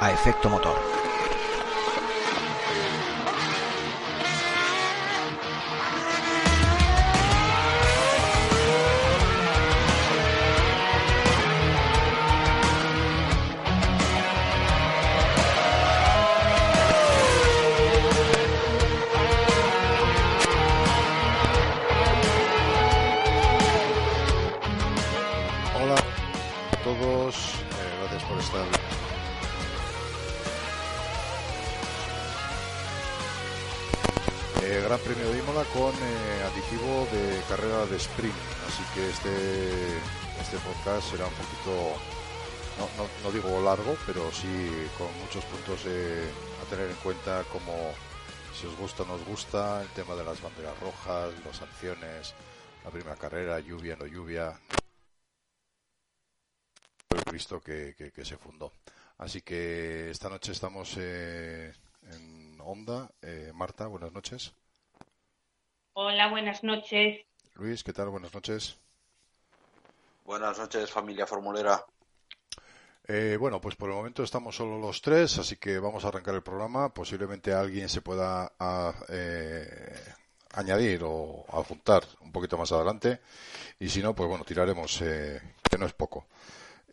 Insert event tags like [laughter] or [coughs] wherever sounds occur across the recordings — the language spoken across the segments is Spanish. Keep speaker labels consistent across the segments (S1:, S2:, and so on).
S1: A Efecto Motor.
S2: Podcast será un poquito, no, no, no digo largo, pero sí con muchos puntos eh, a tener en cuenta como si os gusta o no os gusta, el tema de las banderas rojas, las sanciones, la primera carrera, lluvia, no lluvia, el que, que- que se fundó. Así que esta noche estamos eh, en Onda. Eh, Marta, buenas noches.
S3: Hola, buenas noches.
S2: Luis, ¿qué tal? Buenas noches.
S4: Buenas noches, familia formulera.
S2: Eh, bueno, pues por el momento estamos solo los tres, así que vamos a arrancar el programa. Posiblemente alguien se pueda eh, añadir o adjuntar un poquito más adelante. Y si no, pues bueno, tiraremos, eh, que no es poco.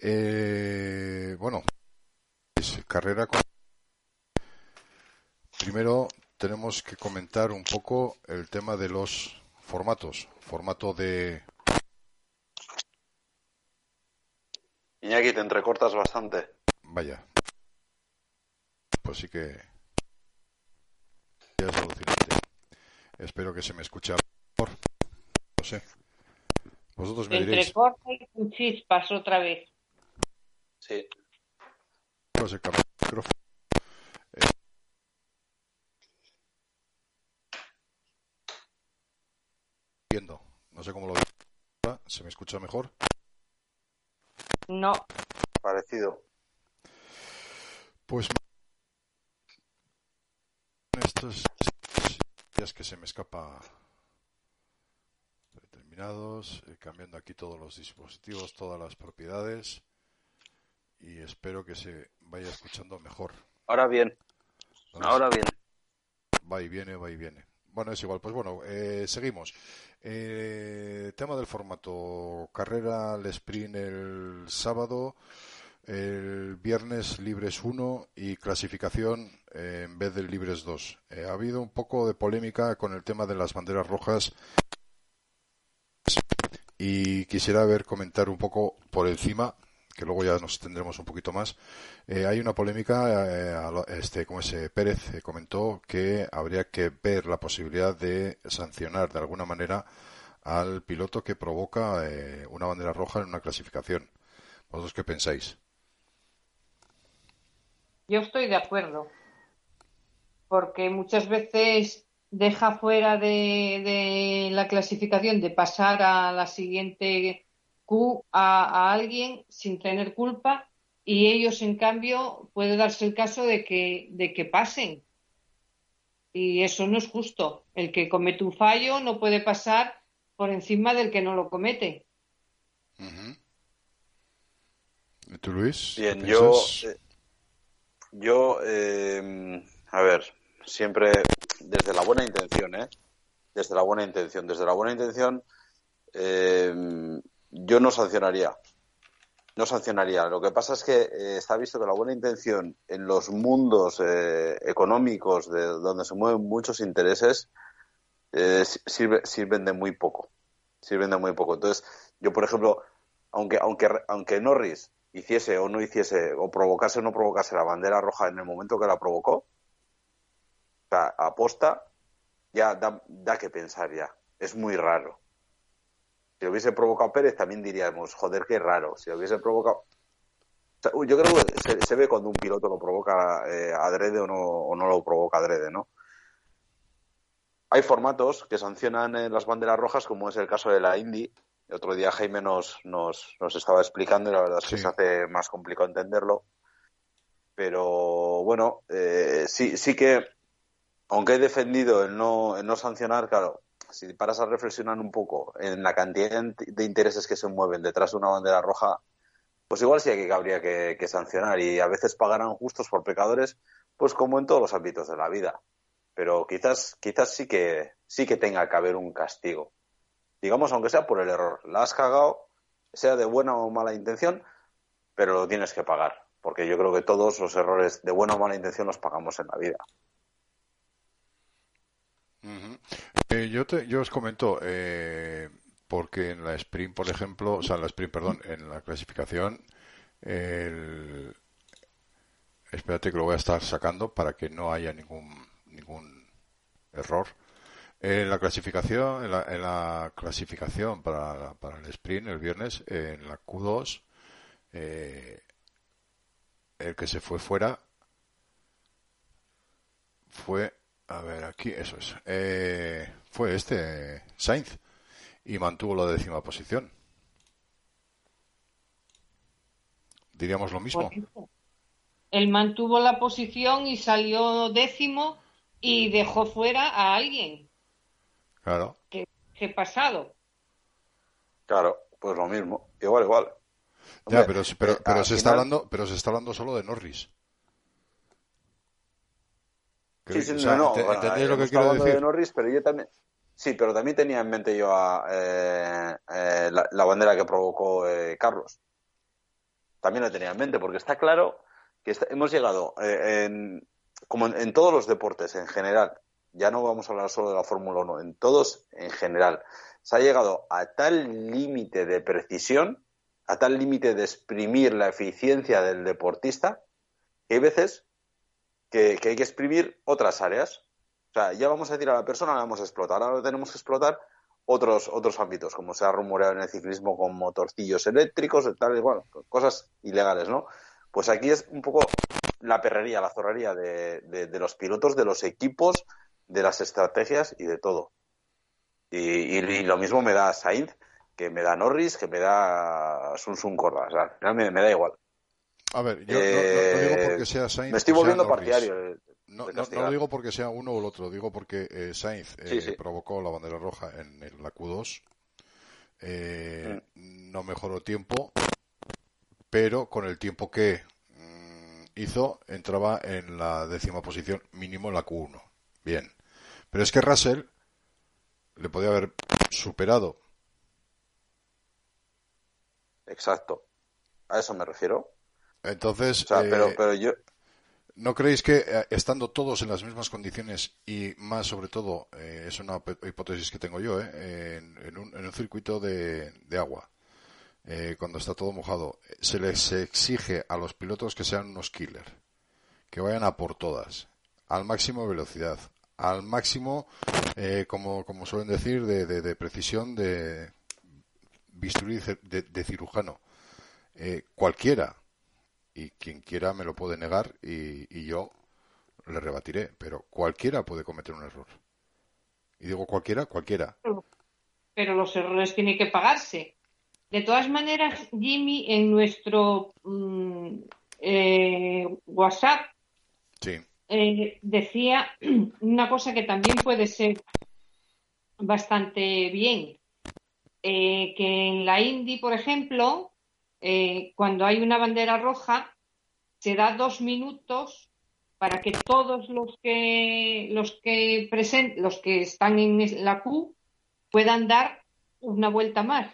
S2: Bueno, es carrera. Primero tenemos que comentar un poco el tema de los formatos. Formato de...
S4: Iñaki, te entrecortas bastante.
S2: Vaya. Pues sí que... Ya es alucinante. Espero que se me escuche mejor. No sé. Vosotros me
S3: Entre
S2: diréis.
S3: corta y con chispas otra vez.
S4: Sí.
S2: Pues el micrófono. Eh, Entiendo. No sé cómo lo. ¿Se me escucha mejor?
S3: No,
S4: Parecido.
S2: Pues estos días que se me escapa determinados, eh, cambiando aquí todos los dispositivos, todas las propiedades y espero que se vaya escuchando mejor.
S4: Ahora bien,
S2: ¿Dónde
S4: ahora bien.
S2: Va y viene, va y viene. Bueno, es igual. Pues bueno, eh, seguimos. Eh, tema del formato. Carrera al sprint el sábado. El viernes libres 1 y clasificación eh, en vez del libres 2. Eh, ha habido un poco de polémica con el tema de las banderas rojas y quisiera ver comentar un poco por encima que luego ya nos tendremos un poquito más. Eh, hay una polémica, eh, este, como ese Pérez eh, comentó que habría que ver la posibilidad de sancionar de alguna manera al piloto que provoca una bandera roja en una clasificación. ¿Vosotros qué pensáis?
S3: yo estoy de acuerdo. Porque muchas veces deja fuera de, de la clasificación de pasar a la siguiente a, a alguien sin tener culpa y ellos, en cambio, puede darse el caso de que, de que pasen. Y eso no es justo. El que comete un fallo no puede pasar por encima del que no lo comete.
S2: ¿Y tú, Luis? ¿Qué
S4: Bien, yo, eh, yo, eh, a ver, siempre desde la buena intención, ¿eh? Desde la buena intención, desde la buena intención, eh, yo no sancionaría. No sancionaría. Lo que pasa es que eh, está visto que la buena intención en los mundos eh, económicos de donde se mueven muchos intereses eh, sirve, sirven de muy poco. Sirven de muy poco. Entonces, yo, por ejemplo, aunque, aunque, aunque Norris hiciese o no hiciese, o provocase o no provocase la bandera roja en el momento que la provocó, o aposta, ya da, da que pensar ya. Es muy raro. Si lo hubiese provocado Pérez, también diríamos, joder, qué raro. Si lo hubiese provocado. Yo creo que se, se ve cuando un piloto lo provoca eh, adrede o no, o no lo provoca adrede, ¿no? Hay formatos que sancionan eh, las banderas rojas, como es el caso de la Indy. El otro día Jaime nos, nos, nos estaba explicando y la verdad es que se hace más complicado entenderlo. Pero bueno, eh, sí, sí que, aunque he defendido el no, el no sancionar, claro, si paras a reflexionar un poco en la cantidad de intereses que se mueven detrás de una bandera roja, pues igual sí que habría que, que sancionar y a veces pagarán justos por pecadores, pues como en todos los ámbitos de la vida. Pero quizás, quizás sí que, sí que tenga que haber un castigo. Digamos, aunque sea por el error. La has cagado, sea de buena o mala intención, pero lo tienes que pagar. Porque yo creo que todos los errores de buena o mala intención los pagamos en la vida.
S2: Yo, te, yo os comento, eh, porque en la sprint, por ejemplo, o sea, en la sprint, perdón, en la clasificación, el... espérate que lo voy a estar sacando para que no haya ningún ningún error. En la clasificación, en la, clasificación para, para, el sprint el viernes, en la Q2, eh, el que se fue fuera fue, a ver, aquí, eso es, eh, fue este Sainz y mantuvo la décima posición. Diríamos lo mismo.
S3: Él mantuvo la posición y salió décimo y dejó fuera a alguien.
S2: Claro.
S3: ¿Qué, qué pasado?
S4: Claro, pues lo mismo, igual, igual.
S2: ya, pero, pero, eh, pero se está hablando, pero se está hablando solo de Norris.
S4: Sí, sí, no, no, ¿entendéis lo que quiero decir? de Norris, pero yo también, sí, pero también tenía en mente yo a, eh, eh, la, bandera que provocó Carlos. También lo tenía en mente, porque está claro que hemos llegado en, como en, todos los deportes en general, ya no vamos a hablar solo de la Fórmula 1, en todos en general, se ha llegado a tal límite de precisión, a tal límite de exprimir la eficiencia del deportista, que hay veces que, hay que exprimir otras áreas. O sea, ya vamos a decir a la persona, la vamos a explotar, ahora tenemos que explotar otros, otros ámbitos, como se ha rumoreado en el ciclismo con motorcillos eléctricos, tal, bueno, cosas ilegales, ¿no? Pues aquí es un poco la perrería, la zorrería de, de, los pilotos, de los equipos, de las estrategias y de todo. Y, lo mismo me da Sainz, que me da Norris, que me da Sun Sun Corda. O sea, al final me, da igual.
S2: A ver, yo no, digo eh, porque sea Sainz.
S4: Me estoy volviendo partidario.
S2: No, lo digo porque sea uno o el otro, digo porque eh, Sainz eh, provocó la bandera roja en, la Q2. Mm. No mejoró tiempo, pero con el tiempo que hizo, entraba en la décima posición, mínimo en la Q1. Bien. Pero es que Russell le podía haber superado.
S4: Exacto. A eso me refiero.
S2: Entonces,
S4: eh, pero yo...
S2: ¿no creéis que eh, estando todos en las mismas condiciones y más sobre todo, eh, es una hipótesis que tengo yo, en, un, circuito de agua, eh, cuando está todo mojado, se les exige a los pilotos que sean unos killers, que vayan a por todas, al máximo de velocidad, al máximo, eh, como, como suelen decir, de, de, precisión de bisturí de, cirujano. Eh, cualquiera, y quien quiera me lo puede negar y, y yo le rebatiré, pero cualquiera puede cometer un error. Y digo cualquiera, cualquiera.
S3: Pero los errores tienen que pagarse. De todas maneras, Jimmy, en nuestro mm, eh, WhatsApp eh, decía [clears throat] una cosa que también puede ser bastante bien, eh, que en la Indy, por ejemplo, cuando hay una bandera roja, se da dos minutos para que todos los que los que los que están en la Q puedan dar una vuelta más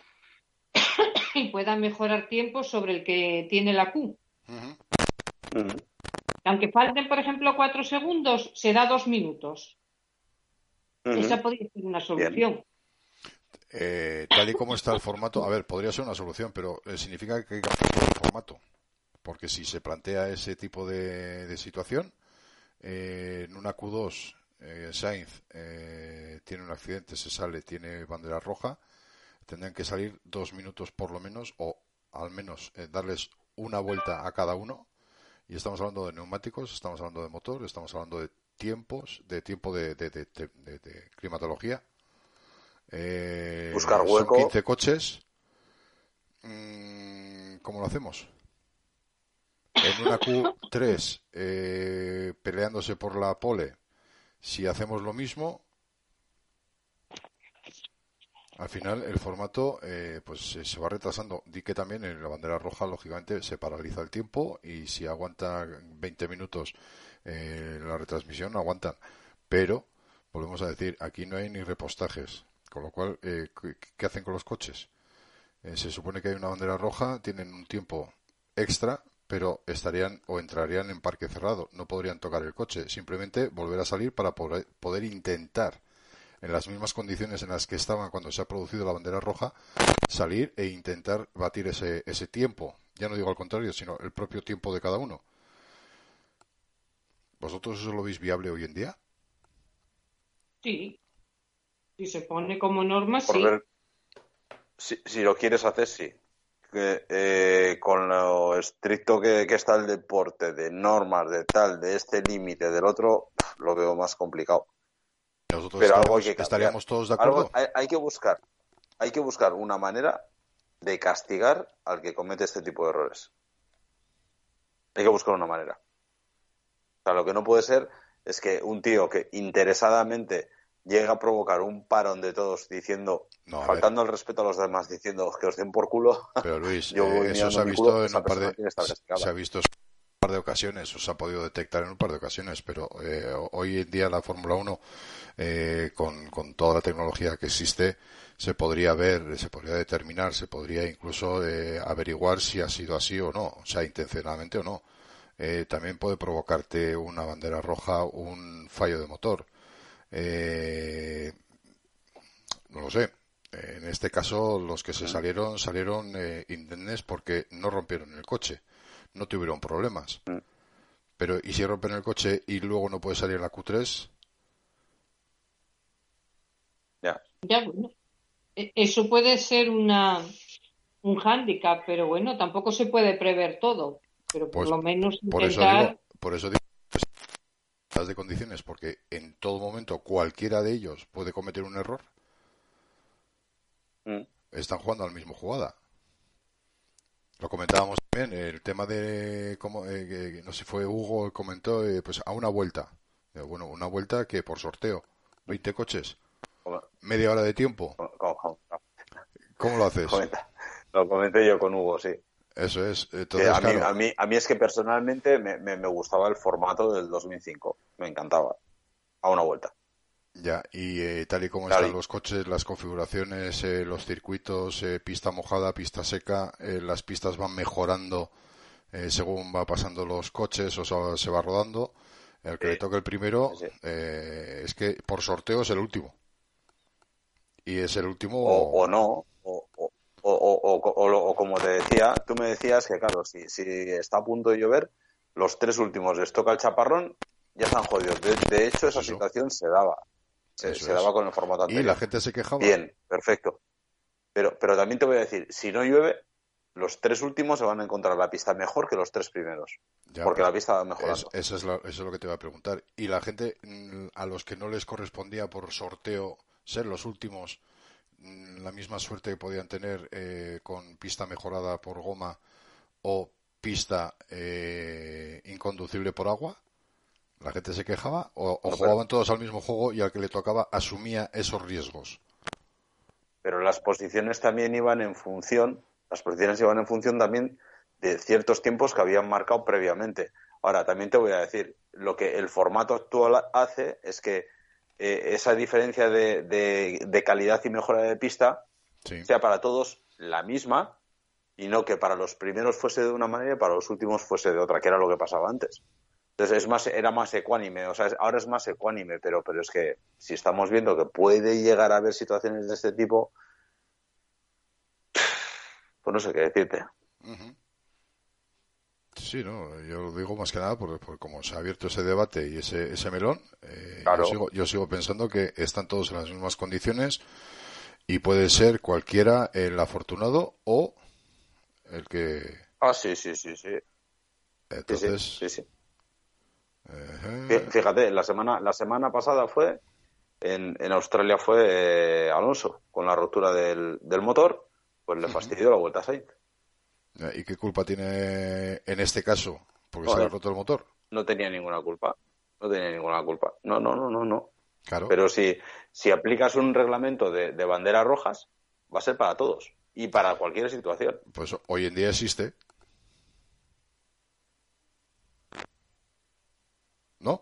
S3: [coughs] y pueda mejorar tiempo sobre el que tiene la Q. Aunque falten, por ejemplo, cuatro segundos, se da dos minutos. Esa podría ser una solución.
S2: Eh, tal y como está el formato, a ver, podría ser una solución, pero eh, significa que hay que cambiar el formato. Porque si se plantea ese tipo de, situación, eh, en una Q2, Sainz tiene un accidente, se sale, tiene bandera roja, tendrían que salir dos minutos por lo menos o al menos eh, darles una vuelta a cada uno y estamos hablando de neumáticos, estamos hablando de motor, estamos hablando de tiempos, de tiempo de, climatología.
S4: Eh, Buscar hueco.
S2: Son 15 coches. Mm, ¿Cómo lo hacemos? En una Q3 eh, peleándose por la pole, si hacemos lo mismo, Al final, el formato eh, pues se va retrasando. Di que también en la bandera roja, lógicamente, se paraliza el tiempo y si aguanta 20 minutos eh, la retransmisión, aguantan. Pero, volvemos a decir, aquí no hay ni repostajes. Con lo cual, eh, ¿qué hacen con los coches? se supone que hay una bandera roja, tienen un tiempo extra, pero estarían o entrarían en parque cerrado. No podrían tocar el coche. Simplemente volver a salir para poder intentar en las mismas condiciones en las que estaban cuando se ha producido la bandera roja, salir e intentar batir ese, ese tiempo. Ya no digo al contrario, sino el propio tiempo de cada uno. ¿Vosotros eso lo veis viable hoy en día?
S3: Sí. Si se pone como norma, sí.
S4: si, lo quieres hacer, sí. Eh, con lo estricto que, que, está el deporte, de normas, de tal, de este límite, del otro, lo veo más complicado.
S2: Nosotros pero estaríamos, todos de acuerdo.
S4: hay, que buscar, hay que buscar una manera de castigar al que comete este tipo de errores. Hay que buscar una manera. O sea, lo que no puede ser es que un tío que interesadamente llega a provocar un parón de todos diciendo, faltando el respeto a los demás, diciendo que os den por culo.
S2: Pero Luis, [laughs] eh, eso se ha visto en un par de, se ha visto par de ocasiones, o se ha podido detectar en un par de ocasiones, pero eh, hoy en día la Fórmula 1, eh, con, con, toda la tecnología que existe, se podría ver, se podría determinar, se podría incluso eh, averiguar si ha sido así o no, o sea, intencionalmente o no. también puede provocarte una bandera roja, un fallo de motor. No lo sé. En este caso, los que se salieron, salieron indemnes porque no rompieron el coche no tuvieron problemas. Mm. Pero, ¿y si rompen el coche y luego no puede salir la Q3?
S4: Ya.
S3: Ya, bueno. E, eso puede ser una, un hándicap, pero bueno, tampoco se puede prever todo. Pero por pues, lo menos
S2: por Eso digo, por eso digo de condiciones, porque en todo momento cualquiera de ellos puede cometer un error. Mm. Están jugando al mismo jugada. Lo comentábamos también, el tema de, como, eh, no sé, fue Hugo, comentó, eh, pues a una vuelta. Eh, bueno, una vuelta que por sorteo, 20 coches, media hora de tiempo. ¿Cómo, lo haces?
S4: Lo comenté yo con Hugo, sí.
S2: Eso es.
S4: a, mí, a, mí, es que personalmente me, me gustaba el formato del 2005. Me encantaba. A una vuelta.
S2: Ya, y eh, tal y como están los coches, las configuraciones, eh, los circuitos, eh, pista mojada, pista seca, las pistas van mejorando según va pasando los coches o se va rodando. El que le toque el primero es que por sorteo es el último. Y es el último.
S4: O, no, o, o, como te decía, tú me decías que, claro, si, si está a punto de llover, los tres últimos les toca el chaparrón, ya están jodidos. De, hecho, esa situación se daba se, daba con el formato anterior.
S2: Y la gente se quejaba.
S4: Bien, perfecto. Pero, pero también te voy a decir, si no llueve, los tres últimos se van a encontrar la pista mejor que los tres primeros. porque la pista va mejorando.
S2: eso, es lo, eso es lo que te voy a preguntar. Y la gente, mm, a los que no les correspondía por sorteo ser los últimos, la misma suerte que podían tener eh, con pista mejorada por goma o pista eh, inconducible por agua, ¿La gente se quejaba o, jugaban todos al mismo juego y al que le tocaba asumía esos riesgos?
S4: Pero las posiciones también iban en función, las posiciones iban en función también de ciertos tiempos que habían marcado previamente. Ahora, también te voy a decir, lo que el formato actual hace es que eh, esa diferencia de, calidad y mejora de pista sea para todos la misma y no que para los primeros fuese de una manera y para los últimos fuese de otra, que era lo que pasaba antes. Entonces es más, era más ecuánime, o sea, ahora es más ecuánime, pero, pero es que si estamos viendo que puede llegar a haber situaciones de este tipo, pues no sé qué decirte.
S2: Sí, no, yo lo digo más que nada porque, como se ha abierto ese debate y ese, ese melón, eh, yo, sigo, yo sigo pensando que están todos en las mismas condiciones y puede ser cualquiera el afortunado o el que...
S4: Ah, sí, sí, sí, sí.
S2: Entonces,
S4: sí, sí. Fíjate, la semana, la semana pasada fue, en, en Australia fue eh, Alonso, con la rotura del, del motor, pues le fastidió la vuelta a Sainz.
S2: ¿Y qué culpa tiene en este caso? Porque se le ha roto el motor.
S4: No tenía ninguna culpa. No tenía ninguna culpa. No, no, no, no, no. Claro. Pero si, si aplicas un reglamento de, de banderas rojas, va a ser para todos y para cualquier situación.
S2: Pues hoy en día existe. ¿No?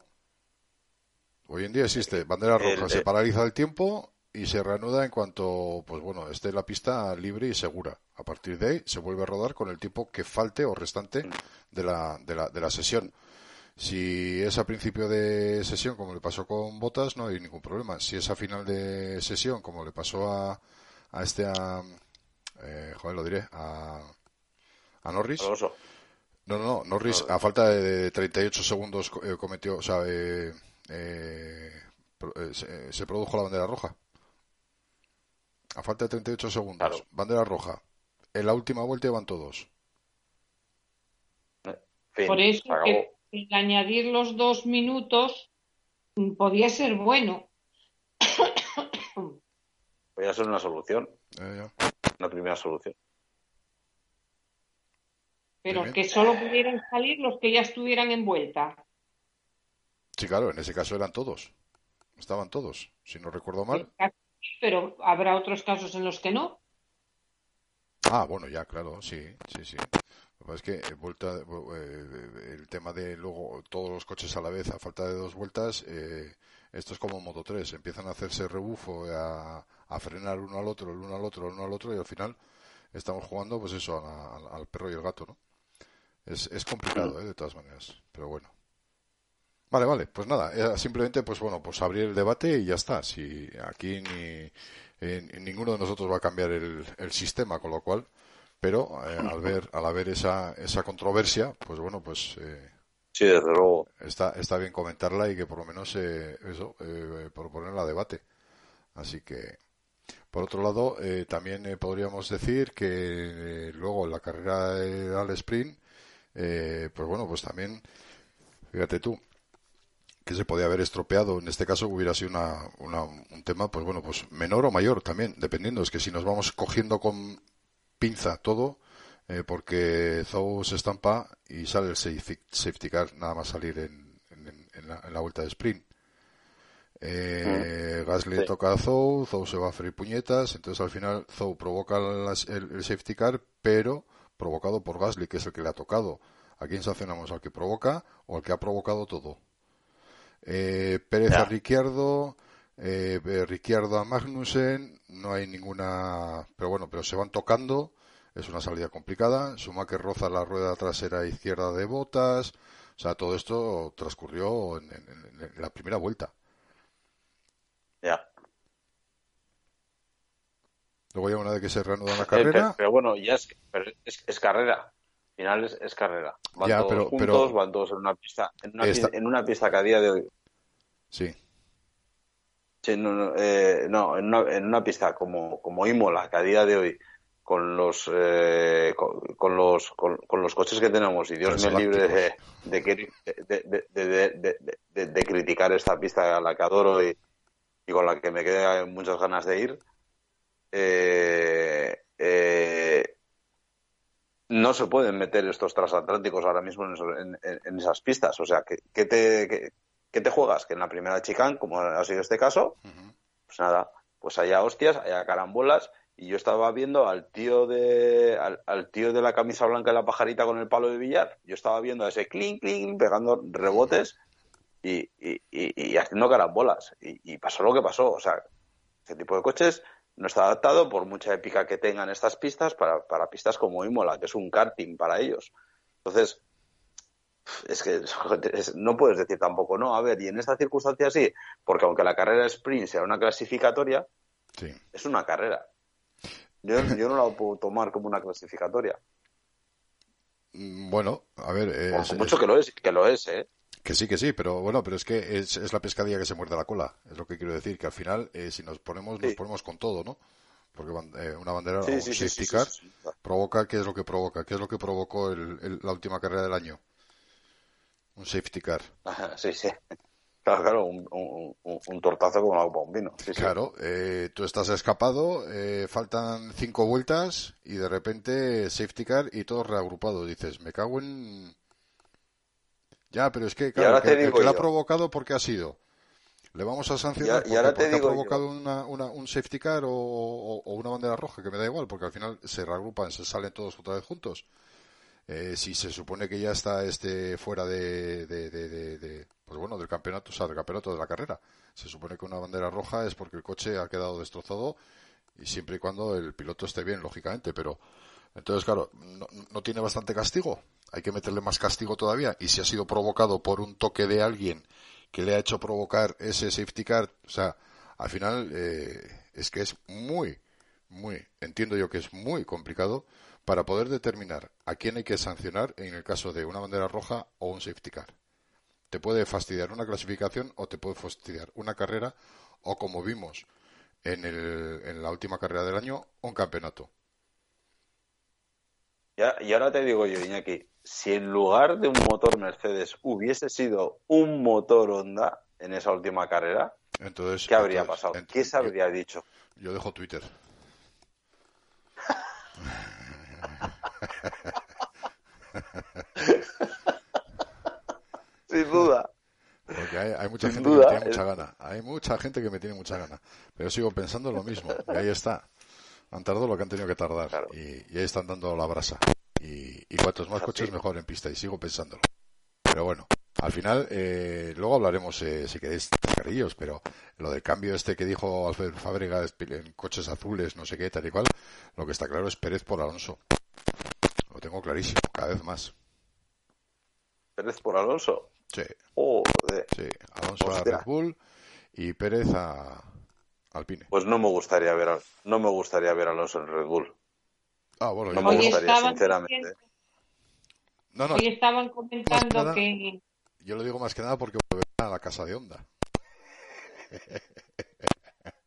S2: Hoy en día existe bandera roja, se paraliza el tiempo y se reanuda en cuanto, pues bueno, esté la pista libre y segura. A partir de ahí se vuelve a rodar con el tiempo que falte o restante de la, de la, de la sesión. Si es a principio de sesión, como le pasó con Botas, no hay ningún problema. Si es a final de sesión, como le pasó a, a este, a, eh, joder, lo diré, a, a Norris. No, no, no, Norris, a falta de 38 segundos eh, cometió, o sea, eh, eh, se, produjo la bandera roja. A falta de 38 segundos, bandera roja. En la última vuelta iban todos.
S3: Por eso que añadir los dos minutos podía ser bueno.
S4: Podría ser una solución. Una primera solución.
S3: Pero que solo pudieran salir los que ya estuvieran en vuelta.
S2: Sí, claro, en ese caso eran todos. Estaban todos, si no recuerdo mal.
S3: Pero habrá otros casos en los que no.
S2: Ah, bueno, ya, claro, sí, sí, sí. Lo que es que eh, vuelta, eh, el tema de luego todos los coches a la vez a falta de dos vueltas, eh, esto es como Moto 3, empiezan a hacerse rebufo, a, a frenar uno al otro, el uno al otro, el uno al otro y al final estamos jugando pues eso al perro y el gato, ¿no? Es, es complicado, ¿eh? de todas maneras, pero bueno. Vale, vale, pues nada, simplemente pues bueno, pues abrir el debate y ya está. Si aquí ni, ninguno de nosotros va a cambiar el, el sistema, con lo cual, pero eh, al ver al haber esa, esa controversia, pues bueno, pues eh,
S4: sí, desde luego
S2: está está bien comentarla y que por lo menos eh, eso eh, proponerla a debate. Así que por otro lado, eh, también eh, podríamos decir que eh, luego en la carrera al sprint, pues bueno, pues también, fíjate tú, que se podía haber estropeado. En este caso hubiera sido una, un tema, pues bueno, pues menor o mayor también, dependiendo. Es que si nos vamos cogiendo con pinza todo, porque Zou se estampa y sale el safety car nada más salir en, la, vuelta de sprint. Eh, Gasly toca a Zou, Zou se va a freír puñetas, entonces al final Zou provoca el, safety car, pero provocado por Gasly, que es el que le ha tocado. ¿A quién sancionamos? ¿Al que provoca o al que ha provocado todo? Eh, Pérez a Ricciardo, eh, Ricciardo a Magnussen, no hay ninguna, pero bueno, pero se van tocando, es una salida complicada, que roza la rueda trasera izquierda de botas, o sea, todo esto transcurrió en la primera vuelta.
S4: Ya.
S2: Luego ya una vez que se reanuda la carrera.
S4: Pero, bueno, ya es, es, carrera. Al final es, carrera. Van todos pero, juntos, van todos en una pista. En una, pista, en una pista que a día de hoy.
S2: Sí.
S4: sí no, no, eh, no en, una, en, una, pista como, como Imola, que a día de hoy con los eh, con, los con, los coches que tenemos y Dios me libre de, de, de, de, criticar esta pista a la que adoro y, y con la que me queda muchas ganas de ir, eh, eh, no se pueden meter estos transatlánticos ahora mismo en, esas pistas. O sea, ¿qué, te, te juegas? Que en la primera chicane, como ha sido este caso, pues nada, pues haya hostias, haya carambolas. Y yo estaba viendo al tío de al, tío de la camisa blanca y la pajarita con el palo de billar. Yo estaba viendo a ese clink, clink, pegando rebotes y, y, y, haciendo carambolas. Y, pasó lo que pasó. O sea, este tipo de coches no está adaptado por mucha épica que tengan estas pistas para, para pistas como Imola, que es un karting para ellos. Entonces, es que no puedes decir tampoco, no, a ver, y en esta circunstancia sí, porque aunque la carrera sprint sea una clasificatoria, es una carrera. Yo, yo no la puedo tomar como una clasificatoria.
S2: Mm, bueno, a ver,
S4: es, mucho que lo es, que lo es, ¿eh?
S2: Que sí, que sí, pero bueno, pero es que es, es la pescadilla que se muerde la cola, es lo que quiero decir, que al final, eh, si nos ponemos, nos ponemos con todo, ¿no? Porque eh, una bandera o un safety car provoca, ¿qué es lo que provoca? ¿Qué es lo que provocó el, la última carrera del año? Un safety car.
S4: sí, sí. Claro, claro, un, un, un, tortazo como la bombino.
S2: claro, eh, tú estás escapado, eh, faltan cinco vueltas y de repente safety car y todo reagrupado. Dices, me cago en ya, pero es que, claro, que, el que lo ha provocado, ¿por qué ha sido? le vamos a sancionar
S4: y ahora te
S2: porque
S4: digo
S2: ha provocado una, una, un safety car o, una bandera roja, que me da igual, porque al final se reagrupan, se salen todos otra vez juntos. Eh, si se supone que ya está este fuera de, de, de, pues bueno, del campeonato, o sea, del campeonato de la carrera, se supone que una bandera roja es porque el coche ha quedado destrozado y siempre y cuando el piloto esté bien, lógicamente, pero entonces, claro, no, no, tiene bastante castigo. Hay que meterle más castigo todavía. Y si ha sido provocado por un toque de alguien que le ha hecho provocar ese safety car, o sea, al final eh, es que es muy, muy, entiendo yo que es muy complicado para poder determinar a quién hay que sancionar en el caso de una bandera roja o un safety car. Te puede fastidiar una clasificación o te puede fastidiar una carrera o como vimos en, el, en la última carrera del año, un campeonato.
S4: Y ahora te digo yo, Iñaki, si en lugar de un motor Mercedes hubiese sido un motor Honda en esa última carrera,
S2: entonces,
S4: ¿qué habría pasado? ¿Qué se habría dicho?
S2: Yo dejo Twitter. [laughs]
S4: Sin duda.
S2: Porque hay, mucha gente que me tiene mucha gana. Hay mucha gente que me tiene mucha gana. Pero sigo pensando lo mismo. Y ahí está. Han tardado lo que han tenido que tardar. Y, ahí están dando la brasa. Y, y cuantos más coches mejor en pista. Y sigo pensándolo. Pero bueno, al final, eh, luego hablaremos, eh, si queréis, carillos, pero lo del cambio este que dijo Alfred Fábrega en coches azules, no sé qué, tal y cual, lo que está claro es Pérez por Alonso. Lo tengo clarísimo, cada vez más.
S4: ¿Pérez por Alonso?
S2: Sí.
S4: Sí,
S2: Alonso a Red Bull y Pérez a Alpine.
S4: Pues no me gustaría ver, no me gustaría ver a Alonso en Red Bull.
S2: Ah, bueno,
S4: no me gustaría, sinceramente.
S3: No, no, Hoy estaban comentando que...
S2: Yo lo digo más que nada porque a la casa de Onda. [laughs]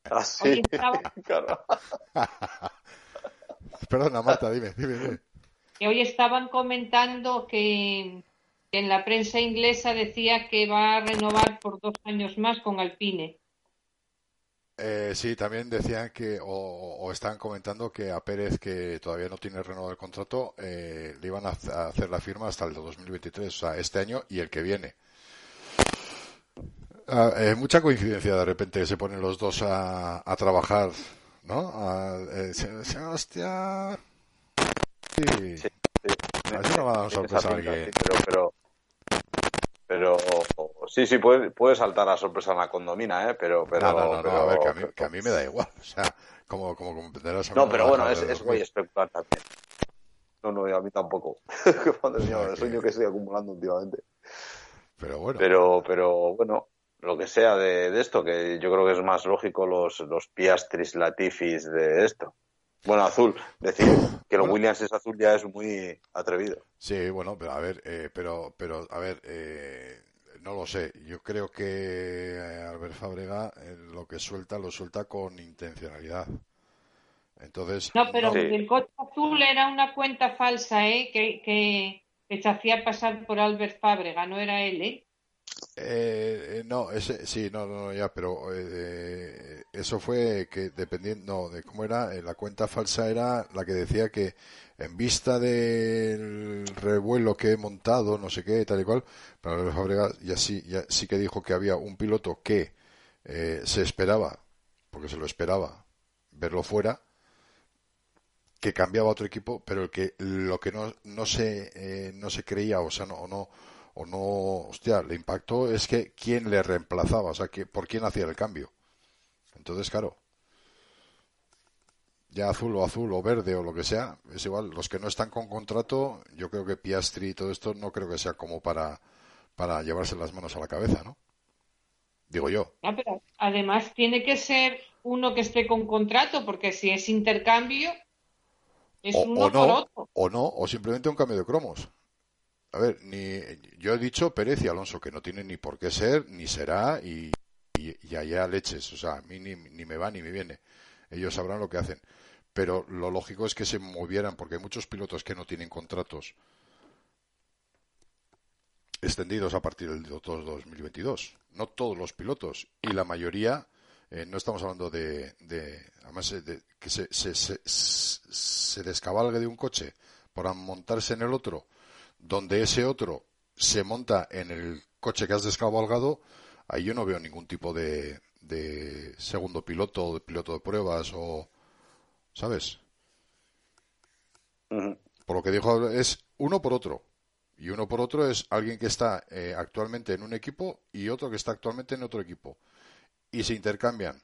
S4: Ah, sí, [laughs]
S2: Perdona, Marta, dime, dime, dime.
S3: Que hoy estaban comentando que, en la prensa inglesa decía que va a renovar por dos años más con Alpine.
S2: Eh, sí, también decían que, o, o, están comentando que a Pérez, que todavía no tiene renovado el contrato, eh, le iban a, hacer la firma hasta el 2023, o sea, este año y el que viene. Ah, eh, mucha coincidencia de repente se ponen los dos a, a trabajar, ¿no? A, eh, hostia. Sí. sí, no va a dar sorpresa
S4: pero, pero, pero sí, sí, puede, puede saltar la sorpresa en la condomina, ¿eh? Pero, pero,
S2: no, no, a ver, que a, mí, que a mí me da igual. O sea, como, como comprenderás.
S4: No, pero bueno, es, es muy especular también. No, no, a mí tampoco. [laughs] Madre mía, el sueño que estoy acumulando últimamente.
S2: Pero bueno.
S4: Pero, pero bueno, lo que sea de, esto, que yo creo que es más lógico los, los Piastris Latifis de esto. Bueno, azul, decir que los Williams es azul ya es muy atrevido.
S2: Sí, bueno, pero a ver, eh, pero, pero a ver, eh, no lo sé. Yo creo que eh, Albert Fábrega lo que suelta lo suelta con intencionalidad. Entonces.
S3: No, pero el coche azul era una cuenta falsa, ¿eh? Que, que, que se hacía pasar por Albert Fábrega, no era él, ¿eh?
S2: Eh, no, ese, sí, no, no, ya, pero eh, eso fue que dependiendo de cómo era, eh, la cuenta falsa era la que decía que en vista del revuelo que he montado, no sé qué, tal y cual, para Fabregas ya sí, ya sí que dijo que había un piloto que eh, se esperaba, porque se lo esperaba, verlo fuera, que cambiaba a otro equipo, pero el que lo que no, no se no se creía, o sea, no, no o no, hostia, le impactó es que quién le reemplazaba, o sea, que, por quién hacía el cambio. Entonces, claro, ya azul o azul o verde o lo que sea, es igual. Los que no están con contrato, yo creo que Piastri y todo esto no creo que sea como para, para llevarse las manos a la cabeza, ¿no? Digo yo.
S3: Ah, pero además tiene que ser uno que esté con contrato, porque si es intercambio, es uno
S2: no,
S3: por otro.
S2: O no, o simplemente un cambio de cromos. A ver, ni, yo he dicho Pérez y Alonso, que no tienen ni por qué ser, ni será, y, y, allá leches. O sea, a mí ni, ni me va ni me viene. Ellos sabrán lo que hacen. Pero lo lógico es que se movieran, porque hay muchos pilotos que no tienen contratos extendidos a partir del 2022. No todos los pilotos. Y la mayoría, eh, no estamos hablando de, de además, eh, de, que se, se, se, se descabalgue de un coche para montarse en el otro donde ese otro se monta en el coche que has descabalgado, ahí yo no veo ningún tipo de, de segundo piloto, de piloto de pruebas o, ¿sabes? Por lo que dijo es uno por otro. Y uno por otro es alguien que está eh, actualmente en un equipo y otro que está actualmente en otro equipo. Y se intercambian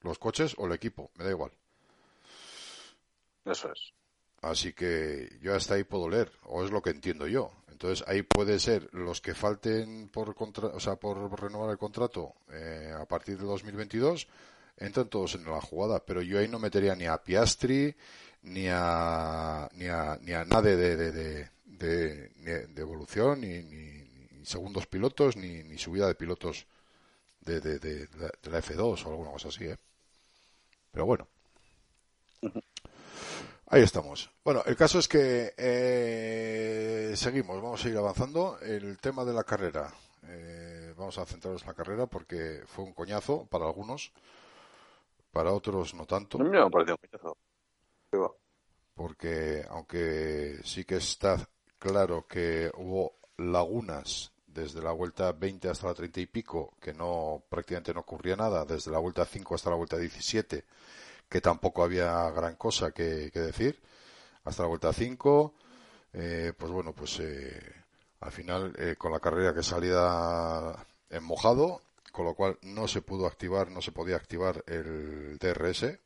S2: los coches o el equipo, me da igual.
S4: Eso es.
S2: Así que yo hasta ahí puedo leer, o es lo que entiendo yo. Entonces ahí puede ser los que falten por, contra, o sea, por renovar el contrato eh, a partir de 2022, entran todos en la jugada. Pero yo ahí no metería ni a Piastri, ni a, ni a, ni a nadie de, de, de, de, evolución, ni, ni, segundos pilotos, ni, ni subida de pilotos de, de, de, la F2 o alguna cosa así. ¿eh? Pero bueno. Ahí estamos. Bueno, el caso es que eh, seguimos, vamos a ir avanzando. El tema de la carrera, eh, vamos a centrarnos en la carrera porque fue un coñazo para algunos, para otros no tanto.
S4: me un coñazo.
S2: Porque aunque sí que está claro que hubo lagunas desde la vuelta 20 hasta la 30 y pico, que no prácticamente no ocurría nada, desde la vuelta 5 hasta la vuelta 17 que tampoco había gran cosa que, decir. Hasta la vuelta 5, eh, pues bueno, pues eh, al final eh, con la carrera que salía en mojado, con lo cual no se pudo activar, no se podía activar el DRS,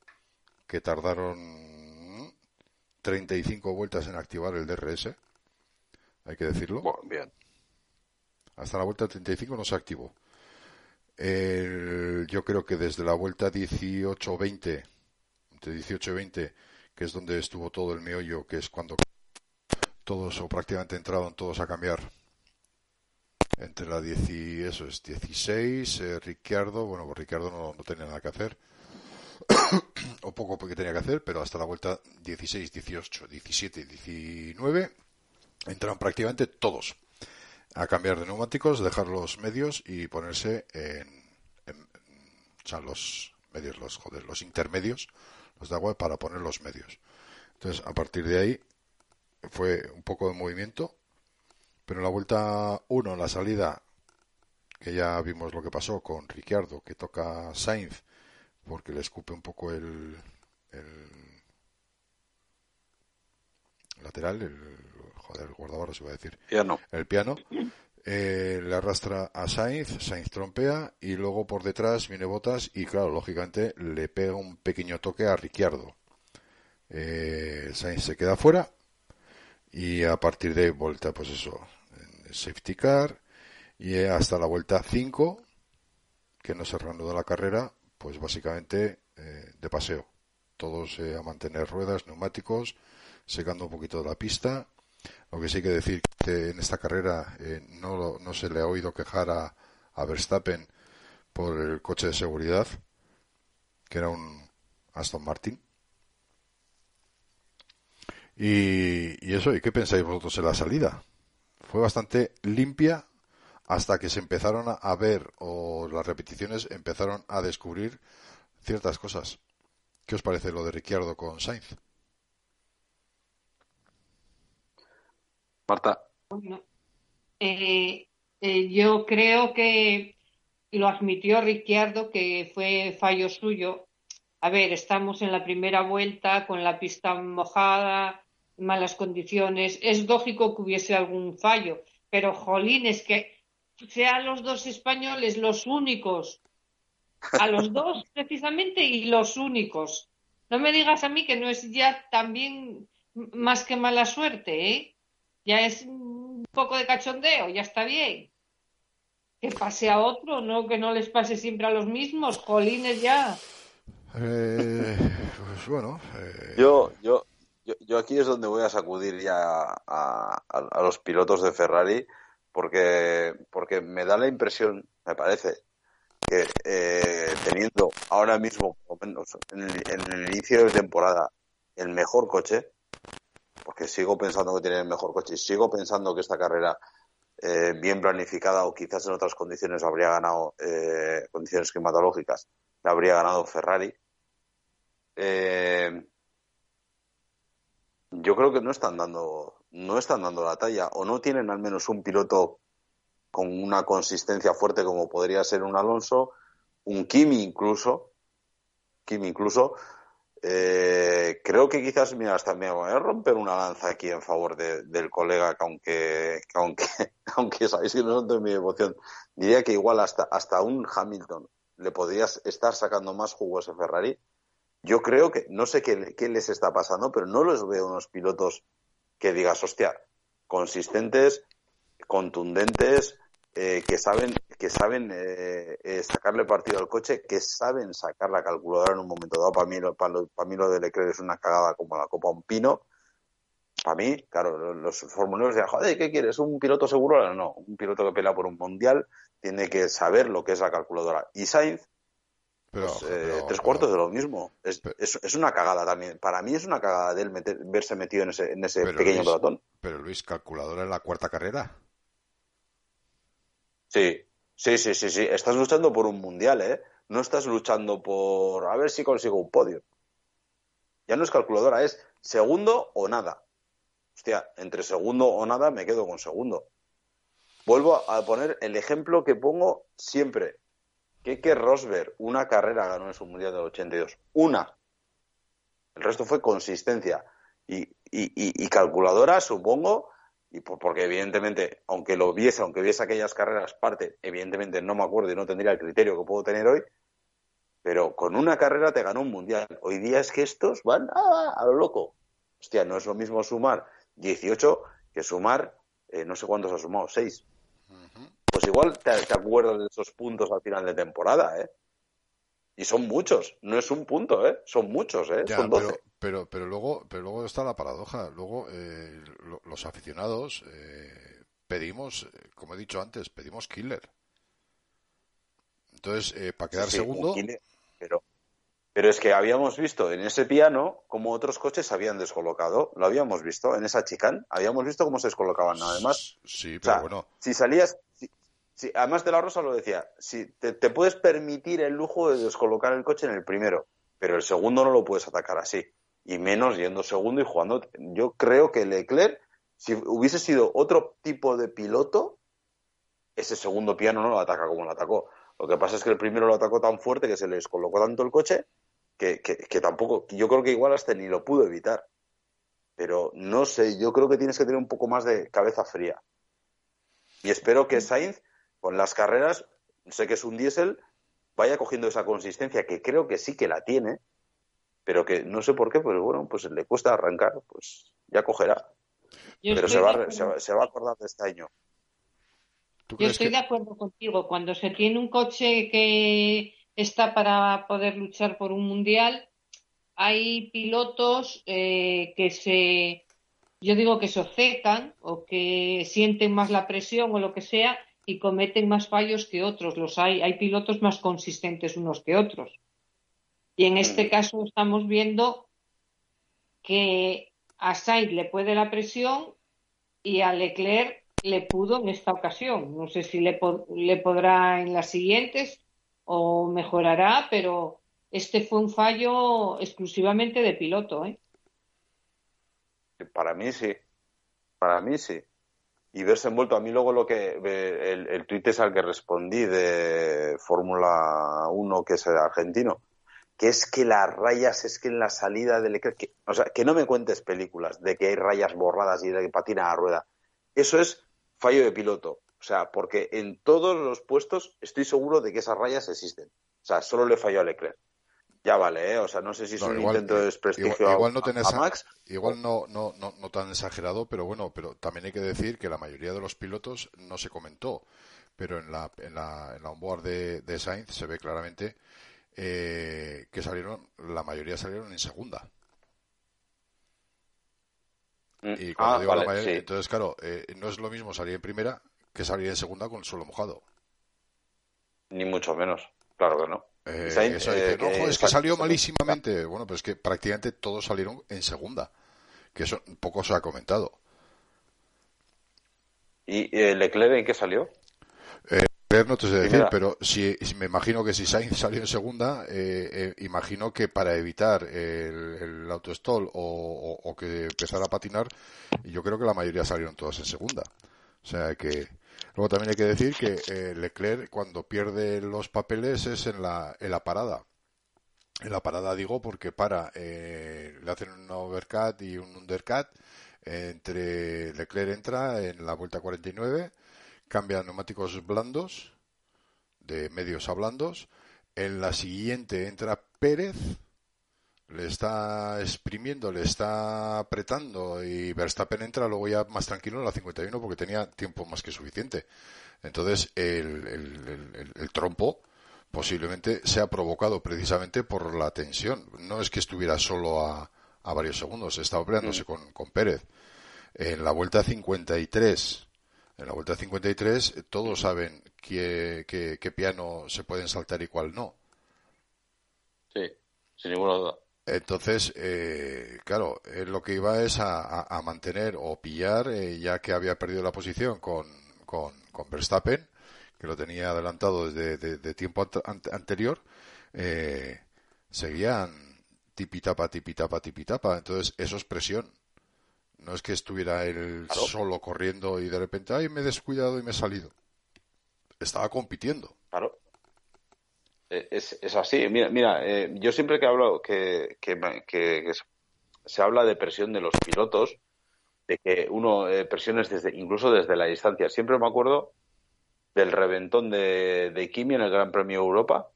S2: que tardaron 35 vueltas en activar el DRS, hay que decirlo.
S4: bien.
S2: Hasta la vuelta 35 no se activó. yo creo que desde la vuelta 18-20 entre 18 y 20, que es donde estuvo todo el meollo, que es cuando todos o prácticamente entraron todos a cambiar. Entre la 10 y eso es 16, eh, Ricciardo, bueno, pues no, no tenía nada que hacer, [coughs] o poco porque tenía que hacer, pero hasta la vuelta 16, 18, 17, 19 entraron prácticamente todos a cambiar de neumáticos, dejar los medios y ponerse en, en o sea, los medios, los joder, los intermedios de agua para poner los medios. Entonces, a partir de ahí fue un poco de movimiento, pero en la vuelta 1, la salida, que ya vimos lo que pasó con Ricciardo, que toca Sainz, porque le escupe un poco el, el lateral, el, joder, el guardabarro se va a decir.
S4: Piano.
S2: El piano. Eh, le arrastra a Sainz, Sainz trompea y luego por detrás viene Botas y claro, lógicamente le pega un pequeño toque a Ricciardo. Eh, Sainz se queda fuera y a partir de vuelta, pues eso, safety car y hasta la vuelta 5, que no se reanuda la carrera, pues básicamente eh, de paseo. Todos a mantener ruedas, neumáticos, secando un poquito de la pista lo que sí que decir que en esta carrera eh, no, no se le ha oído quejar a, a Verstappen por el coche de seguridad, que era un Aston Martin. Y, y, eso, ¿y qué pensáis vosotros en la salida? Fue bastante limpia hasta que se empezaron a ver o las repeticiones empezaron a descubrir ciertas cosas. ¿Qué os parece lo de Ricciardo con Sainz?
S4: Marta.
S3: Eh, eh, yo creo que lo admitió Ricciardo que fue fallo suyo. A ver, estamos en la primera vuelta con la pista mojada, malas condiciones. Es lógico que hubiese algún fallo, pero jolín, es que sean los dos españoles los únicos, a los dos [laughs] precisamente y los únicos. No me digas a mí que no es ya también más que mala suerte, ¿eh? Ya es un poco de cachondeo, ya está bien. Que pase a otro, no que no les pase siempre a los mismos, jolines ya.
S2: Eh, pues bueno. Eh...
S4: Yo, yo, yo, aquí es donde voy a sacudir ya a, los pilotos de Ferrari, porque, porque me da la impresión, me parece, que eh, teniendo ahora mismo, menos en el inicio de temporada, el mejor coche, porque sigo pensando que tiene el mejor coche sigo pensando que esta carrera eh, bien planificada o quizás en otras condiciones habría ganado eh, condiciones climatológicas la habría ganado Ferrari. Eh, yo creo que no están dando no están dando la talla o no tienen al menos un piloto con una consistencia fuerte como podría ser un Alonso, un Kimi incluso, Kimi incluso, eh, creo que quizás, mira, hasta me voy a romper una lanza aquí en favor del colega, que aunque, aunque, [laughs] aunque sabéis que no son de mi devoción, diría que igual hasta, hasta un Hamilton le podrías estar sacando más jugos a Ferrari. Yo creo que, no sé qué, qué les está pasando, pero no los veo unos pilotos que digas, hostia, consistentes, contundentes, eh, que saben que saben eh, eh, sacarle partido al coche, que saben sacar la calculadora en un momento dado. Para mí, para, para mí lo de Leclerc es una cagada como la copa un pino. Para mí, claro, los formuleros de joder, ¿qué quieres? ¿Un piloto seguro? No, un piloto que pelea por un mundial tiene que saber lo que es la calculadora. Y Sainz, pues, tres cuartos de lo mismo. Es, es, una cagada también. Para mí es una cagada de él verse metido en ese, en ese pequeño pelotón.
S2: Pero Luis, calculadora en la cuarta carrera.
S4: Sí, sí, sí, sí, sí. Estás luchando por un mundial, ¿eh? No estás luchando por a ver si consigo un podio. Ya no es calculadora, es segundo o nada. Hostia, entre segundo o nada me quedo con segundo. Vuelvo a poner el ejemplo que pongo siempre. que Rosberg, una carrera ganó en su mundial del 82. Una. El resto fue consistencia. Y, y, y calculadora, supongo, y porque evidentemente, aunque lo viese, aunque viese aquellas carreras parte, evidentemente no me acuerdo y no tendría el criterio que puedo tener hoy, pero con una carrera te ganó un mundial. Hoy día es que estos van a, lo loco. Hostia, no es lo mismo sumar 18 que sumar, eh, no sé cuántos ha sumado, 6. Pues igual te, te, acuerdas de esos puntos al final de temporada, ¿eh? Y son muchos, no es un punto, ¿eh? Son muchos, ¿eh? son 12.
S2: Pero, pero, luego, pero luego está la paradoja. Luego eh, los aficionados eh, pedimos, eh, como he dicho antes, pedimos killer. Entonces, eh, para quedar segundo.
S4: pero, pero es que habíamos visto en ese piano cómo otros coches se habían descolocado. Lo habíamos visto en esa chicane. Habíamos visto cómo se descolocaban. Además,
S2: sí, pero bueno.
S4: Si salías, Sí, además de la Rosa lo decía, si te, puedes permitir el lujo de descolocar el coche en el primero, pero el segundo no lo puedes atacar así, y menos yendo segundo y jugando. Yo creo que Leclerc, si hubiese sido otro tipo de piloto, ese segundo piano no lo ataca como lo atacó. Lo que pasa es que el primero lo atacó tan fuerte que se le descolocó tanto el coche que, que tampoco, yo creo que igual hasta ni lo pudo evitar. Pero no sé, yo creo que tienes que tener un poco más de cabeza fría. Y espero que Sainz con las carreras, sé que es un diésel, vaya cogiendo esa consistencia que creo que sí que la tiene, pero que no sé por qué, pues bueno, pues le cuesta arrancar, pues ya cogerá. pero se va, se va, a acordar de este año.
S3: Yo estoy de acuerdo contigo. Cuando se tiene un coche que está para poder luchar por un mundial, hay pilotos eh, que se, yo digo que se obcecan o que sienten más la presión o lo que sea y cometen más fallos que otros. Los hay, hay pilotos más consistentes unos que otros. Y en este caso estamos viendo que a Sainz le puede la presión y a Leclerc le pudo en esta ocasión. No sé si le, le podrá en las siguientes o mejorará, pero este fue un fallo exclusivamente de piloto. ¿eh?
S4: Para mí sí. Para mí sí y verse envuelto. A mí luego lo que el, el tuit es al que respondí de Fórmula 1, que es el argentino, que es que las rayas, es que en la salida del que, o sea, que no me cuentes películas de que hay rayas borradas y de que patina a rueda. Eso es fallo de piloto. O sea, porque en todos los puestos estoy seguro de que esas rayas existen. O sea, solo le falló a Leclerc ya vale, ¿eh? O sea, no sé si es un intento de desprestigio
S2: igual, no
S4: a, Max.
S2: Igual no, no, no, no, tan exagerado, pero bueno, pero también hay que decir que la mayoría de los pilotos no se comentó, pero en la, en la, en la onboard de, de Sainz se ve claramente eh, que salieron, la mayoría salieron en segunda.
S4: Mm. Y cuando ah, digo la mayoría,
S2: entonces claro, eh, no es lo mismo salir en primera que salir en segunda con el suelo mojado.
S4: Ni mucho menos, claro que no.
S2: Eh, eh, es que salió malísimamente. Bueno, pues es que prácticamente todos salieron en segunda, que eso poco se ha comentado.
S4: ¿Y eh, Leclerc en qué salió?
S2: Leclerc no te sé decir, pero si, me imagino que si Sainz salió en segunda, imagino que para evitar el, el autostall o, o, que empezara a patinar, yo creo que la mayoría salieron todos en segunda. O sea que Luego también hay que decir que eh, Leclerc cuando pierde los papeles es en la, en la parada. En la parada digo porque para, eh, le hacen un overcut y un undercut. entre Leclerc entra en la vuelta 49, cambia neumáticos blandos, de medios a blandos. En la siguiente entra Pérez, le está exprimiendo, le está apretando y Verstappen entra luego ya más tranquilo en la 51 porque tenía tiempo más que suficiente. Entonces el, el, trompo posiblemente sea provocado precisamente por la tensión. No es que estuviera solo a, a varios segundos, estaba peleándose mm. con, con Pérez. En la vuelta 53, en la vuelta 53 todos saben qué, qué piano se pueden saltar y cuál no.
S4: Sí, sin ninguna duda.
S2: Entonces, eh, claro, lo que iba es a, mantener o pillar, eh, ya que había perdido la posición con, con, Verstappen, que lo tenía adelantado desde de, tiempo anterior, eh, seguían tipitapa, tipitapa, tipitapa. Entonces, eso es presión. No es que estuviera él solo corriendo y de repente, ay, me he descuidado y me he salido. Estaba compitiendo.
S4: Eh, es, así. Mira, mira eh, yo siempre que hablo que, que, se habla de presión de los pilotos, de que uno eh, presiones desde, incluso desde la distancia. Siempre me acuerdo del reventón de, de Kimi en el Gran Premio Europa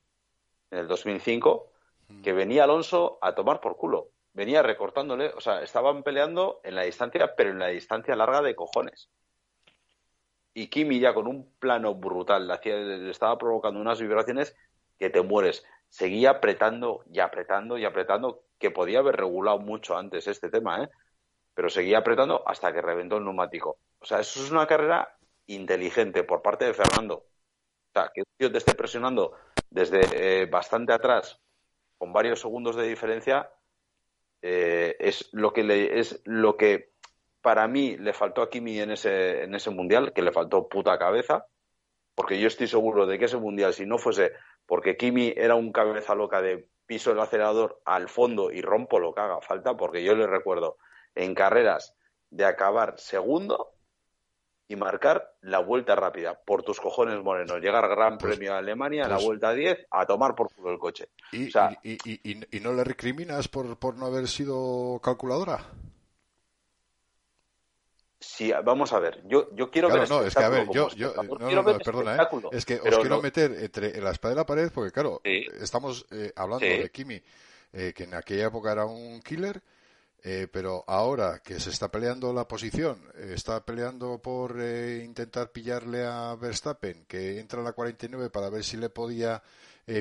S4: en el 2005, mm. que venía Alonso a tomar por culo. Venía recortándole, o sea, estaban peleando en la distancia, pero en la distancia larga de cojones. Y Kimi ya con un plano brutal, le estaba provocando unas vibraciones que te mueres. Seguía apretando y apretando y apretando, que podía haber regulado mucho antes este tema, ¿eh? pero seguía apretando hasta que reventó el neumático. O sea, eso es una carrera inteligente por parte de Fernando. O sea, que un tío te esté presionando desde eh, bastante atrás, con varios segundos de diferencia, eh, es lo que le, es lo que para mí le faltó a Kimi en ese, en ese mundial, que le faltó puta cabeza, porque yo estoy seguro de que ese mundial, si no fuese porque Kimi era un cabeza loca de piso el acelerador al fondo y rompo lo que haga falta, porque yo le recuerdo en carreras de acabar segundo y marcar la vuelta rápida. Por tus cojones, Moreno. Llegar Gran pues Premio a Alemania, la pues vuelta 10, a tomar por culo el coche.
S2: ¿Y, y, no le recriminas por, por no haber sido calculadora?
S4: Sí, vamos a ver, yo, yo quiero
S2: ver. No, es que a ver, yo, yo no, perdona, ¿eh? es que os quiero meter entre la espada y la pared porque, claro, estamos eh, hablando de Kimi, eh, que en aquella época era un killer, eh, pero ahora que se está peleando la posición, está peleando por intentar pillarle a Verstappen, que entra a la 49 para ver si le podía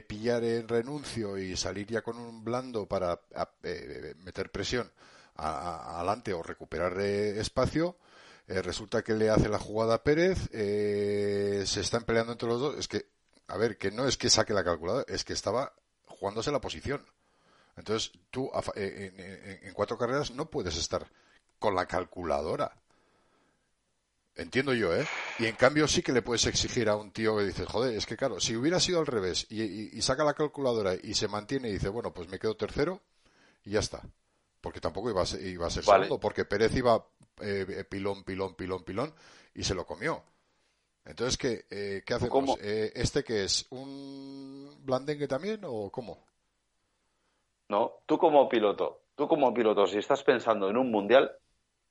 S2: pillar en renuncio y salir ya con un blando para meter presión adelante o recuperar espacio eh, resulta que le hace la jugada a Pérez, eh, se están peleando entre los dos. Es que, a ver, que no es que saque la calculadora, es que estaba jugándose la posición. Entonces, tú eh, en, cuatro carreras no puedes estar con la calculadora. Entiendo yo, ¿eh? Y en cambio sí que le puedes exigir a un tío que dice, joder, es que claro, si hubiera sido al revés y, saca la calculadora y se mantiene y dice, bueno, pues me quedo tercero y ya está. Porque tampoco iba a ser, iba a ser segundo, porque Pérez iba eh, pilón, pilón, pilón, pilón, y se lo comió. Entonces, ¿qué, eh, ¿qué hacemos? Eh, ¿Este que es? ¿Un blandengue también o cómo?
S4: No, tú como piloto, tú como piloto, si estás pensando en un mundial,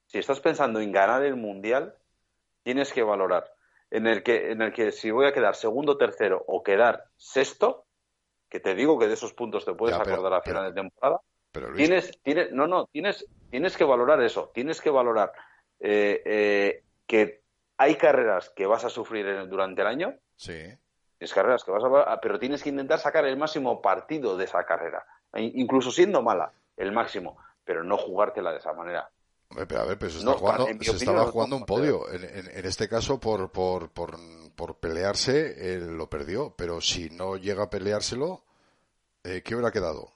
S4: si estás pensando en ganar el mundial, tienes que valorar en el que, en el que si voy a quedar segundo, tercero o quedar sexto, que te digo que de esos puntos te puedes acordar a final de temporada, tienes, tienes, no, no, tienes, tienes que valorar eso, tienes que valorar eh, eh, que hay carreras que vas a sufrir durante el año.
S2: Sí.
S4: Es carreras que vas a, pero tienes que intentar sacar el máximo partido de esa carrera, incluso siendo mala, el máximo, pero no jugártela de esa manera.
S2: pero a ver, pero se, estaba jugando un podio. En, este caso, por, por, por, por pelearse, lo perdió. Pero si no llega a peleárselo, eh, ¿qué hubiera quedado?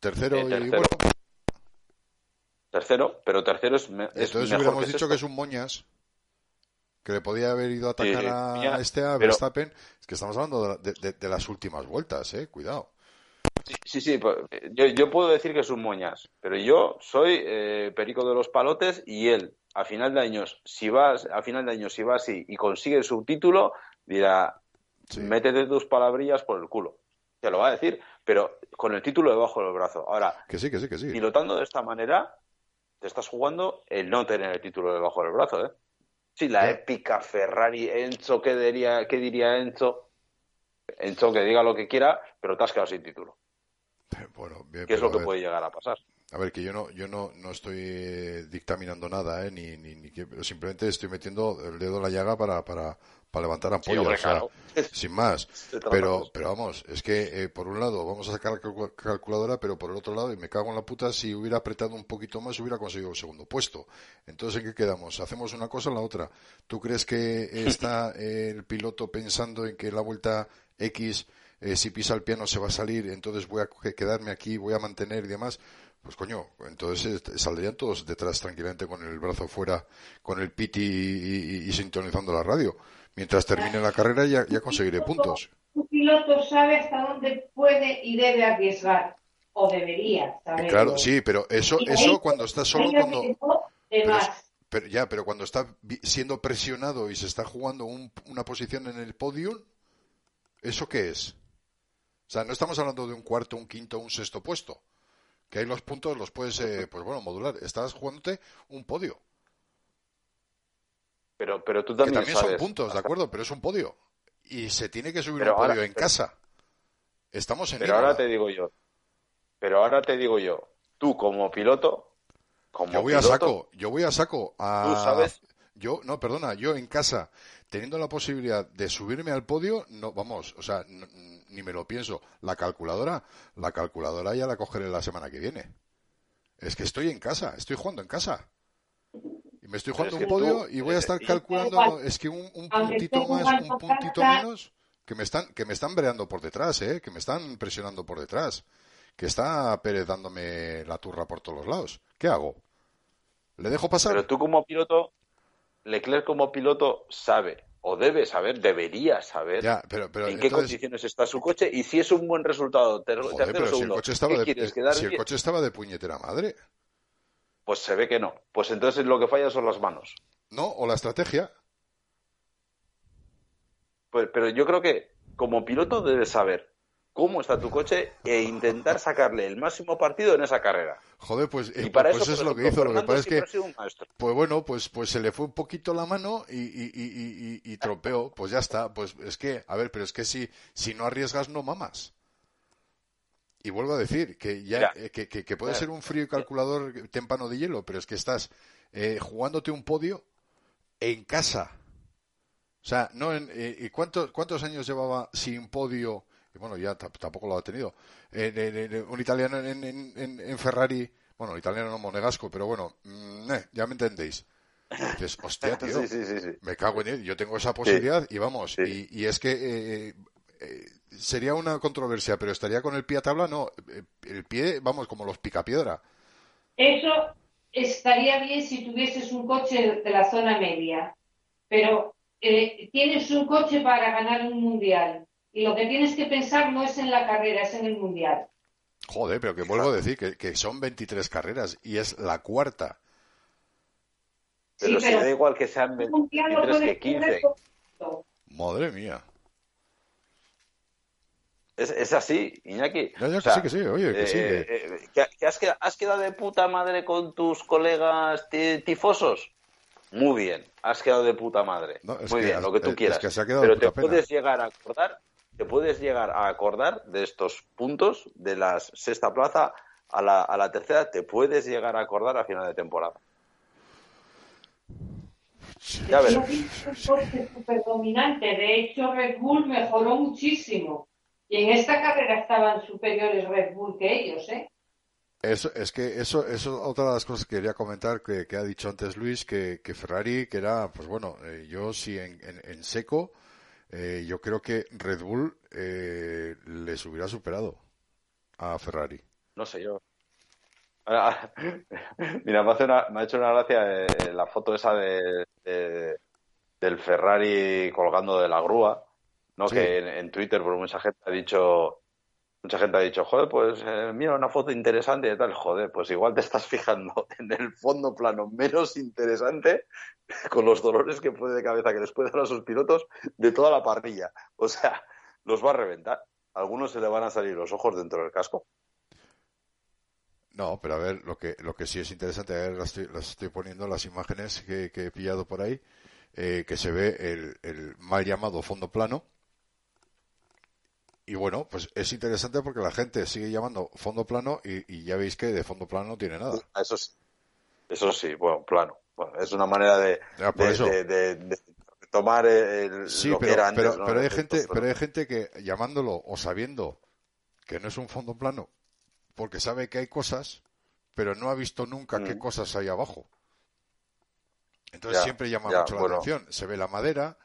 S2: Tercero, y bueno.
S4: Tercero, pero tercero es,
S2: Entonces hubiéramos dicho que es un Moñas que le podía haber ido a atacar a este a Verstappen. Es que estamos hablando de, las últimas vueltas, eh. Cuidado.
S4: Sí, sí, pues, yo, puedo decir que es un moñas, pero yo soy eh, perico de los palotes y él a final de años, si vas, a final de años, si vas y, y consigues su título, dirá, métete tus palabrillas por el culo. Te lo va a decir, pero con el título debajo del brazo. Ahora,
S2: que sí, que sí, que sí.
S4: pilotando de esta manera, te estás jugando el no tener el título debajo del brazo, ¿eh? Sí, la épica Ferrari, Enzo, ¿qué diría, ¿qué diría Enzo? Enzo que diga lo que quiera, pero te has quedado sin título. [laughs]
S2: Bueno, bien,
S4: ¿Qué es lo que puede llegar a pasar?
S2: A ver, que yo no, yo no, no estoy dictaminando nada, ¿eh? ni, ni, ni simplemente estoy metiendo el dedo en la llaga para, para, para levantar ampollas, [laughs] sin más. Pero, pero vamos, es que eh, por un lado vamos a sacar la calculadora, pero por el otro lado, y me cago en la puta, si hubiera apretado un poquito más hubiera conseguido el segundo puesto. Entonces, ¿en qué quedamos? ¿Hacemos una cosa o la otra? ¿Tú crees que [laughs] está el piloto pensando en que la vuelta X, eh, si pisa el piano se va a salir, entonces voy a quedarme aquí, voy a mantener y demás? Pues coño, entonces eh, saldrían todos detrás tranquilamente con el brazo fuera, con el piti y, sintonizando la radio. Mientras termine la carrera ya, ya conseguiré puntos.
S3: Un piloto sabe hasta dónde puede y debe arriesgar, o debería saber.
S2: Claro, sí, pero eso, eso cuando está solo, cuando... Pero, ya, pero cuando está siendo presionado y se está jugando una posición en el podium, ¿eso qué es? O sea, no estamos hablando de un cuarto, un quinto, un sexto puesto que ahí los puntos los puedes, eh, pues bueno, modular. Estás jugándote un podio.
S4: Pero, pero tú también,
S2: que también son puntos, de acuerdo, pero es un podio. Y se tiene que subir un podio en casa. Estamos en
S4: Pero ahora te digo yo. Pero ahora te digo yo. Tú como piloto. Como
S2: yo voy
S4: a
S2: saco. Yo voy a saco. A...
S4: Tú sabes.
S2: Yo, no, perdona, yo en casa, teniendo la posibilidad de subirme al podio, no, vamos, o sea, ni me lo pienso. La calculadora, la calculadora ya la cogeré la semana que viene. Es que estoy en casa, estoy jugando en casa. Me estoy jugando un podio y voy a estar calculando, es que un, puntito más, un puntito menos, que me están, que me están breando por detrás, eh, que me están presionando por detrás. Que está Pérez dándome la turra por todos los lados. ¿Qué hago? ¿Le dejo pasar?
S4: Pero tú como piloto, Leclerc como piloto sabe o debe saber, debería saber en qué condiciones está su coche y si es un buen resultado. tercero,
S2: si el coche estaba de, si el coche estaba de puñetera madre.
S4: Pues se ve que no. Pues entonces lo que falla son las manos.
S2: No, o la estrategia.
S4: Pues, pero yo creo que como piloto debes saber cómo está tu coche e intentar sacarle el máximo partido en esa carrera.
S2: Joder, pues, eh, pues eso, es lo que hizo. Lo que pasa es que, pues bueno, pues, pues se le fue un poquito la mano y, y, y, y, trompeó. Pues ya está. Pues es que, a ver, pero es que si, si no arriesgas, no mamas. Y vuelvo a decir que ya eh, que, que, puede ser un frío calculador témpano de hielo, pero es que estás eh, jugándote un podio en casa. O sea, no en, ¿y cuántos, cuántos años llevaba sin podio y bueno, ya tampoco lo ha tenido. un italiano en, Ferrari, bueno, italiano no monegasco, pero bueno, mm, eh, ya me entendéis. Dices, hostia, [laughs] tío, me cago en él, yo tengo esa posibilidad y vamos, y, es que eh, eh, sería una controversia, pero estaría con el pie a tabla, no, el pie, vamos, como los picapiedra.
S3: Eso estaría bien si tuvieses un coche de la zona media, pero tienes un coche para ganar un mundial y lo que tienes que pensar no es en la carrera, es en el mundial.
S2: Joder, pero que vuelvo a decir que, son 23 carreras y es la cuarta.
S4: Pero, si da igual que sean 23 que 15.
S2: Madre mía.
S4: Es, así, Iñaki.
S2: Ya, que sí, que sí, oye, que sí.
S4: Eh, eh, que, has, quedado, has, quedado, de puta madre con tus colegas tifosos? Muy bien, has quedado de puta madre. Muy bien, lo que tú quieras. Pero te puedes llegar a acordar te puedes llegar a acordar de estos puntos de la sexta plaza a la, a la tercera, te puedes llegar a acordar a final de temporada.
S3: Ya verás. súper dominante. De hecho, Red Bull mejoró muchísimo. Y en esta carrera estaban superiores Red Bull que ellos, ¿eh?
S2: Eso, es que eso, eso es otra de las cosas que quería comentar que, ha dicho antes Luis, que, que, Ferrari, que era, pues bueno, eh, yo sí en, en seco, eh, yo creo que Red Bull eh, les hubiera superado a Ferrari.
S4: No sé yo. [laughs] Mira, me, ha hecho una gracia eh, la foto esa de, del Ferrari colgando de la grúa, ¿no? Que en, Twitter por un mensaje ha dicho mucha gente ha dicho, joder, pues eh, mira una foto interesante y tal, joder, pues igual te estás [laughs] fijando en el fondo plano menos interesante [laughs] con los dolores que puede de cabeza que les puede dar a sus pilotos de toda la parrilla. O sea, los va a reventar. algunos se le van a salir los ojos dentro del casco.
S2: No, pero a ver, lo que, lo que sí es interesante, a ver, las estoy, poniendo, las imágenes que, he pillado por ahí, eh, que se ve el, el mal llamado fondo plano, y bueno, pues es interesante porque la gente sigue llamando fondo plano y, ya veis que de fondo plano no tiene nada.
S4: Eso sí, eso sí, bueno, plano. Bueno, es una manera de, tomar el,
S2: sí, lo pero, que era antes, pero, pero hay gente, pero hay gente que llamándolo o sabiendo que no es un fondo plano, porque sabe que hay cosas, pero no ha visto nunca qué mm. cosas hay abajo. Entonces siempre llama mucho la atención. Se ve la madera,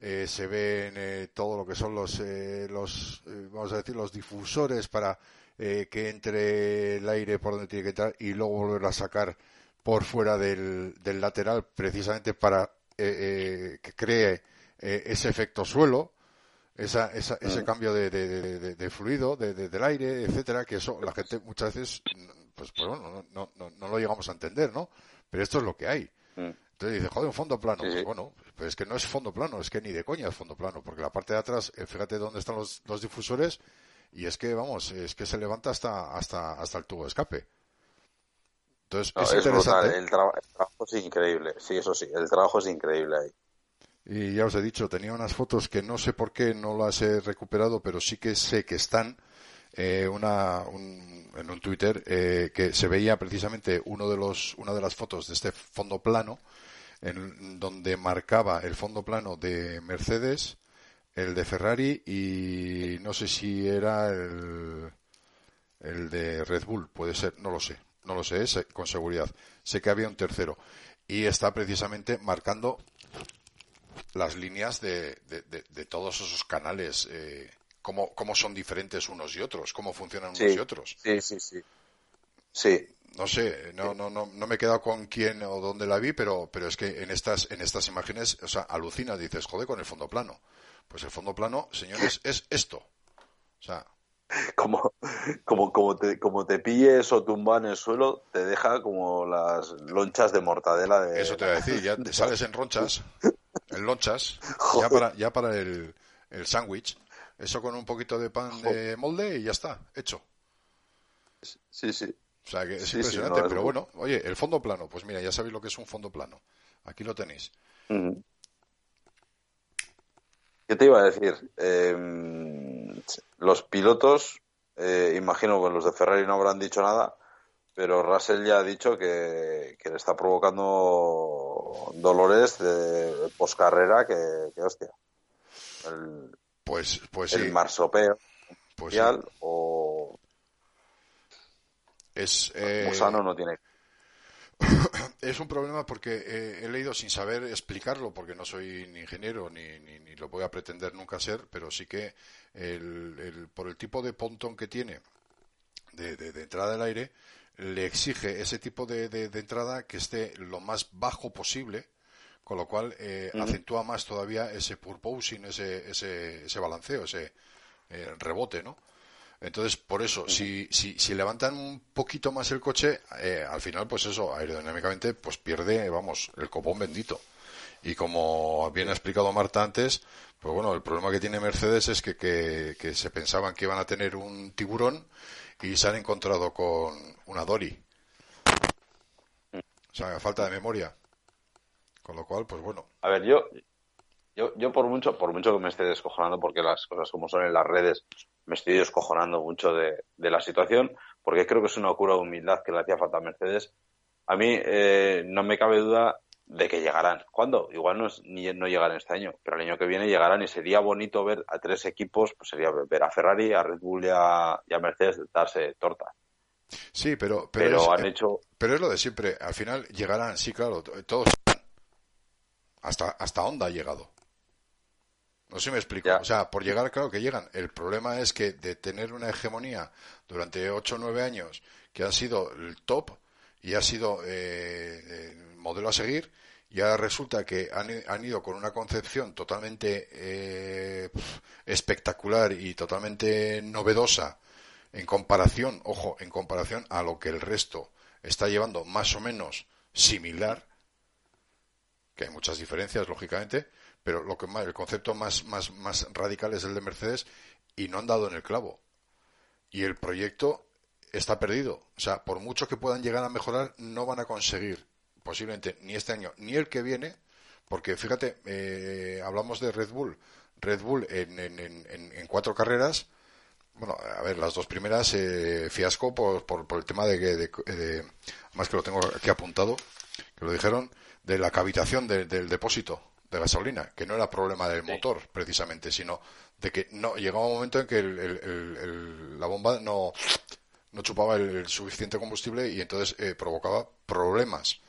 S2: eh, se ven eh, todo lo que son los, eh, los vamos a decir, los difusores para que entre el aire por donde tiene que entrar y luego volverlo a sacar por fuera del, del lateral precisamente para que cree ese efecto suelo. Esa, esa, ese mm. cambio de, de, de, fluido del aire, etcétera, que eso la gente muchas veces pues, pues bueno, no, no, no, lo llegamos a entender, ¿no? Pero esto es lo que hay. Entonces dice, joder, un fondo plano. Pues bueno, pues es que no es fondo plano, es que ni de coña es fondo plano, porque la parte de atrás, eh, fíjate dónde están los, los, difusores, y es que, vamos, es que se levanta hasta, hasta, hasta el tubo de escape. Entonces, es, interesante.
S4: El, trabajo es increíble, sí, eso sí, el trabajo es increíble ahí.
S2: Y ya os he dicho, tenía unas fotos que no sé por qué no las he recuperado, pero sí que sé que están eh, una, en un Twitter eh, que se veía precisamente uno de los, una de las fotos de este fondo plano en donde marcaba el fondo plano de Mercedes, el de Ferrari y no sé si era el, el de Red Bull, puede ser, no lo sé, no lo sé, con seguridad. Sé que había un tercero y está precisamente marcando las líneas de, de, todos esos canales, eh, cómo, cómo son diferentes unos y otros, cómo funcionan unos y otros.
S4: Sí, sí, sí. Sí,
S2: no sé, no, no, no, no me he quedado con quién o dónde la vi, pero, pero es que en estas, en estas imágenes, o sea, alucinas, dices, joder, con el fondo plano. Pues el fondo plano, señores, es esto. O sea.
S4: Como, como, como te, como te pilles o tumba en el suelo, te deja como las lonchas de mortadela de.
S2: Eso te voy a decir, ya te [laughs] sales en ronchas, en lonchas, ya para, ya para el, el sándwich, eso con un poquito de pan de molde y ya está, hecho.
S4: Sí, sí.
S2: O sea que es impresionante, pero bueno, oye, el fondo plano, pues mira, ya sabéis lo que es un fondo plano. Aquí lo tenéis.
S4: ¿Qué te iba a decir? Em, los pilotos, eh, imagino que los de Ferrari no habrán dicho nada, pero Russell ya ha dicho que, le está provocando dolores de poscarrera que, que hostia. El,
S2: pues, pues
S4: el marsopeo pues o
S2: es, eh,
S4: no tiene. [coughs]
S2: es un problema porque eh, he leído sin saber explicarlo, porque no soy ni ingeniero ni, ni, lo voy a pretender nunca ser, pero sí que el, por el tipo de pontón que tiene de, de, entrada del aire, le exige ese tipo de, de, entrada que esté lo más bajo posible, con lo cual eh, acentúa más todavía ese purposing, ese, ese, ese balanceo, ese eh, rebote, ¿no? Entonces, por eso, si, si, si levantan un poquito más el coche, eh, al final, pues eso, aerodinámicamente, pues pierde, vamos, el copón bendito. Y como bien ha explicado Marta antes, pues bueno, el problema que tiene Mercedes es que, que, se pensaban que iban a tener un tiburón y se han encontrado con una Dory. O sea, falta de memoria. Con lo cual, pues bueno.
S4: A ver, yo, yo, yo por mucho, por mucho que me esté descojonando, porque las cosas como son en las redes, me estoy descojonando mucho de, la situación, porque creo que es una cura de humildad que le hacía falta a Mercedes. A mí eh, no me cabe duda de que llegarán. ¿Cuándo? Igual no, ni, no llegarán este año, pero el año que viene llegarán y sería bonito ver a tres equipos, pues sería ver a Ferrari, a Red Bull y a, Mercedes darse torta.
S2: Sí, pero, pero, han hecho... pero es lo de siempre. Al final llegarán, sí, claro, todos. Hasta, hasta Honda ha llegado. No sé si me explico. O sea, por llegar, claro que llegan. El problema es que de tener una hegemonía durante 8 o 9 años que ha sido el top y ha sido eh, el modelo a seguir, y ahora resulta que han, ido con una concepción totalmente eh, espectacular y totalmente novedosa en comparación, ojo, en comparación a lo que el resto está llevando más o menos similar, que hay muchas diferencias, lógicamente, pero lo que más, el concepto más, más, más radical es el de Mercedes y no han dado en el clavo. Y el proyecto está perdido. O sea, por mucho que puedan llegar a mejorar, no van a conseguir posiblemente ni este año ni el que viene, porque fíjate, eh, hablamos de Red Bull. Red Bull en, en, en, en, cuatro carreras, bueno, a ver, las dos primeras eh, fiasco por, por, por, el tema de que, de, más que lo tengo aquí apuntado, que lo dijeron, de la cavitación de, del depósito de gasolina, que no era problema del sí. motor precisamente, sino de que no llegaba un momento en que el, el, la bomba no, no chupaba el, suficiente combustible y entonces eh, provocaba problemas.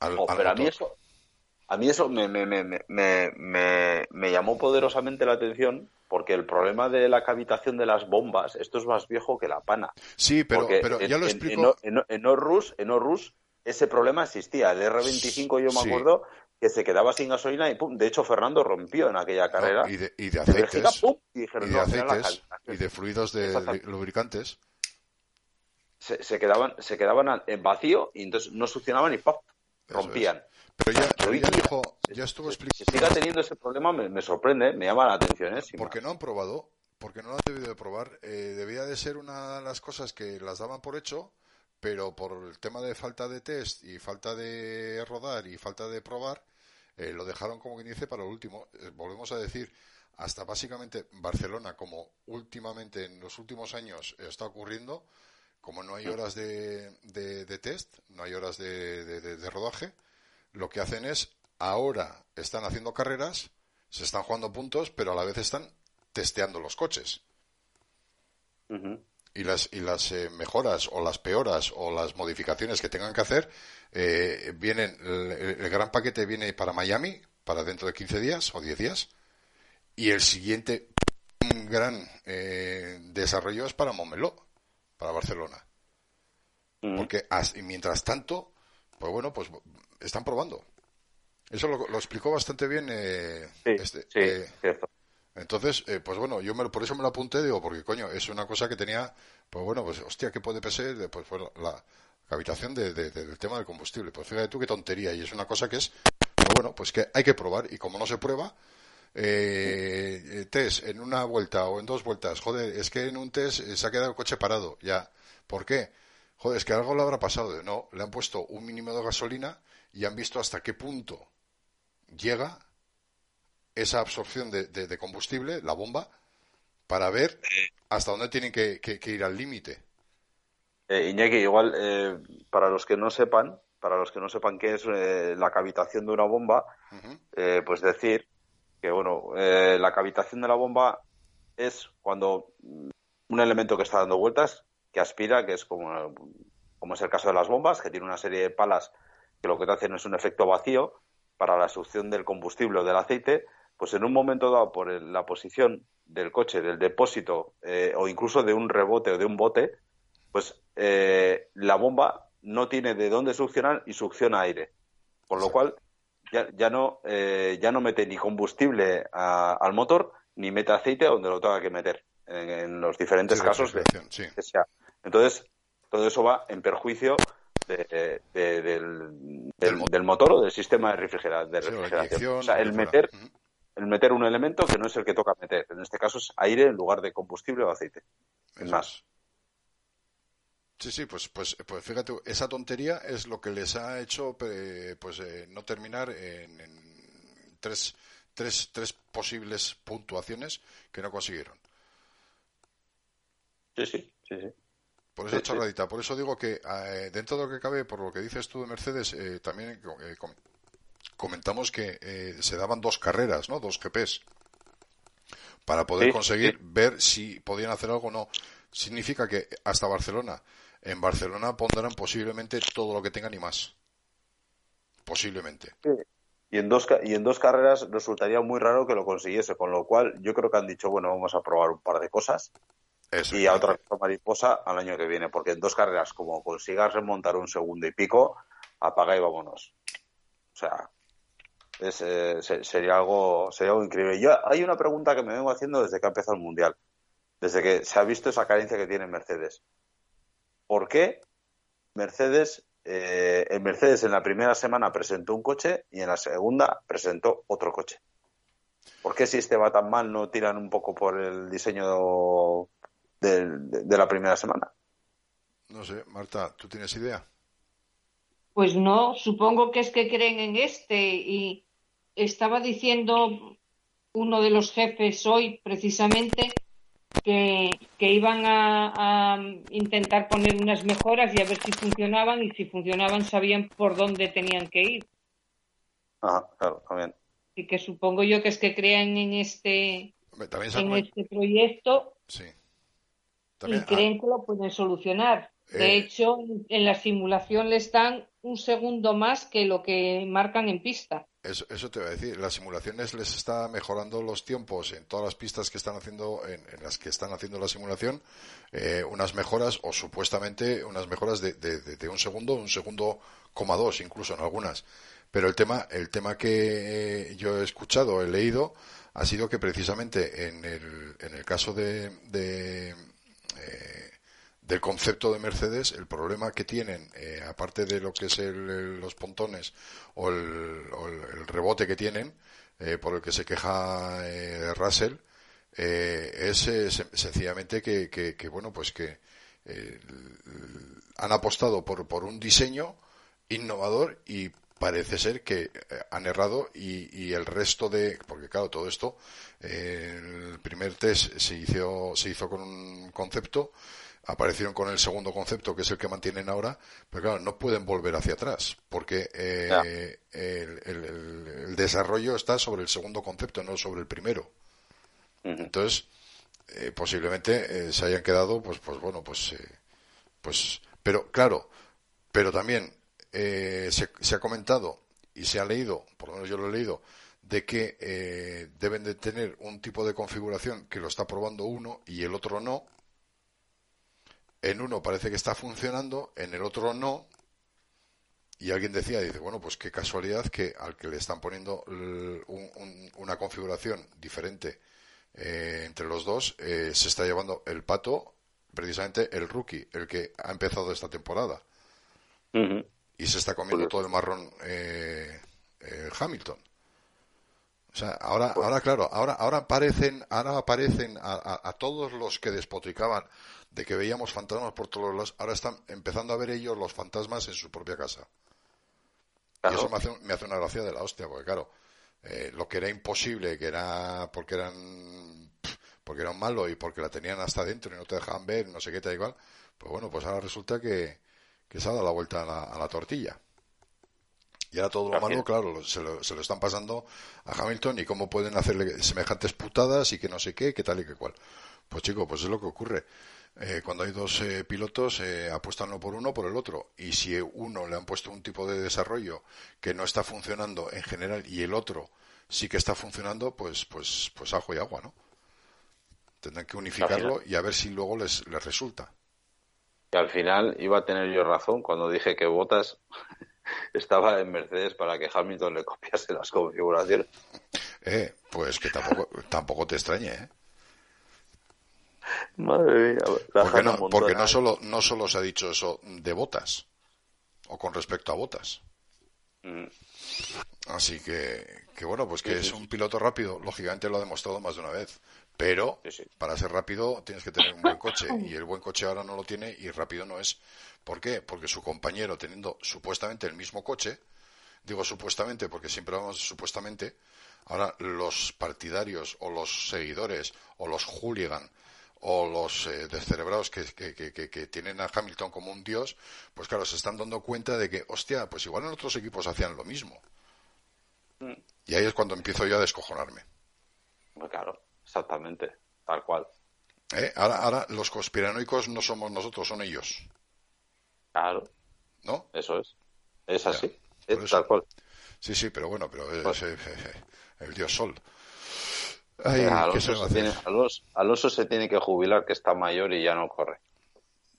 S4: Al, oh, al pero motor. a mí eso, a mí eso me, me, me, me, me llamó poderosamente la atención porque el problema de la cavitación de las bombas, esto es más viejo que la pana.
S2: Sí, pero, pero
S4: en,
S2: ya lo explico.
S4: En, en, en, Orrus, en Orrus ese problema existía. El R25 yo me sí. acuerdo que se quedaba sin gasolina y pum, de hecho Fernando rompió en aquella carrera.
S2: No, y, de, y de aceites. Bélgica, pum, y, dijeron, y, de, aceites y de fluidos de lubricantes.
S4: Se, se, quedaban, se quedaban en vacío y entonces no succionaban y ¡pop! rompían.
S2: Es. Pero ya, pero ya dijo, ya estuvo explicando.
S4: Si siga teniendo ese problema me, me, sorprende, me llama la atención. ¿eh?
S2: porque no han probado, porque no lo han debido de probar. Eh, debía de ser una de las cosas que las daban por hecho, pero por el tema de falta de test y falta de rodar y falta de probar, eh, lo dejaron como quien dice para el último. Eh, volvemos a decir, hasta básicamente Barcelona, como últimamente en los últimos años está ocurriendo, como no hay horas de, de, test, no hay horas de, de rodaje, lo que hacen es, ahora están haciendo carreras, se están jugando puntos, pero a la vez están testeando los coches.
S4: Uh.
S2: Y las, y las eh, mejoras o las peoras o las modificaciones que tengan que hacer, eh, vienen, el, el, gran paquete viene para Miami, para dentro de 15 días o 10 días, y el siguiente gran eh, desarrollo es para Montmeló, para Barcelona. Uh -huh. Porque y mientras tanto, pues bueno, pues están probando. Eso lo, lo explicó bastante bien eh,
S4: sí,
S2: este.
S4: Sí,
S2: eh,
S4: cierto.
S2: Entonces, eh, pues bueno, yo me, por eso me lo apunté, digo, porque coño, es una cosa que tenía, pues bueno, pues hostia, ¿qué puede pesar? Pues bueno, la cavitación de, de, de, del tema del combustible. Pues fíjate tú qué tontería, y es una cosa que es, pues bueno, pues que hay que probar, y como no se prueba, eh, test en una vuelta o en dos vueltas, joder, es que en un test se ha quedado el coche parado, ya. ¿Por qué? Joder, es que algo le habrá pasado. No, le han puesto un mínimo de gasolina y han visto hasta qué punto llega esa absorción de, de, de combustible, la bomba, para ver hasta dónde tienen que, que, que ir al límite.
S4: Eh, Iñaki, igual, eh, para los que no sepan, para los que no sepan qué es eh, la cavitación de una bomba, uh -huh. pues decir que, bueno, eh, la cavitación de la bomba es cuando un elemento que está dando vueltas, que aspira, que es como, como es el caso de las bombas, que tiene una serie de palas que lo que te hacen es un efecto vacío para la succión del combustible o del aceite, pues en un momento dado por el, la posición del coche, del depósito eh, o incluso de un rebote o de un bote, pues eh, la bomba no tiene de dónde succionar y succiona aire. Con lo cual ya, ya, no, eh, ya no mete ni combustible a, al motor ni mete aceite donde lo tenga que meter, en, en los diferentes
S2: sí,
S4: casos de,
S2: sí.
S4: que sea. Entonces, todo eso va en perjuicio de, de, del, del, del, motor o del sistema de, refrigera, de refrigeración. O sea, el meter, uh -huh. El meter un elemento que no es el que toca meter. En este caso es aire en lugar de combustible o aceite. Es más.
S2: Sí, sí, pues, pues, pues fíjate, esa tontería es lo que les ha hecho pues eh, no terminar en, en tres, tres, tres posibles puntuaciones que no consiguieron.
S4: Sí, sí, sí, sí.
S2: Por esa sí, chorradita. Sí. Por eso digo que eh, dentro de lo que cabe, por lo que dices tú de Mercedes, eh, también eh, comentamos que eh, se daban dos carreras, ¿no? Dos GPs. Para poder sí, conseguir ver si podían hacer algo o no. Significa que hasta Barcelona. En Barcelona pondrán posiblemente todo lo que tengan y más. Posiblemente.
S4: Y en, dos, y en dos carreras resultaría muy raro que lo consiguiese, con lo cual yo creo que han dicho, bueno, vamos a probar un par de cosas
S2: eso,
S4: y a otra mariposa al año que viene, porque en dos carreras, como consigas remontar un segundo y pico, apaga y vámonos. O sea, es, eh, sería algo sería algo increíble. Yo hay una pregunta que me vengo haciendo desde que ha empezado el mundial. desde que se ha visto esa carencia que tiene Mercedes. ¿Por qué Mercedes, eh, Mercedes en la primera semana presentó un coche y en la segunda presentó otro coche? ¿Por qué si este va tan mal no tiran un poco por el diseño de la primera semana?
S2: No sé, Marta, ¿tú tienes idea?
S3: Pues no, supongo que es que creen en este y estaba diciendo uno de los jefes hoy precisamente que, iban a, intentar poner unas mejoras y a ver si funcionaban y si funcionaban sabían por dónde tenían que ir.
S4: Ah, claro, también.
S3: Y que supongo yo que es que crean en este, en este proyecto y creen que lo pueden solucionar. De eh, hecho, en la simulación les dan un segundo más que lo que marcan en pista.
S2: Eso, eso, te voy a decir. Las simulaciones les está mejorando los tiempos en todas las pistas que están haciendo, en, las que están haciendo la simulación, eh, unas mejoras o supuestamente unas mejoras de, de, un segundo, un segundo coma dos, incluso en algunas. Pero el tema, el tema que yo he escuchado, he leído, ha sido que precisamente en el, en el caso de, de eh, del concepto de Mercedes, el problema que tienen, eh, aparte de lo que es los pontones o el, rebote que tienen, eh, por el que se queja eh, Russell, es sencillamente que, bueno, pues que han apostado por, por un diseño innovador y parece ser que han errado y, y, el resto de porque claro todo esto el primer test se hizo se hizo con un concepto aparecieron con el segundo concepto, que es el que mantienen ahora, pero claro, no pueden volver hacia atrás, porque eh, el, desarrollo está sobre el segundo concepto, no sobre el primero. Entonces, eh, posiblemente eh, se hayan quedado, pues, pues bueno, pues, pues, pero claro, pero también se, se, ha comentado y se ha leído, por lo menos yo lo he leído, de que deben de tener un tipo de configuración que lo está probando uno y el otro no, en uno parece que está funcionando, en el otro no. Y alguien decía, dice, bueno, pues qué casualidad que al que le están poniendo una configuración diferente eh, entre los dos, eh, se está llevando el pato, precisamente el rookie, el que ha empezado esta temporada. Y se está comiendo todo el marrón eh, Hamilton. O sea, ahora, ahora claro, ahora, ahora aparecen, ahora aparecen a, a todos los que despotricaban de que veíamos fantasmas por todos lados, ahora están empezando a ver ellos los fantasmas en su propia casa. Y eso me hace, me hace, una gracia de la hostia, porque claro, eh, lo que era imposible, que era porque eran porque eran malos y porque la tenían hasta dentro y no te dejaban ver, no sé qué, tal igual, pues bueno, pues ahora resulta que, que se ha dado la vuelta a la, tortilla. Y ahora todo lo malo, claro, se lo, se lo, están pasando a Hamilton y cómo pueden hacerle semejantes putadas y que no sé qué, qué tal y qué cual. Pues chico, pues es lo que ocurre. Eh, cuando hay dos eh, pilotos, eh, apuestan uno por uno por el otro. Y si uno le han puesto un tipo de desarrollo que no está funcionando en general y el otro sí que está funcionando, pues, pues, pues ajo y agua, ¿no? Tendrán que unificarlo y a ver si luego les, les resulta.
S4: Y al final iba a tener yo razón cuando dije que Botas estaba en Mercedes para que Hamilton le copiase las configuraciones.
S2: Eh, pues que tampoco, tampoco te extrañe, ¿eh?
S4: Madre mía.
S2: Porque, no, porque no, solo, no solo se ha dicho eso de botas, o con respecto a botas. Mm. Así que, que bueno, pues que es un piloto rápido, lógicamente lo ha demostrado más de una vez. Pero para ser rápido tienes que tener un buen coche [coughs] y el buen coche ahora no lo tiene y rápido no es. ¿Por qué? Porque su compañero teniendo supuestamente el mismo coche, digo supuestamente porque siempre vamos supuestamente, ahora los partidarios o los seguidores o los hooligan o los eh, descerebrados que, que, tienen a Hamilton como un dios, pues claro, se están dando cuenta de que, hostia, pues igual en otros equipos hacían lo mismo. Mm. Y ahí es cuando empiezo yo a descojonarme.
S4: Pues claro, exactamente, tal cual.
S2: ¿Eh? Ahora, ahora los conspiranoicos no somos nosotros, son ellos.
S4: Claro.
S2: ¿No?
S4: Eso es. Es así. es tal cual.
S2: Sí, sí, pero bueno, pero es, pues eh, el dios Sol.
S4: Alonso, se tiene, que jubilar, que está mayor y ya no corre.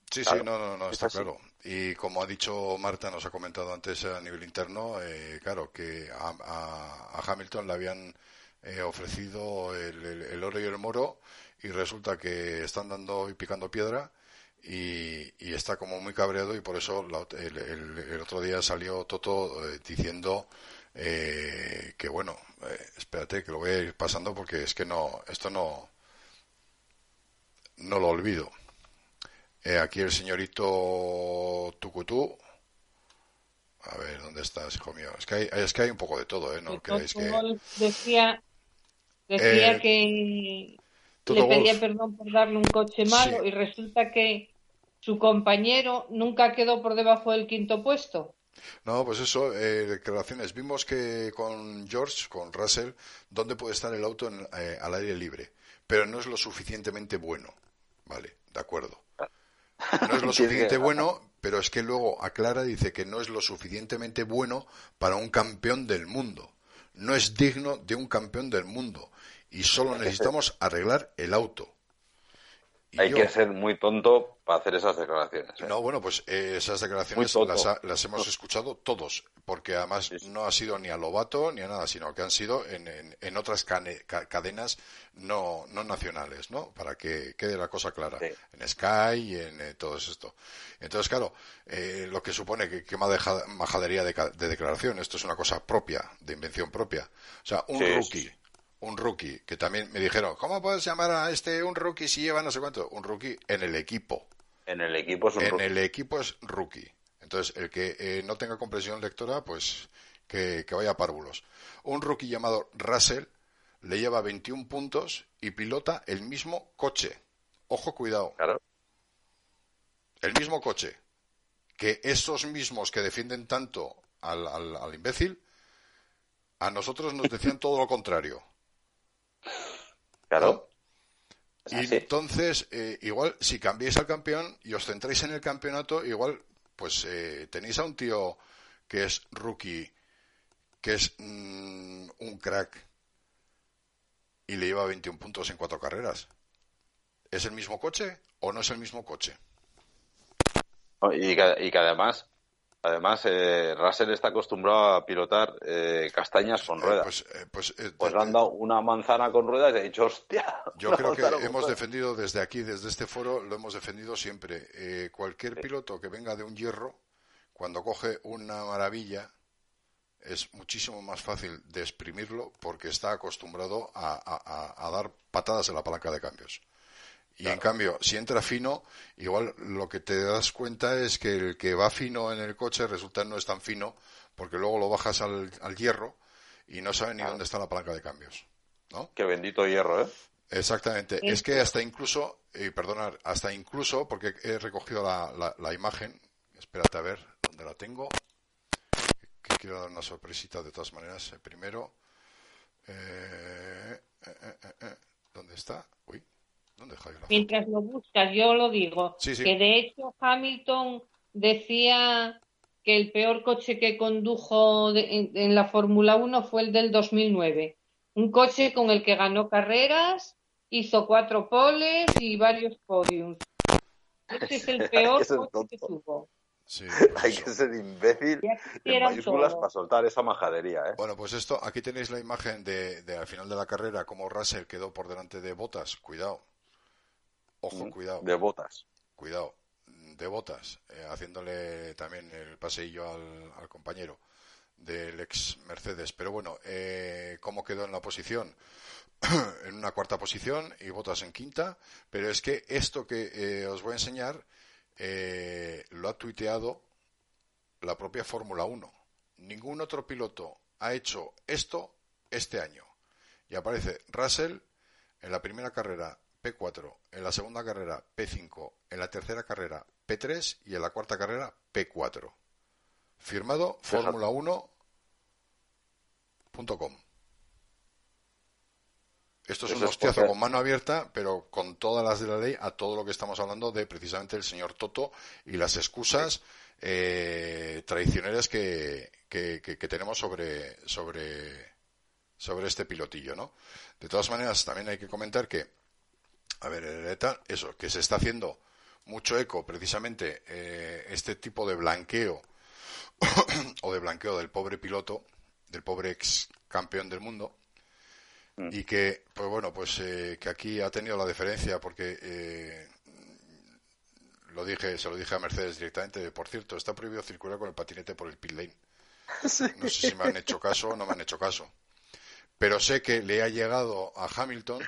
S2: Sí, sí, no, no, no, está claro. Y como ha dicho Marta, nos ha comentado antes a nivel interno, eh, claro, que a, Hamilton le habían eh, ofrecido el, oro y el moro y resulta que están dando y picando piedra y, está como muy cabreado y por eso el, otro día salió Toto eh, diciendo eh, que bueno, espérate que lo voy a ir pasando porque es que no, esto no, no lo olvido. aquí el señorito Tucutú a ver, ¿dónde estás, hijo mío? Es que hay, es que hay un poco de todo, ¿eh? No creéis que...
S3: Decía, decía eh, que le pedía perdón por darle un coche malo y resulta que su compañero nunca quedó por debajo del quinto puesto.
S2: No, pues eso, eh, declaraciones. Vimos que con George, con Russell, ¿dónde puede estar el auto eh, al aire libre? Pero no es lo suficientemente bueno. Vale, de acuerdo. No es lo [laughs] suficiente bueno, pero es que luego aclara, dice que no es lo suficientemente bueno para un campeón del mundo. No es digno de un campeón del mundo. Y solo necesitamos arreglar el auto.
S4: Hay que ser muy tonto para hacer esas declaraciones. ¿eh?
S2: No, bueno, pues eh, esas declaraciones las, hemos escuchado todos, porque además no ha sido ni a Lobato ni a nada, sino que han sido en, otras cadenas no, no nacionales, ¿no? Para que quede la cosa clara. En Sky y en eh, todo esto. Entonces, claro, lo que supone que, que majadería de, de, declaración, esto es una cosa propia, de invención propia. O sea, un rookie un rookie, que también me dijeron, ¿cómo puedes llamar a este un rookie si lleva no sé cuánto? Un rookie en el equipo.
S4: En el equipo es un
S2: En el equipo es rookie. Entonces, el que eh, no tenga comprensión lectora, pues que, vaya a párvulos. Un rookie llamado Russell le lleva 21 puntos y pilota el mismo coche. Ojo, cuidado.
S4: Claro.
S2: El mismo coche. Que esos mismos que defienden tanto al, al imbécil, a nosotros nos decían todo lo contrario.
S4: Claro.
S2: Y entonces, eh, igual, si cambiáis al campeón y os centráis en el campeonato, igual, pues eh, tenéis a un tío que es rookie, que es mm, un crack y le lleva 21 puntos en cuatro carreras. ¿Es el mismo coche o no es el mismo coche?
S4: Y y que además Además, eh, Russell está acostumbrado a pilotar eh, castañas con eh, ruedas. pues, eh, pues, pues le han dado una manzana con ruedas y ha dicho, hostia. [laughs]
S2: Yo creo que hemos defendido desde aquí, desde este foro, lo hemos defendido siempre. cualquier piloto que venga de un hierro, cuando coge una maravilla, es muchísimo más fácil de exprimirlo porque está acostumbrado a dar patadas en la palanca de cambios. Y en cambio, si entra fino, igual lo que te das cuenta es que el que va fino en el coche resulta no es tan fino, porque luego lo bajas al, hierro y no sabe ni dónde está la palanca de cambios. ¿no?
S4: Qué bendito hierro, ¿eh?
S2: Exactamente. Es que hasta incluso, y perdonar, hasta incluso, porque he recogido la, la, imagen, espérate a ver dónde la tengo, que quiero dar una sorpresita de todas maneras. Eh, primero, eh, eh, ¿dónde está? Uy,
S3: Mientras lo buscas, yo lo digo. Que de hecho Hamilton decía que el peor coche que condujo en, la Fórmula 1 fue el del 2009. Un coche con el que ganó carreras, hizo cuatro poles y varios podiums. Ese es el [laughs] peor coche que tuvo. [laughs]
S4: Hay que ser imbécil en mayúsculas para soltar esa majadería. ¿eh?
S2: Bueno, pues esto, aquí tenéis la imagen de, de, al final de la carrera, como Russell quedó por delante de Botas. Cuidado. Ojo, cuidado.
S4: De botas.
S2: Cuidado, de botas, eh, haciéndole también el paseillo al, compañero del ex Mercedes. Pero bueno, eh, ¿cómo quedó en la posición? [clears throat] en una cuarta posición y botas en quinta. Pero es que esto que eh, os voy a enseñar lo ha tuiteado la propia Fórmula 1. Ningún otro piloto ha hecho esto este año. Y aparece Russell en la primera carrera P4, en la segunda carrera P5, en la tercera carrera P3 y en la cuarta carrera P4. Firmado Fórmula1.com. Esto es un hostiazo con mano abierta, pero con todas las de la ley a todo lo que estamos hablando de precisamente el señor Toto y las excusas eh, traicioneras que, que, que, tenemos sobre, sobre, sobre este pilotillo, ¿no? De todas maneras, también hay que comentar que a ver, eso, que se está haciendo mucho eco precisamente eh, este tipo de blanqueo [coughs] o de blanqueo del pobre piloto, del pobre ex campeón del mundo, Mm. Y que, pues bueno, pues eh, que aquí ha tenido la deferencia porque eh, lo dije, se lo dije a Mercedes directamente. Por cierto, está prohibido circular con el patinete por el pit lane. [laughs] No sé si me han hecho caso o no me han hecho caso. Pero sé que le ha llegado a Hamilton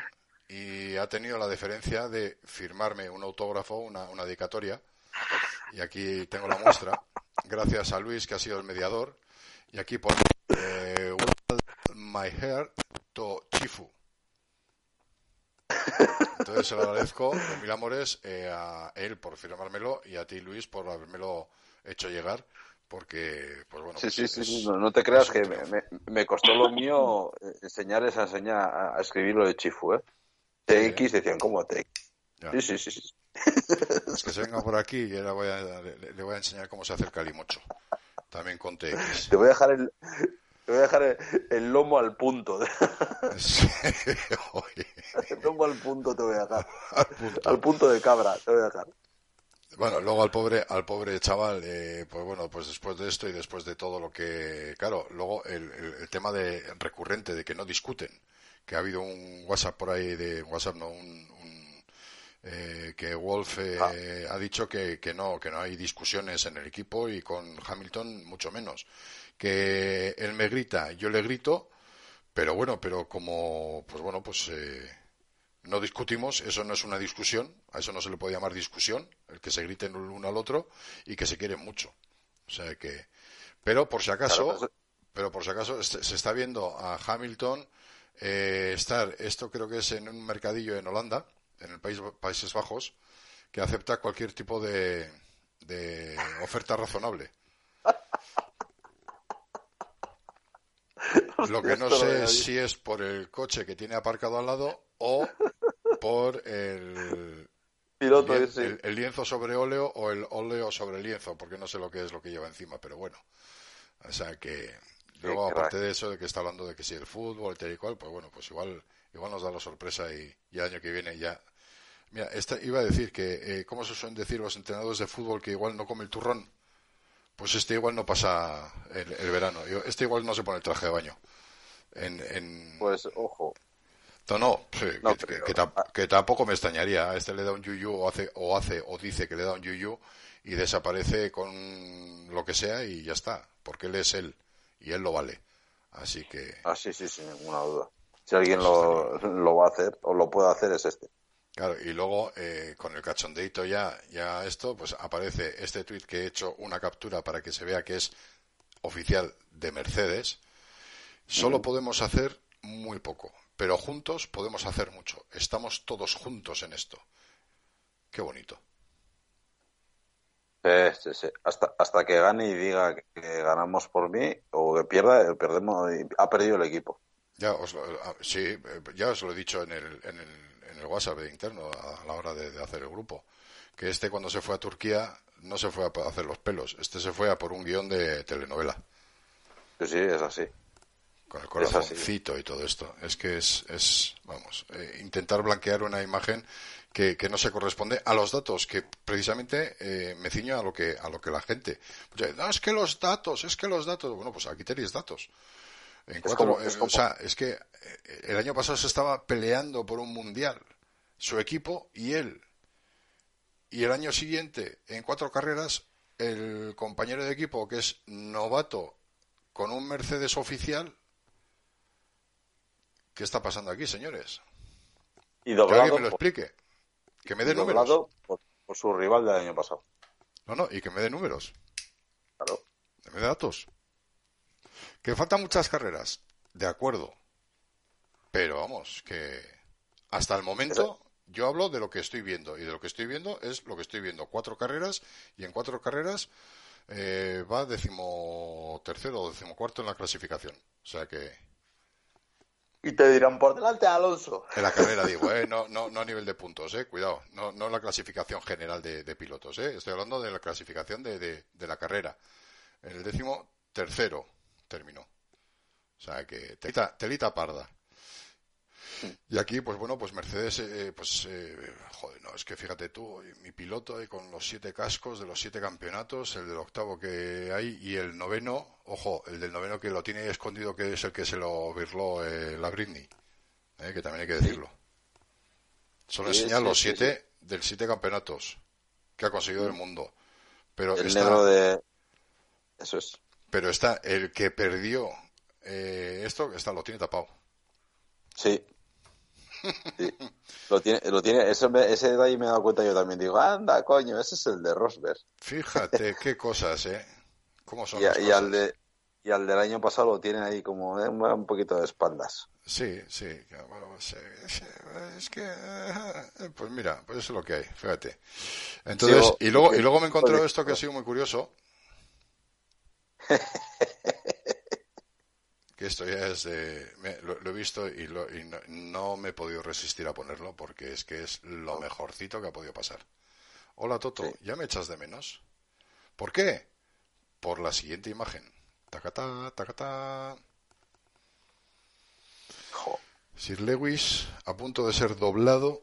S2: y ha tenido la deferencia de firmarme un autógrafo, una, una dedicatoria. Y aquí tengo la muestra. Gracias a Luis, que ha sido el mediador. Y aquí pone eh, My Hair to Chifu. Entonces se lo agradezco de mil amores eh, a él por firmármelo y a ti, Luis, por habérmelo hecho llegar. Porque, pues bueno.
S4: Sí, pues sí, sí, no, te creas que me, costó lo mío enseñar esa seña a, escribir lo de Chifu, ¿eh? TX decían, ¿cómo TX? Sí, sí, sí, sí.
S2: Es que se venga por aquí y ahora voy a, le, voy a enseñar cómo se hace el calimocho. También con TX.
S4: Te voy a dejar el, te voy a dejar el, lomo al punto. [laughs] el lomo al punto te voy a dejar. Al punto. de cabra te voy a dejar.
S2: Bueno, luego al pobre, al pobre chaval, eh, pues bueno, pues después de esto y después de todo lo que, claro, luego el, tema de recurrente de que no discuten, que ha habido un WhatsApp por ahí de WhatsApp, no, un, eh, que Wolf eh, ah. ha dicho que, que no, que no hay discusiones en el equipo y con Hamilton mucho menos que él me grita, yo le grito, pero bueno, pero como, pues bueno, pues eh, no discutimos, eso no es una discusión, a eso no se le puede llamar discusión, el que se griten uno al otro y que se quieren mucho. O sea que, pero por si acaso, pues, pero por si acaso se está viendo a Hamilton eh, estar, esto creo que es en un mercadillo en Holanda, en el país, Países Bajos, que acepta cualquier tipo de, de oferta razonable. [laughs] Lo que no sé es si es por el coche que tiene aparcado al lado o por el,
S4: Piloto
S2: el, lienzo sobre óleo o el óleo sobre lienzo, porque no sé lo que es lo que lleva encima, pero bueno. O sea que luego aparte de eso de que está hablando de que si el fútbol tal y cual, pues bueno, pues igual igual nos da la sorpresa y, el año que viene ya Mira, esta, iba a decir que, eh, ¿cómo se suelen decir los entrenadores de fútbol que igual no come el turrón? Pues este igual no pasa el, verano. Este igual no se pone el traje de baño. En,
S4: Pues ojo.
S2: No, no, que, tampoco me extrañaría. A este le da un yuyu o hace, o hace o dice que le da un yuyu y desaparece con lo que sea y ya está. Porque él es él y él lo vale. Así que.
S4: Ah, sí, sí, sin ninguna duda. Si alguien lo, lo va a hacer o lo puede hacer es este.
S2: Claro, y luego eh, con el cachondeito ya, ya esto, pues aparece este tweet que he hecho una captura para que se vea que es oficial de Mercedes. Solo podemos hacer muy poco, pero juntos podemos hacer mucho. Estamos todos juntos en esto. Qué bonito.
S4: Sí, sí, Hasta, hasta que gane y diga que ganamos por mí o que pierda, perdemos, ha perdido el equipo.
S2: Ya os ah, sí, eh, ya os lo he dicho en el, en el el WhatsApp interno a la hora de, hacer el grupo. Que este cuando se fue a Turquía no se fue a hacer los pelos, este se fue a por un guion de telenovela.
S4: Sí, sí, es así.
S2: Con el corazoncito y todo esto. Es que es, es vamos, eh, intentar blanquear una imagen que, que, no se corresponde a los datos, que precisamente eh, me ciño a lo que, a lo que la gente. No, es que los datos, es que los datos. Bueno, pues aquí tenéis datos. En cuatro, es O sea, es que eh, el año pasado se estaba peleando por un mundial, su equipo y él. Y el año siguiente, en cuatro carreras, el compañero de equipo, que es novato, con un Mercedes oficial. ¿Qué está pasando aquí, señores?
S4: Y que alguien
S2: me lo explique. Que me dé números.
S4: Por, por, su rival del año pasado.
S2: No, no, y que me dé números.
S4: Claro.
S2: Que me dé datos. Que faltan muchas carreras, de acuerdo. Pero vamos, que hasta el momento yo hablo de lo que estoy viendo y de lo que estoy viendo es lo que estoy viendo. Cuatro carreras y en cuatro carreras eh, va décimo tercero o décimo cuarto en la clasificación. O sea que.
S4: Y te dirán por delante Alonso.
S2: En la carrera digo, eh, no, no, no a nivel de puntos, eh, cuidado, no, no la clasificación general de, pilotos, eh, estoy hablando de la clasificación de, de, la carrera. En el décimo tercero, terminó. O sea que telita, telita parda. Y aquí, pues bueno, pues Mercedes, eh, pues, eh, joder, no, es que fíjate tú, mi piloto ahí con los siete cascos de los siete campeonatos, el del octavo que hay y el noveno, ojo, el del noveno que lo tiene escondido que es el que se lo virló eh, la Britney. eh, que también hay que decirlo. Solo enseña los siete del siete campeonatos que ha conseguido el mundo. Pero
S4: el
S2: está,
S4: negro de... Eso es.
S2: Pero está el que perdió eh, esto, está, lo tiene tapado.
S4: Sí. Sí. Lo tiene, lo tiene, eso me, ese detalle me he dado cuenta yo también. Digo, anda, coño, ese es el de Rosberg.
S2: Fíjate [laughs] qué cosas, ¿eh? ¿Cómo son
S4: y,
S2: las
S4: y
S2: cosas?
S4: al de, y al del año pasado lo tienen ahí como eh, un poquito de espaldas.
S2: Sí, sí. Bueno, eh, es que, eh, pues mira, pues eso es lo que hay, fíjate. Entonces, y luego, y luego me [laughs] encontré esto que ha sido muy curioso. [laughs] Que esto ya es de. me- lo, lo he visto y, lo- y no, no me he podido resistir a ponerlo porque es que es lo mejorcito que ha podido pasar. Hola Toto,
S4: Sí.
S2: ¿ya me echas de menos? ¿Por qué? Por la siguiente imagen. Tacatá, tacatá.
S4: Jo.
S2: Sir Lewis a punto de ser doblado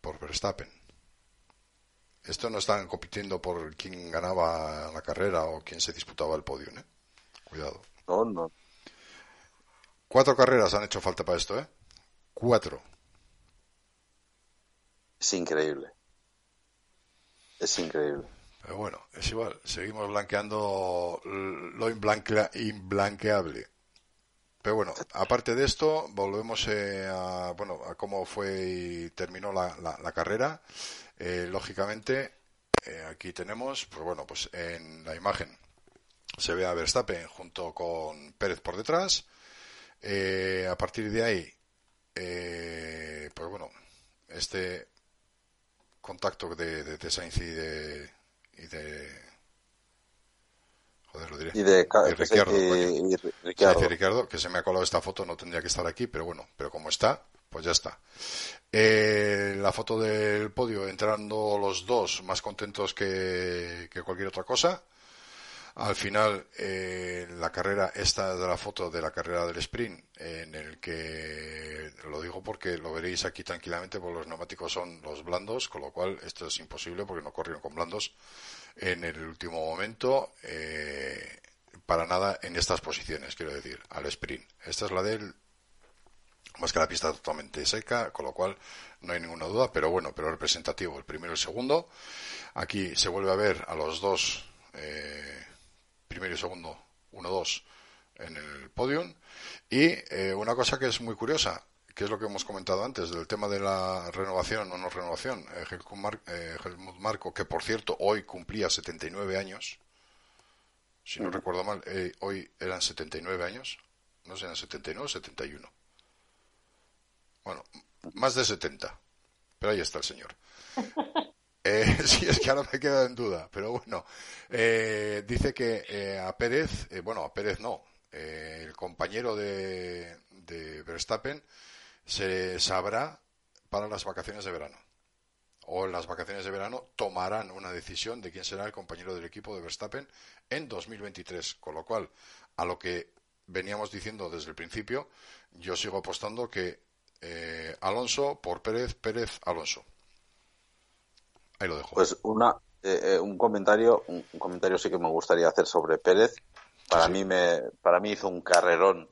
S2: por Verstappen. Esto no están compitiendo por quién ganaba la carrera o quién se disputaba el podio, ¿eh? Cuidado.
S4: No, no.
S2: Cuatro carreras han hecho falta para esto, ¿eh? Cuatro.
S4: Es increíble. Es increíble.
S2: Pero bueno, es igual. Seguimos blanqueando lo imblanquea- imblanqueable. Pero bueno, aparte de esto, volvemos eh, a, bueno, a cómo fue y terminó la, la- la carrera. Eh, lógicamente, eh, aquí tenemos, pues bueno, pues en la imagen se ve a Verstappen junto con Pérez por detrás. Eh, a partir de ahí, eh, pues bueno, este contacto de, de, de Sainz y de, y de joder lo diré.
S4: Y de
S2: y Ricciardo,
S4: y- y
S2: y Ricciardo, que se me ha colado esta foto no tendría que estar aquí pero bueno pero como está pues ya está Eh, la foto del podio entrando los dos más contentos que, cualquier otra cosa al final, eh, la carrera, esta de la foto de la carrera del sprint, en el que lo digo porque lo veréis aquí tranquilamente, porque los neumáticos son los blandos, con lo cual esto es imposible porque no corrieron con blandos en el último momento, eh, para nada en estas posiciones, quiero decir, al sprint. Esta es la del más que la pista totalmente seca, con lo cual no hay ninguna duda, pero bueno, pero representativo el primero y el segundo. Aquí se vuelve a ver a los dos, eh, primero y segundo, uno, dos, en el podium. Y eh, una cosa que es muy curiosa, que es lo que hemos comentado antes, del tema de la renovación o no renovación. Eh, Helmut, Mar- eh, que por cierto hoy cumplía 79 años, si no recuerdo mal, hoy eran 79 años, no sé, eran 79 o 71. Bueno, más de 70. Pero ahí está el señor. [laughs] Eh, [laughs] sí, es que ahora me queda en duda. Pero bueno, eh, dice que eh, a Pérez, eh, bueno, a Pérez no, eh, el compañero de, de Verstappen se sabrá para las vacaciones de verano. O en las vacaciones de verano tomarán una decisión de quién será el compañero del equipo de Verstappen en 2023. Con lo cual, a lo que veníamos diciendo desde el principio, yo sigo apostando que eh, Alonso por Pérez, Pérez, Alonso. Ahí lo dejo.
S4: Pues una, eh, eh, un comentario, un, un comentario sí que me gustaría hacer sobre Pérez. Para
S2: Sí.
S4: mí me, para mí hizo un carrerón,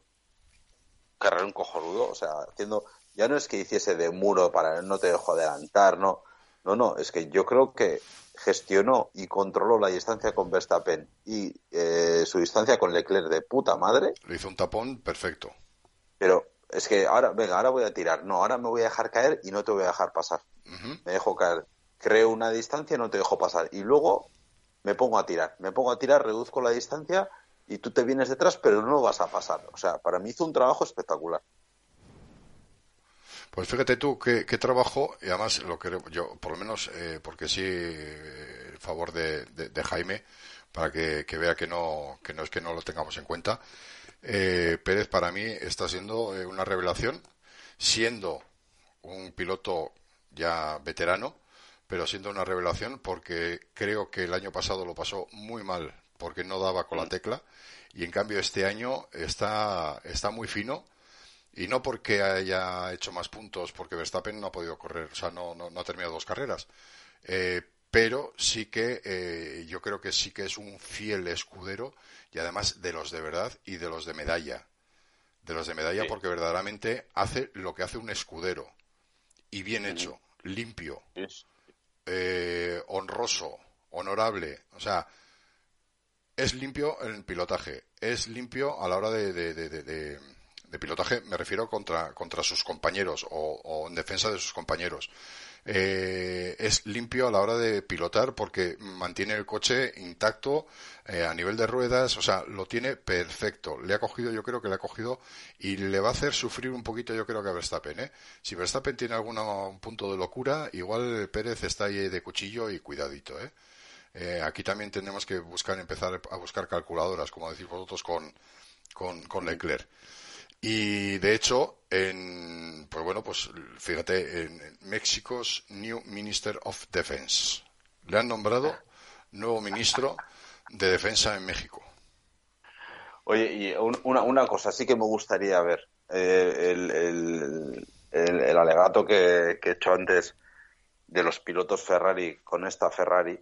S4: carrerón cojonudo, o sea, haciendo, ya no es que hiciese de muro para no te dejo adelantar, no, no, no, es que yo creo que gestionó y controló la distancia con Verstappen y eh, su distancia con Leclerc de puta madre,
S2: Le hizo un tapón perfecto.
S4: pero es que ahora, venga, ahora voy a tirar, no, ahora me voy a dejar caer y no te voy a dejar pasar. Me dejo caer, creo una distancia, no te dejo pasar. Y luego me pongo a tirar, me pongo a tirar, reduzco la distancia y tú te vienes detrás, pero no vas a pasar. O sea, para mí hizo un trabajo espectacular.
S2: Pues fíjate tú qué, qué trabajo, y además lo que yo, por lo menos, eh, porque sí, eh, favor de, de- de Jaime, para que, que vea que no, que no es que no lo tengamos en cuenta, eh, Pérez para mí está siendo eh, una revelación, siendo un piloto ya veterano, pero siendo una revelación porque creo que el año pasado lo pasó muy mal porque no daba con la tecla y en cambio este año está, está muy fino y no porque haya hecho más puntos, porque Verstappen no ha podido correr, o sea, no, no, no ha terminado dos carreras. Eh, pero sí que eh, yo creo que sí que es un fiel escudero y además de los de verdad y de los de medalla. de los de medalla, porque verdaderamente hace lo que hace un escudero. Y bien hecho, limpio, eh, honroso, honorable. O sea, es limpio en el pilotaje, es limpio a la hora de, de, pilotaje, me refiero contra, contra sus compañeros o, en defensa de sus compañeros. Eh, es limpio a la hora de pilotar porque mantiene el coche intacto eh, a nivel de ruedas, o sea, lo tiene perfecto. Le ha cogido, yo creo que le ha cogido y le va a hacer sufrir un poquito, yo creo que a Verstappen. ¿eh? Si Verstappen tiene algún punto de locura, igual Pérez está ahí de cuchillo y cuidadito. ¿eh? Eh, aquí también tenemos que buscar, empezar a buscar calculadoras, como decís vosotros, con, con, con Leclerc. Y de hecho, en, pues bueno, pues fíjate, en México's New Minister of Defense. Le han nombrado nuevo ministro de Defensa en México.
S4: Oye, y una, una cosa sí que me gustaría ver. Eh, el, el, el, alegato que, que he hecho antes de los pilotos Ferrari con esta Ferrari,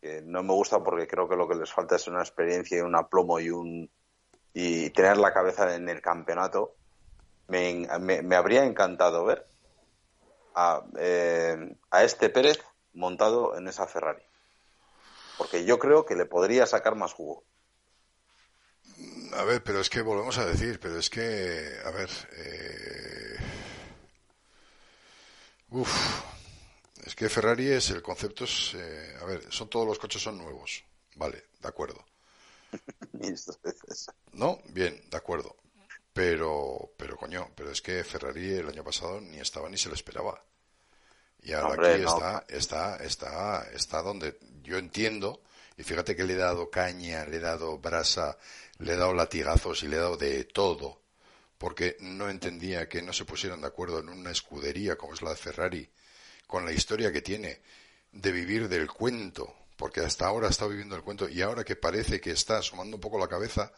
S4: que no me gusta porque creo que lo que les falta es una experiencia y un aplomo y un y tener la cabeza en el campeonato. Me, me, habría encantado ver a, eh, a este Pérez montado en esa Ferrari. Porque yo creo que le podría sacar más jugo.
S2: A ver, pero es que volvemos a decir, pero es que, a ver, eh... es que Ferrari es el concepto es, eh, a ver, son todos los coches son nuevos, vale, de acuerdo. [laughs] no, bien, de acuerdo. Pero, pero coño, pero es que Ferrari el año pasado ni estaba ni se lo esperaba. Y ahora aquí está, está, está, está donde yo entiendo, y fíjate que le he dado caña, le he dado brasa, le he dado latigazos y le he dado de todo, porque no entendía que no se pusieran de acuerdo en una escudería como es la de Ferrari, con la historia que tiene de vivir del cuento, porque hasta ahora estado viviendo el cuento y ahora que parece que está sumando un poco la cabeza,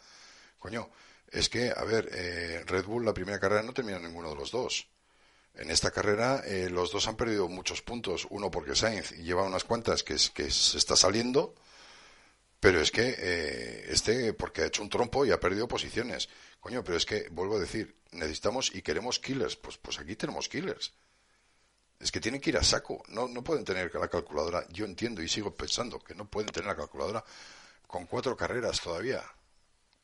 S2: coño, es que, a ver, eh, Red Bull la primera carrera no terminó ninguno de los dos. En esta carrera eh, los dos han perdido muchos puntos, uno porque Sainz lleva unas cuantas que, que se está saliendo, pero es que eh, este porque ha hecho un trompo y ha perdido posiciones. Coño, pero es que, vuelvo a decir, necesitamos y queremos killers, pues, pues aquí tenemos killers. Es que tienen que ir a saco. No, no pueden tener la calculadora. Yo entiendo y sigo pensando que no pueden tener la calculadora con cuatro carreras todavía.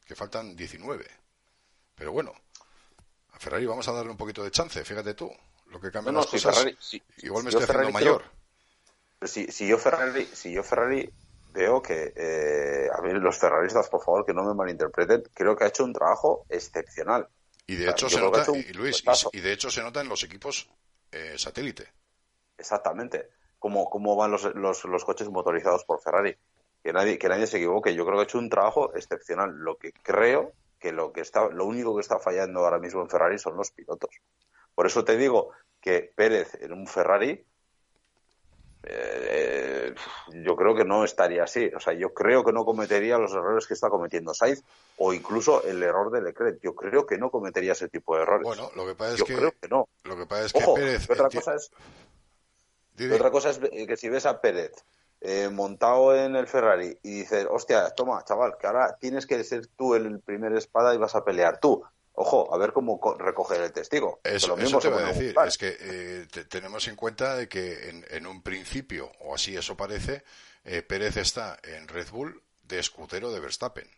S2: Que faltan 19. Pero bueno, a Ferrari vamos a darle un poquito de chance. Fíjate tú. Lo que cambia las cosas. igual me estoy haciendo mayor.
S4: si, si, yo Ferrari, si yo Ferrari veo que eh, a mí los ferraristas, por favor, que no me malinterpreten, creo que ha hecho un trabajo excepcional.
S2: Y de hecho se nota, y Luis, y, de hecho se nota en los equipos eh, satélite.
S4: Exactamente. Como, van los, los, los, coches motorizados por Ferrari. Que nadie, que nadie se equivoque. Yo creo que ha hecho un trabajo excepcional. Lo que creo que lo que está, lo único que está fallando ahora mismo en Ferrari son los pilotos. Por eso te digo que Pérez en un Ferrari eh, yo creo que no estaría así. O sea, yo creo que no cometería los errores que está cometiendo Sainz o incluso el error de Leclerc. Yo creo que no cometería ese tipo de errores.
S2: Bueno, lo que pasa es
S4: yo
S2: que,
S4: creo que no.
S2: Lo que pasa es que Pérez.
S4: Otra cosa es, otra cosa es que si ves a Pérez eh, montado en el Ferrari y dices, hostia, toma, chaval, que ahora tienes que ser tú el primer espada y vas a pelear tú ojo, a ver cómo recoger el testigo.
S2: Eso, lo mismo te voy a decir, es que eh, tenemos en cuenta de que en, un principio, o así eso parece, eh, Pérez está en Red Bull de escudero de Verstappen.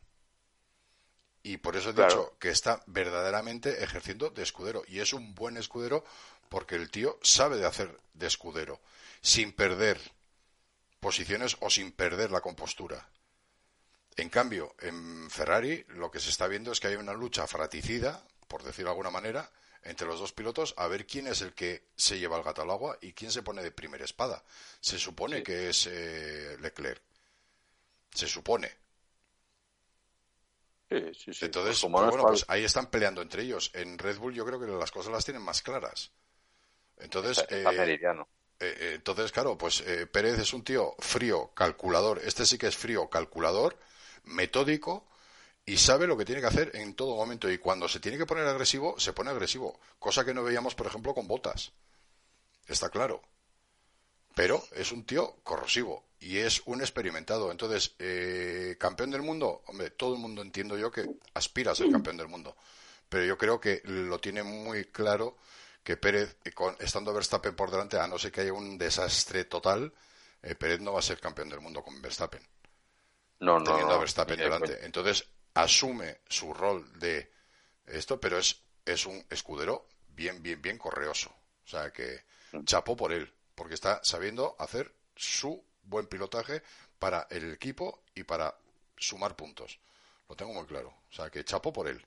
S2: Y por eso he dicho que está verdaderamente ejerciendo de escudero. Y es un buen escudero porque el tío sabe de hacer de escudero, sin perder posiciones o sin perder la compostura. En cambio, en Ferrari lo que se está viendo es que hay una lucha fraticida, por decirlo de alguna manera, entre los dos pilotos a ver quién es el que se lleva el gato al agua y quién se pone de primera espada. Se supone que es eh, Leclerc. Se supone.
S4: Sí, sí,
S2: Entonces, pues bueno, pues ahí están peleando entre ellos. En Red Bull yo creo que las cosas las tienen más claras. Entonces, eh, eh, entonces claro, pues Pérez es un tío frío, calculador. Este sí que es frío, calculador metódico y sabe lo que tiene que hacer en todo momento. Y cuando se tiene que poner agresivo, se pone agresivo. Cosa que no veíamos, por ejemplo, con botas. Está claro. Pero es un tío corrosivo y es un experimentado. Entonces, eh, campeón del mundo, hombre, todo el mundo entiendo yo que aspira a ser campeón del mundo. pero yo creo que lo tiene muy claro que Pérez, con, estando Verstappen por delante, a no ser que haya un desastre total, eh, Pérez no va a ser campeón del mundo con Verstappen.
S4: No, no.
S2: Teniendo a Verstappen delante. Entonces, asume su rol de esto, pero es, es un escudero bien, bien, bien correoso. O sea que mm. chapó por él, porque está sabiendo hacer su buen pilotaje para el equipo y para sumar puntos. Lo tengo muy claro. O sea que chapó por él.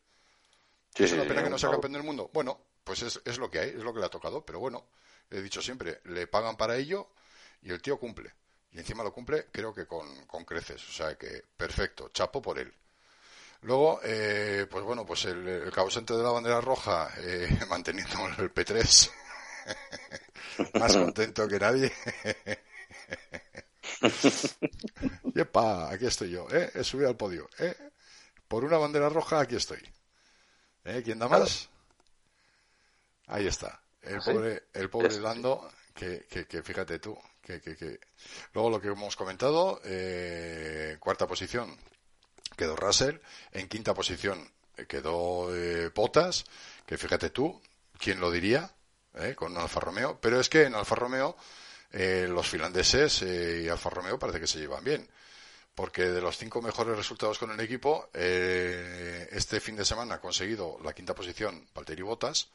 S2: ¿Es una pena que no sea campeón del mundo? Bueno, pues es, es lo que hay, es lo que le ha tocado, pero bueno, he dicho siempre, le pagan para ello y el tío cumple. Y encima lo cumple, creo que con, con creces. O sea que perfecto, chapo por él. Luego, eh, pues bueno, pues el, causante de la bandera roja, eh, [laughs] manteniendo el P3, [laughs] más contento que nadie. [laughs] Yepa, aquí estoy yo, ¿eh? he subido al podio. ¿eh? Por una bandera roja, aquí estoy. ¿Eh? ¿Quién da más? Ahí está. El pobre, el pobre Lando, que, que, fíjate tú, Luego lo que hemos comentado, eh, cuarta posición quedó Russell, en quinta posición eh, quedó eh, Potas, que fíjate tú, ¿quién lo diría? Eh, con Alfa Romeo, pero es que en Alfa Romeo eh, los finlandeses y Alfa Romeo parece que se llevan bien. Porque de los cinco mejores resultados con el equipo, este fin de semana ha conseguido la quinta posición Valtteri Bottas,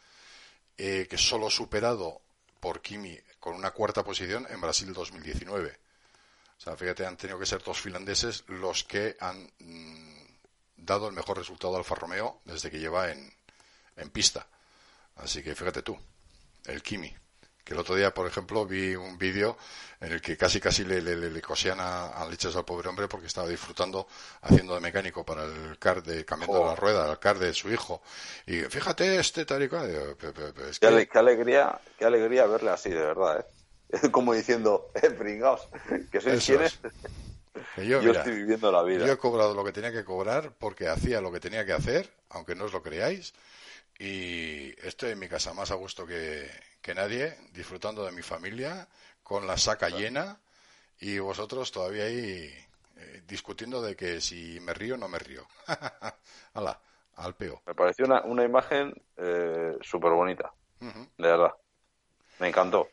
S2: que solo superado por Kimi con una cuarta posición en Brasil 2019. O sea, fíjate, han tenido que ser dos finlandeses los que han mm, dado el mejor resultado al Alfa Romeo desde que lleva en, en pista. Así que fíjate tú, el Kimi. Que el otro día, por ejemplo, vi un vídeo en el que casi casi le, le, cosían a, leches al pobre hombre porque estaba disfrutando haciendo de mecánico para el car de cambiando la rueda, el car de su hijo. Y fíjate este tal qué,
S4: alegría, qué alegría verle así, de verdad, ¿eh? [laughs] Como diciendo, eh, pringaos, que sois quienes. yo, [laughs] estoy viviendo la vida.
S2: Yo he cobrado lo que tenía que cobrar porque hacía lo que tenía que hacer, aunque no os lo creáis, y estoy en mi casa más a gusto que, que nadie, disfrutando de mi familia, con la saca llena y vosotros todavía ahí eh, discutiendo de que si me río o no me río. [laughs] Hala, al peo.
S4: Me pareció una, una imagen eh, súper bonita, de verdad. Me encantó.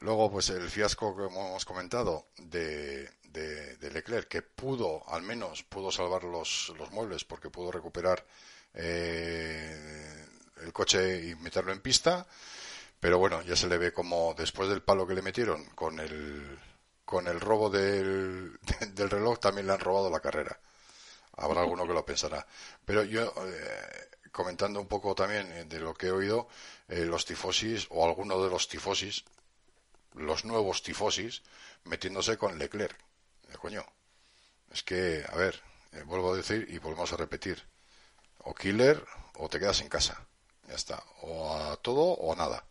S2: Luego, pues el fiasco que hemos comentado de, de, Leclerc, que pudo, al menos, pudo salvar los, los muebles porque pudo recuperar eh, el coche y meterlo en pista. Pero bueno, ya se le ve como después del palo que le metieron con el, con el robo del, [laughs] del reloj también le han robado la carrera. Habrá alguno que lo pensará. Pero yo, eh, comentando un poco también eh, de lo que he oído, eh, los tifosis o alguno de los tifosis, los nuevos tifosis, metiéndose con Leclerc. coño, es que, a ver, vuelvo a decir y volvemos a repetir, o killer o te quedas en casa. Ya está. O a todo o a nada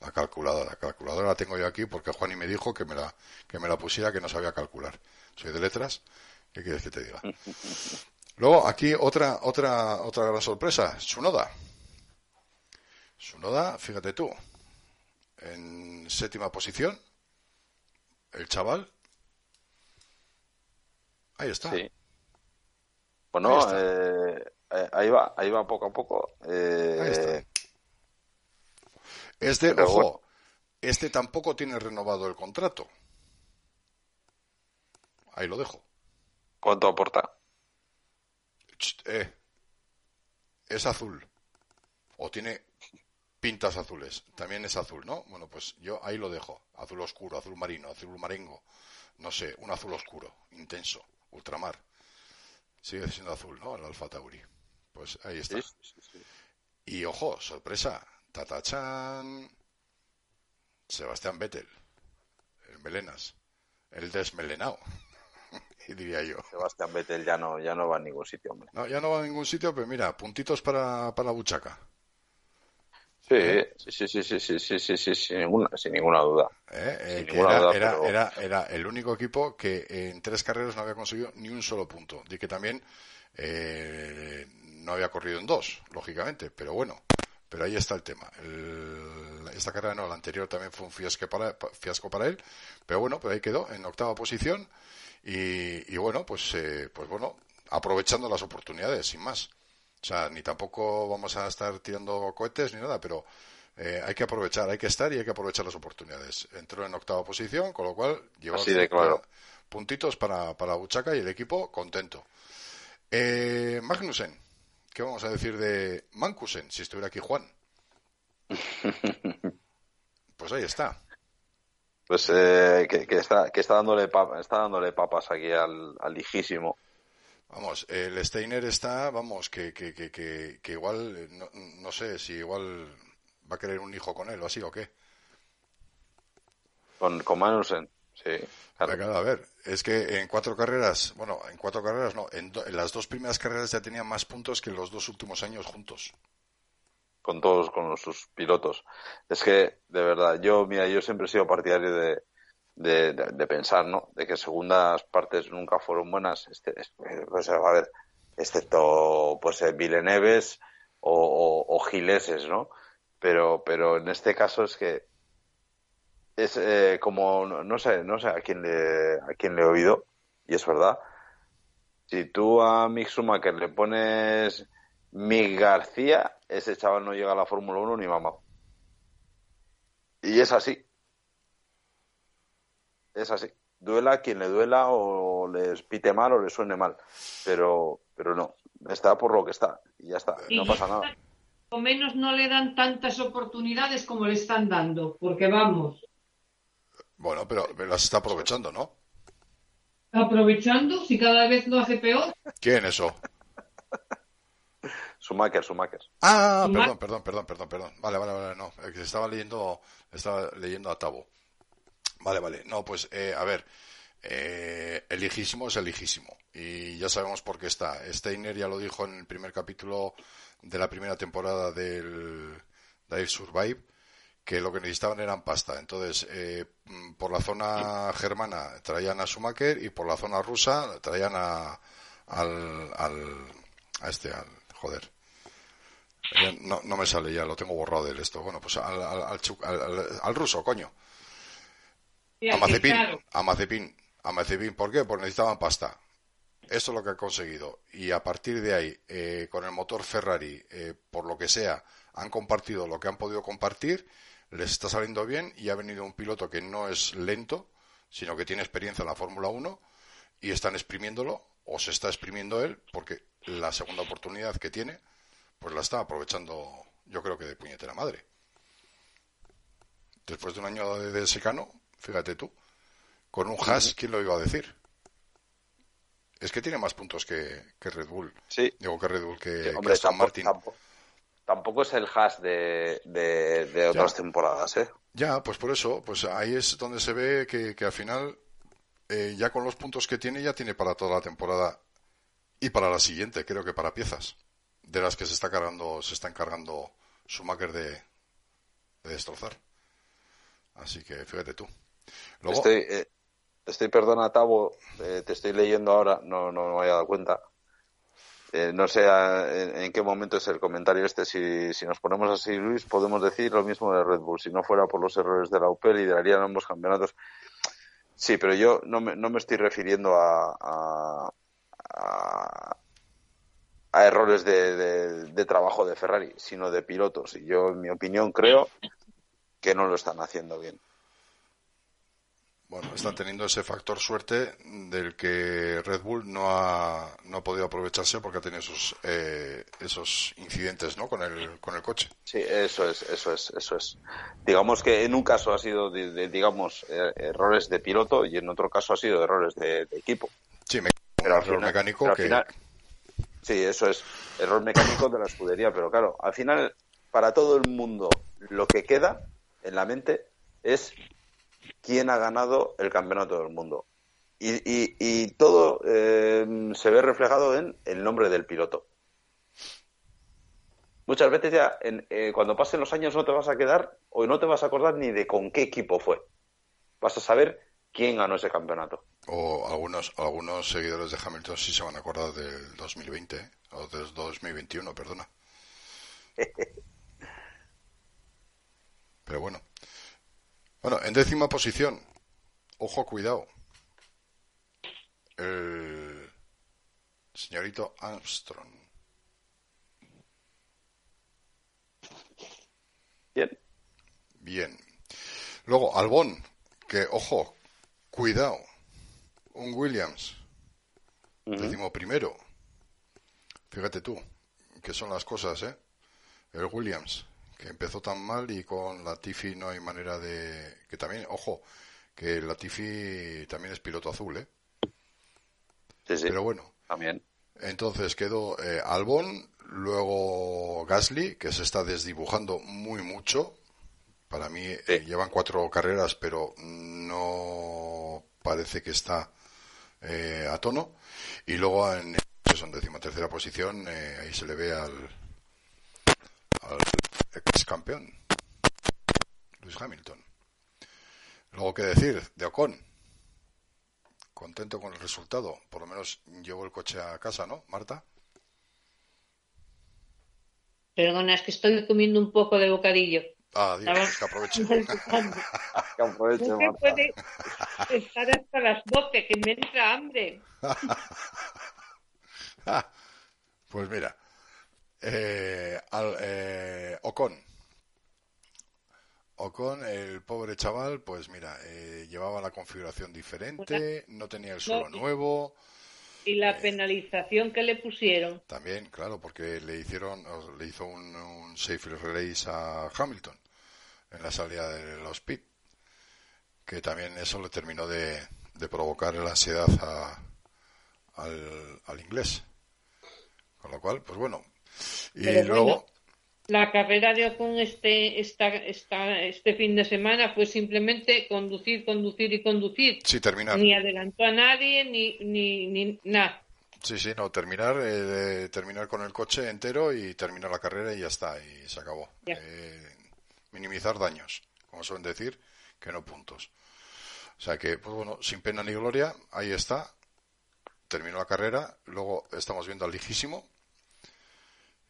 S2: la calculadora. La calculadora la tengo yo aquí porque Juani me dijo que me la, que me la pusiera que no sabía calcular. Soy de letras. ¿Qué quieres que te diga? [laughs] Luego, aquí otra, otra, otra gran sorpresa. Sunoda. Sunoda, fíjate tú. En séptima posición. El chaval. Ahí está.
S4: Sí. Bueno, eh, eh, ahí va, ahí va poco a poco. Eh, ahí está.
S2: Este, ojo, este tampoco tiene renovado el contrato. Ahí lo dejo.
S4: ¿Cuánto aporta?
S2: Eh, es azul. O tiene pintas azules. También es azul, ¿no? Bueno, pues yo ahí lo dejo. Azul oscuro, azul marino, azul marengo. No sé, un azul oscuro, intenso, ultramar. Sigue siendo azul, ¿no? El Alfa Tauri. Pues ahí está. y ojo, sorpresa, Tatachan. Sebastián Vettel. El Melenas. El desmelenado. [laughs] y diría yo.
S4: Sebastián Vettel ya no, ya no va a ningún sitio, hombre.
S2: No, ya no va a ningún sitio, pero mira, puntitos para, para Buchaca.
S4: Sí, ¿Eh? sí, sí, sí, sí, sí, sí, sí, sin ninguna, sin ninguna duda.
S2: ¿Eh? eh era, era, era, era, el único equipo que en tres carreras no había conseguido ni un solo punto. Y que también eh, no había corrido en dos, lógicamente, pero bueno pero ahí está el tema. esta carrera no, la anterior también fue un fiasco para, fiasco para él. Pero bueno, pues ahí quedó en octava posición. Y, bueno, pues, eh, pues bueno, aprovechando las oportunidades, sin más. O sea, ni tampoco vamos a estar tirando cohetes ni nada, pero eh, hay que aprovechar, hay que estar y hay que aprovechar las oportunidades. Entró en octava posición, con lo cual lleva puntitos para, para Buchaca y el equipo contento. Eh, Magnussen, ¿qué vamos a decir de Mankusen si estuviera aquí Juan? [laughs] pues ahí está.
S4: Pues eh, que, está, que está dándole, está dándole papas aquí al, al hijísimo.
S2: Vamos, el Steiner está, vamos, que, que, que, que, igual, no, no, sé si igual va a querer un hijo con él o así o qué.
S4: Con, con Manusen, sí.
S2: Claro. a ver, es que en cuatro carreras, bueno, en cuatro carreras no, en, las dos primeras carreras ya tenía más puntos que en los dos últimos años juntos.
S4: Con todos, con sus pilotos. Es que, de verdad, yo, mira, yo siempre he sido partidario de, de, pensar, ¿no? De que segundas partes nunca fueron buenas. Este, pues, a ver, excepto, pues, eh, Villeneuves o, o, Gileses, ¿no? Pero, pero en este caso es que es eh, como, no, sé, no sé a quién le, a quién le he oído, y es verdad. Si tú a Mick Schumacher le pones Mick García, ese chaval no llega a la Fórmula 1 ni mamá. Y es así es así. Duela a quien le duela o les pite mal o le suene mal. Pero, pero no, está por lo que está y ya está, no pasa nada.
S3: O menos no le dan tantas oportunidades como le están dando, porque vamos.
S2: Bueno, pero, las está aprovechando, ¿no?
S3: Aprovechando, si cada vez lo hace peor.
S2: ¿Quién eso?
S4: Sumaker, Sumaker.
S2: Ah, perdón, perdón, perdón, perdón, perdón. Vale, vale, vale, no. Estaba leyendo, estaba leyendo a Tabo. Vale, vale. No, pues, eh, a ver. Eh, el es el Y ya sabemos por qué está. Steiner ya lo dijo en el primer capítulo de la primera temporada del Dive Survive que lo que necesitaban eran pasta. Entonces, eh, por la zona germana traían a Schumacher y por la zona rusa traían a, al, al, a este, al, joder. No, no me sale ya, lo tengo borrado de esto. Bueno, pues al, al, al ruso, coño a Mazepin, a Mazepin, a Mazepin, ¿por qué? Porque necesitaban pasta. Esto es lo que ha conseguido. Y a partir de ahí, eh, con el motor Ferrari, eh, por lo que sea, han compartido lo que han podido compartir, les está saliendo bien y ha venido un piloto que no es lento, sino que tiene experiencia en la Fórmula 1 y están exprimiéndolo, o se está exprimiendo él, porque la segunda oportunidad que tiene, pues la está aprovechando, yo creo que de puñetera madre. Después de un año de secano, Fíjate tú. Con un hash, ¿quién lo iba a decir? Es que tiene más puntos que, Red Bull.
S4: Sí.
S2: Digo que Red Bull que,
S4: hombre, Martin. Tampoco, es el hash de, de, otras temporadas, ¿eh?
S2: Ya, pues por eso, pues ahí es donde se ve que, que al final, eh, ya con los puntos que tiene, ya tiene para toda la temporada y para la siguiente, creo que para piezas, de las que se está cargando, se está encargando Schumacher de, de destrozar. Así que fíjate tú.
S4: Estoy, eh, estoy, perdona, Tavo, eh, te estoy leyendo ahora, no, no, me había dado cuenta. Eh, no sé en, qué momento es el comentario este. Si, si nos ponemos así, Luis, podemos decir lo mismo de Red Bull. Si no fuera por los errores de la UPE, liderarían ambos campeonatos. Sí, pero yo no me, no me estoy refiriendo a, a, a, errores de, de, trabajo de Ferrari, sino de pilotos. Y yo, en mi opinión, creo que no lo están haciendo bien.
S2: Bueno, están teniendo ese factor suerte del que Red Bull no ha, no ha podido aprovecharse porque ha tenido esos, eh, esos incidentes ¿no? con, el, con el coche.
S4: Sí, eso es, eso es, eso es. Digamos que en un caso ha sido, de, digamos, eh, errores de piloto y en otro caso ha sido errores de, equipo.
S2: Sí, pero al error mecánico que...
S4: sí, eso es, error mecánico de la escudería, pero claro, al final, para todo el mundo, lo que queda en la mente es quién ha ganado el campeonato del mundo. Y, todo eh, se ve reflejado en el nombre del piloto. Muchas veces ya, eh, cuando pasen los años, no te vas a quedar o no te vas a acordar ni de con qué equipo fue. Vas a saber quién ganó ese campeonato.
S2: O algunos, algunos seguidores de Hamilton sí se van a acordar del 2020 ¿eh? o del 2021, perdona. [laughs] Pero bueno, bueno, en décima posición. Ojo, cuidado. El señorito Armstrong.
S4: Bien.
S2: Bien. Luego, Albón, que, ojo, cuidado. Un Williams. Décimo primero. Fíjate tú, que son las cosas, ¿eh? El Williams que empezó tan mal y con la Tiffy no hay manera de... Que también, ojo, que la Tiffy también es piloto azul, ¿eh?
S4: Sí, sí.
S2: Pero bueno.
S4: También.
S2: Entonces quedó eh, Albón, luego Gasly, que se está desdibujando muy mucho. Para mí eh, llevan cuatro carreras, pero no parece que está eh, a tono. Y luego en, pues, en décima tercera posición, ahí se le ve al, al ex campeón, Luis Hamilton. Luego, ¿qué decir? De Ocon. Contento con el resultado. Por lo menos llevo el coche a casa, ¿no, Marta?
S3: Perdona, es que estoy comiendo un poco de bocadillo.
S2: Ah, Dios, que aproveche. [laughs]
S4: que aproveche,
S3: no se puede estar hasta las 12, que me entra hambre. [laughs]
S2: pues mira, eh, al, eh, Ocon. Ocon, el pobre chaval, pues mira, eh, llevaba la configuración diferente, no tenía el suelo nuevo.
S3: Y la penalización que le pusieron.
S2: También, claro, porque le hicieron, le hizo un, safe release a Hamilton en la salida de los pit, que también eso le terminó de, provocar la ansiedad al, al inglés. Con lo cual, pues bueno, y luego.
S3: la carrera de Ocon este, esta, esta, este fin de semana fue simplemente conducir, conducir y conducir.
S2: Sí, terminar.
S3: Ni adelantó a nadie, ni, ni, ni nada.
S2: Sí, sí, no, terminar, eh, terminar con el coche entero y terminar la carrera y ya está, y se acabó. Eh, minimizar daños, como suelen decir, que no puntos. O sea que, pues bueno, sin pena ni gloria, ahí está. Terminó la carrera, luego estamos viendo al lijísimo,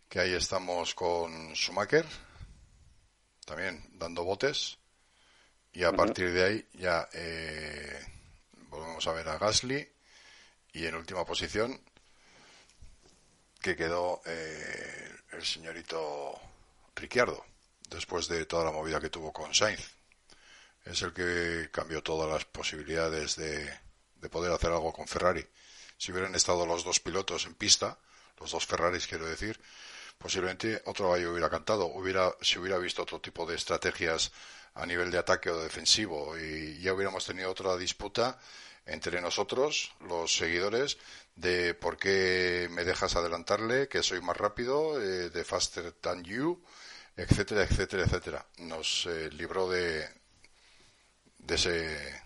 S2: que ahí estamos con Schumacher, también dando botes, y a partir de ahí ya eh, volvemos a ver a Gasly, y en última posición que quedó eh, el señorito Ricciardo, después de toda la movida que tuvo con Sainz. Es el que cambió todas las posibilidades de, de poder hacer algo con Ferrari. Si hubieran estado los dos pilotos en pista, los dos Ferraris quiero decir, posiblemente otro gallo hubiera cantado, hubiera, si hubiera visto otro tipo de estrategias a nivel de ataque o defensivo y ya hubiéramos tenido otra disputa entre nosotros, los seguidores, de por qué me dejas adelantarle, que soy más rápido, eh, de faster than you, etcétera, etcétera, etcétera. Nos eh, libró de, de ese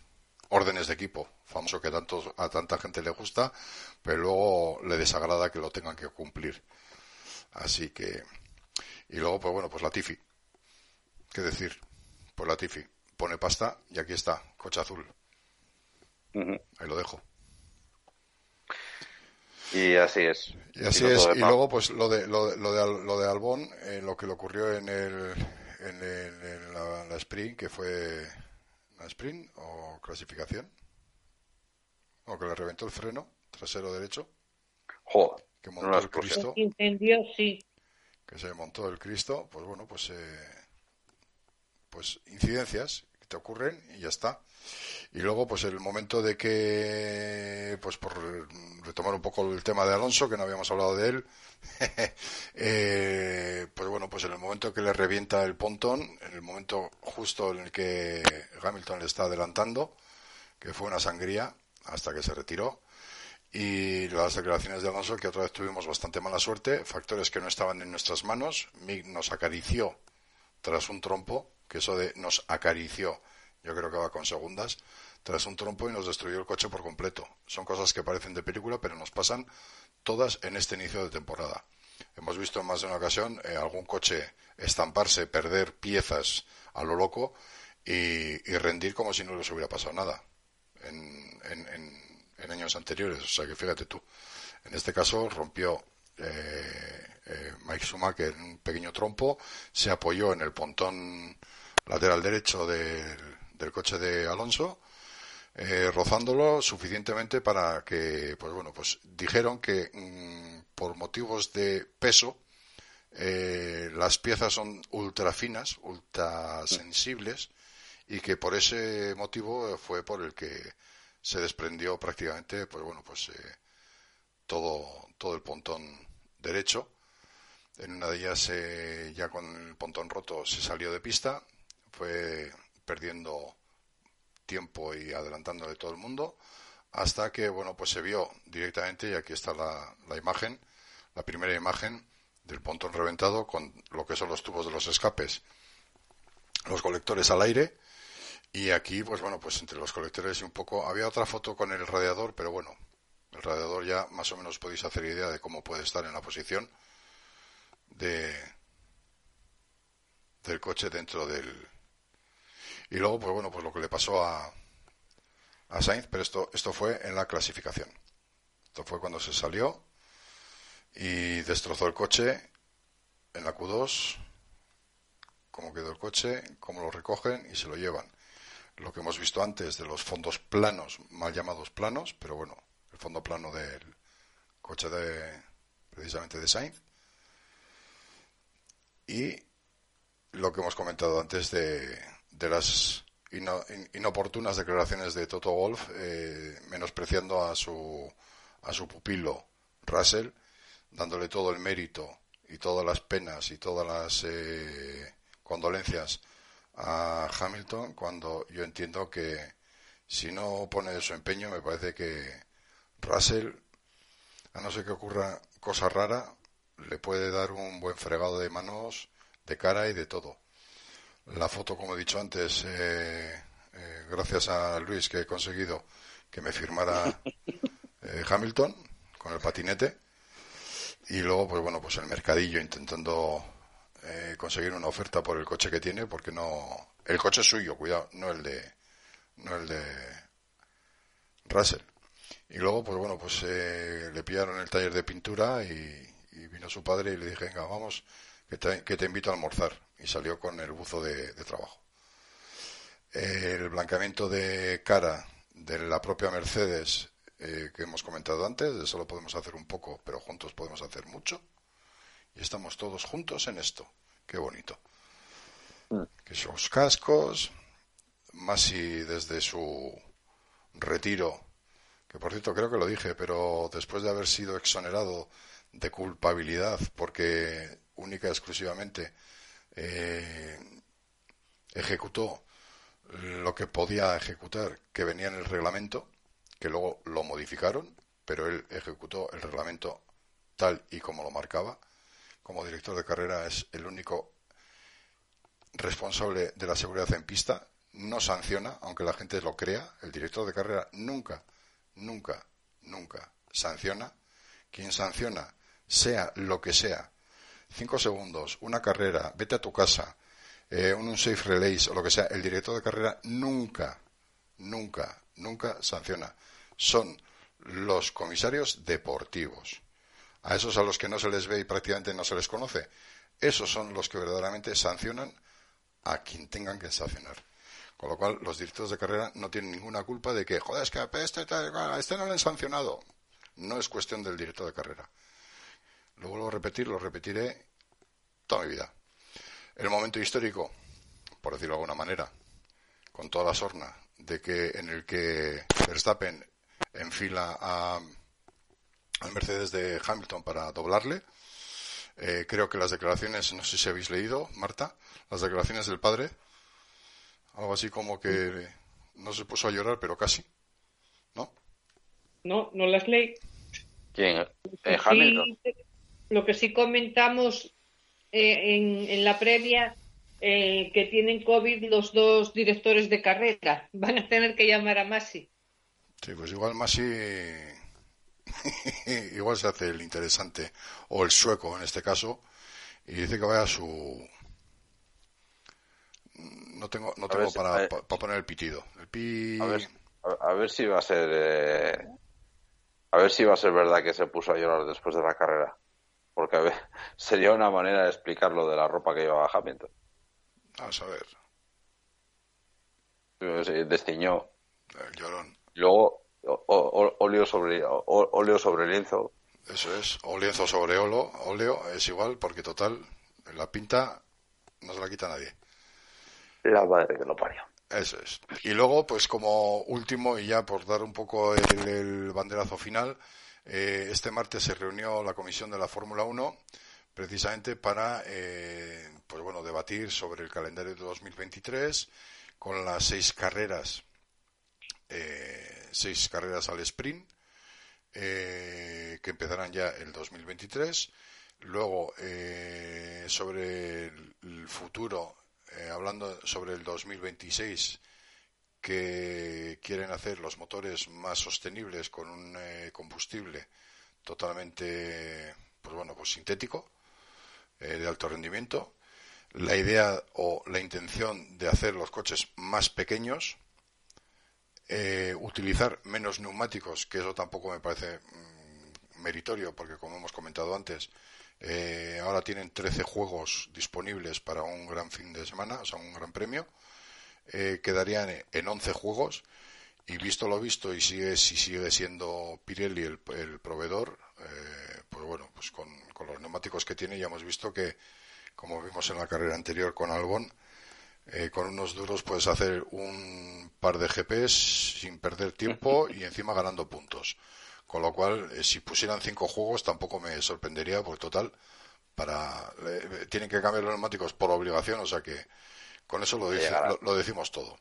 S2: órdenes de equipo famoso que a tanta gente le gusta, pero luego le desagrada que lo tengan que cumplir. Así que. Y luego, pues bueno, pues la Tifi. ¿Qué decir? Pues la Tifi. Pone pasta y aquí está, coche azul. Ahí lo dejo.
S4: Y así es.
S2: Y así es. Y luego, pues lo de, lo de, lo de, lo de Albón, eh, lo que le ocurrió en, el, en, la, la, sprint, que fue. ¿La sprint o clasificación? O que le reventó el freno trasero derecho.
S4: Joder
S2: que montó el Cristo.
S3: sí.
S2: Que se montó el Cristo, pues bueno, pues, eh, pues incidencias que te ocurren y ya está. Y luego, pues el momento de que, pues por retomar un poco el tema de Alonso, que no habíamos hablado de él, [laughs] eh, pues bueno, pues en el momento que le revienta el pontón, en el momento justo en el que Hamilton le está adelantando, que fue una sangría hasta que se retiró, y las declaraciones de Alonso que otra vez tuvimos bastante mala suerte, factores que no estaban en nuestras manos. Mick nos acarició tras un trompo, que eso de nos acarició, yo creo que va con segundas, tras un trompo y nos destruyó el coche por completo. Son cosas que parecen de película, pero nos pasan todas en este inicio de temporada. Hemos visto en más de una ocasión eh, algún coche estamparse, perder piezas a lo loco y, rendir como si no les hubiera pasado nada. en, en años anteriores. O sea que fíjate tú, en este caso rompió eh, eh, Mike Schumacher un pequeño trompo, se apoyó en el pontón lateral derecho del, coche de Alonso, eh, rozándolo suficientemente para que, pues bueno, pues dijeron que mm, por motivos de peso eh, las piezas son ultra finas, ultra sensibles y que por ese motivo fue por el que se desprendió prácticamente, pues bueno, pues eh, todo, todo el pontón derecho. En una de ellas, eh, ya con el pontón roto, se salió de pista, fue perdiendo tiempo y adelantándole todo el mundo, hasta que, bueno, pues se vio directamente, y aquí está la, la imagen, la primera imagen, del pontón reventado con lo que son los tubos de los escapes, los colectores al aire y aquí, pues bueno, pues entre los colectores y un poco, había otra foto con el radiador, pero bueno, el radiador ya más o menos podéis hacer idea de cómo puede estar en la posición de del coche dentro del y luego pues bueno pues lo que le pasó a a Sainz pero esto esto fue en la clasificación esto fue cuando se salió y destrozó el coche en la Q2, cómo quedó el coche, cómo lo recogen y se lo llevan. Lo que hemos visto antes de los fondos planos, mal llamados planos, pero bueno, el fondo plano del coche de precisamente de Sainz. Y lo que hemos comentado antes de, de las inoportunas declaraciones de Toto Wolf, eh, menospreciando a su, a su pupilo Russell, dándole todo el mérito y todas las penas y todas las eh, condolencias a Hamilton cuando yo entiendo que si no pone su empeño me parece que Russell a no ser que ocurra cosa rara le puede dar un buen fregado de manos de cara y de todo. La foto como he dicho antes eh, eh, gracias a Luis que he conseguido que me firmara [laughs] Hamilton con el patinete. Y luego, pues bueno, pues el mercadillo intentando eh, conseguir una oferta por el coche que tiene, porque no. El coche es suyo, cuidado, no el de. No el de. Russell. Y luego, pues bueno, pues eh, le pillaron el taller de pintura y, vino su padre y le dije, venga, vamos, que te, que te invito a almorzar. Y salió con el buzo de, trabajo. el blanqueamiento de cara de la propia Mercedes eh, que hemos comentado antes, de solo podemos hacer un poco, pero juntos podemos hacer mucho. Y estamos todos juntos en esto. Qué bonito. Mm. Que sus cascos, Masi desde su retiro, que por cierto creo que lo dije, pero después de haber sido exonerado de culpabilidad, porque única y exclusivamente eh, ejecutó lo que podía ejecutar, que venía en el reglamento, que luego lo modificaron, pero él ejecutó el reglamento tal y como lo marcaba. Como director de carrera es el único responsable de la seguridad en pista. No sanciona, aunque la gente lo crea. El director de carrera nunca, nunca, nunca sanciona. Quien sanciona, sea lo que sea, cinco segundos, una carrera, vete a tu casa, eh, un safe release o lo que sea, el director de carrera nunca, nunca, nunca sanciona son los comisarios deportivos. A esos a los que no se les ve y prácticamente no se les conoce, esos son los que verdaderamente sancionan a quien tengan que sancionar. Con lo cual, los directores de carrera no tienen ninguna culpa de que, joder, es que a este, este no le han sancionado. No es cuestión del director de carrera. Lo vuelvo a repetir, lo repetiré toda mi vida. El momento histórico, por decirlo de alguna manera, con toda la sorna, de que en el que Verstappen en fila a, al Mercedes de Hamilton para doblarle. Eh, creo que las declaraciones, no sé si habéis leído, Marta, las declaraciones del padre, algo así como que no se puso a llorar, pero casi, ¿no?
S3: No, no las leí.
S4: ¿Quién? Eh, Hamilton.
S3: lo que sí comentamos eh, en, en, la previa, que tienen COVID los dos directores de carrera. Van a tener que llamar a Masi.
S2: Sí, pues igual Masi [laughs] igual se hace el interesante o el sueco en este caso y dice que vaya a su no tengo no tengo para, poner el pitido. El
S4: a, ver, a, ver, si va a ser eh, a ver si va a ser verdad que se puso a llorar después de la carrera porque a ver, [laughs] sería una manera de explicar lo de la ropa que llevaba Hamilton.
S2: Vamos a ver.
S4: Destiñó
S2: el llorón.
S4: Luego, óleo sobre, óleo sobre lienzo.
S2: Eso es, o lienzo sobre óleo, óleo es igual porque total, la pinta no se la quita nadie.
S4: La madre que lo parió.
S2: Eso es. Y luego, pues como último, y ya por dar un poco el, banderazo final, eh, este martes se reunió la comisión de la Fórmula 1 precisamente para, eh, pues bueno, debatir sobre el calendario de 2023 con las seis carreras, eh, seis carreras al sprint, que empezarán ya el 2023. Luego, sobre el futuro eh, hablando sobre el 2026, que quieren hacer los motores más sostenibles con un eh, combustible totalmente, pues bueno, pues sintético, eh, de alto rendimiento. La idea o la intención de hacer los coches más pequeños, utilizar menos neumáticos, que eso tampoco me parece mm, meritorio, porque como hemos comentado antes, eh, ahora tienen 13 juegos disponibles para un gran fin de semana, o sea, un gran premio. Eh, quedarían en 11 juegos. Y visto lo visto, y sigue, si sigue siendo Pirelli el, proveedor, eh, pues bueno, pues con, los neumáticos que tiene ya hemos visto que, como vimos en la carrera anterior con Albon, con unos duros puedes hacer un par de GPs sin perder tiempo y encima ganando puntos. Con lo cual, eh, si pusieran cinco juegos tampoco me sorprendería, porque total, para tienen que cambiar los neumáticos por obligación, o sea que con eso lo, lo, decimos todo.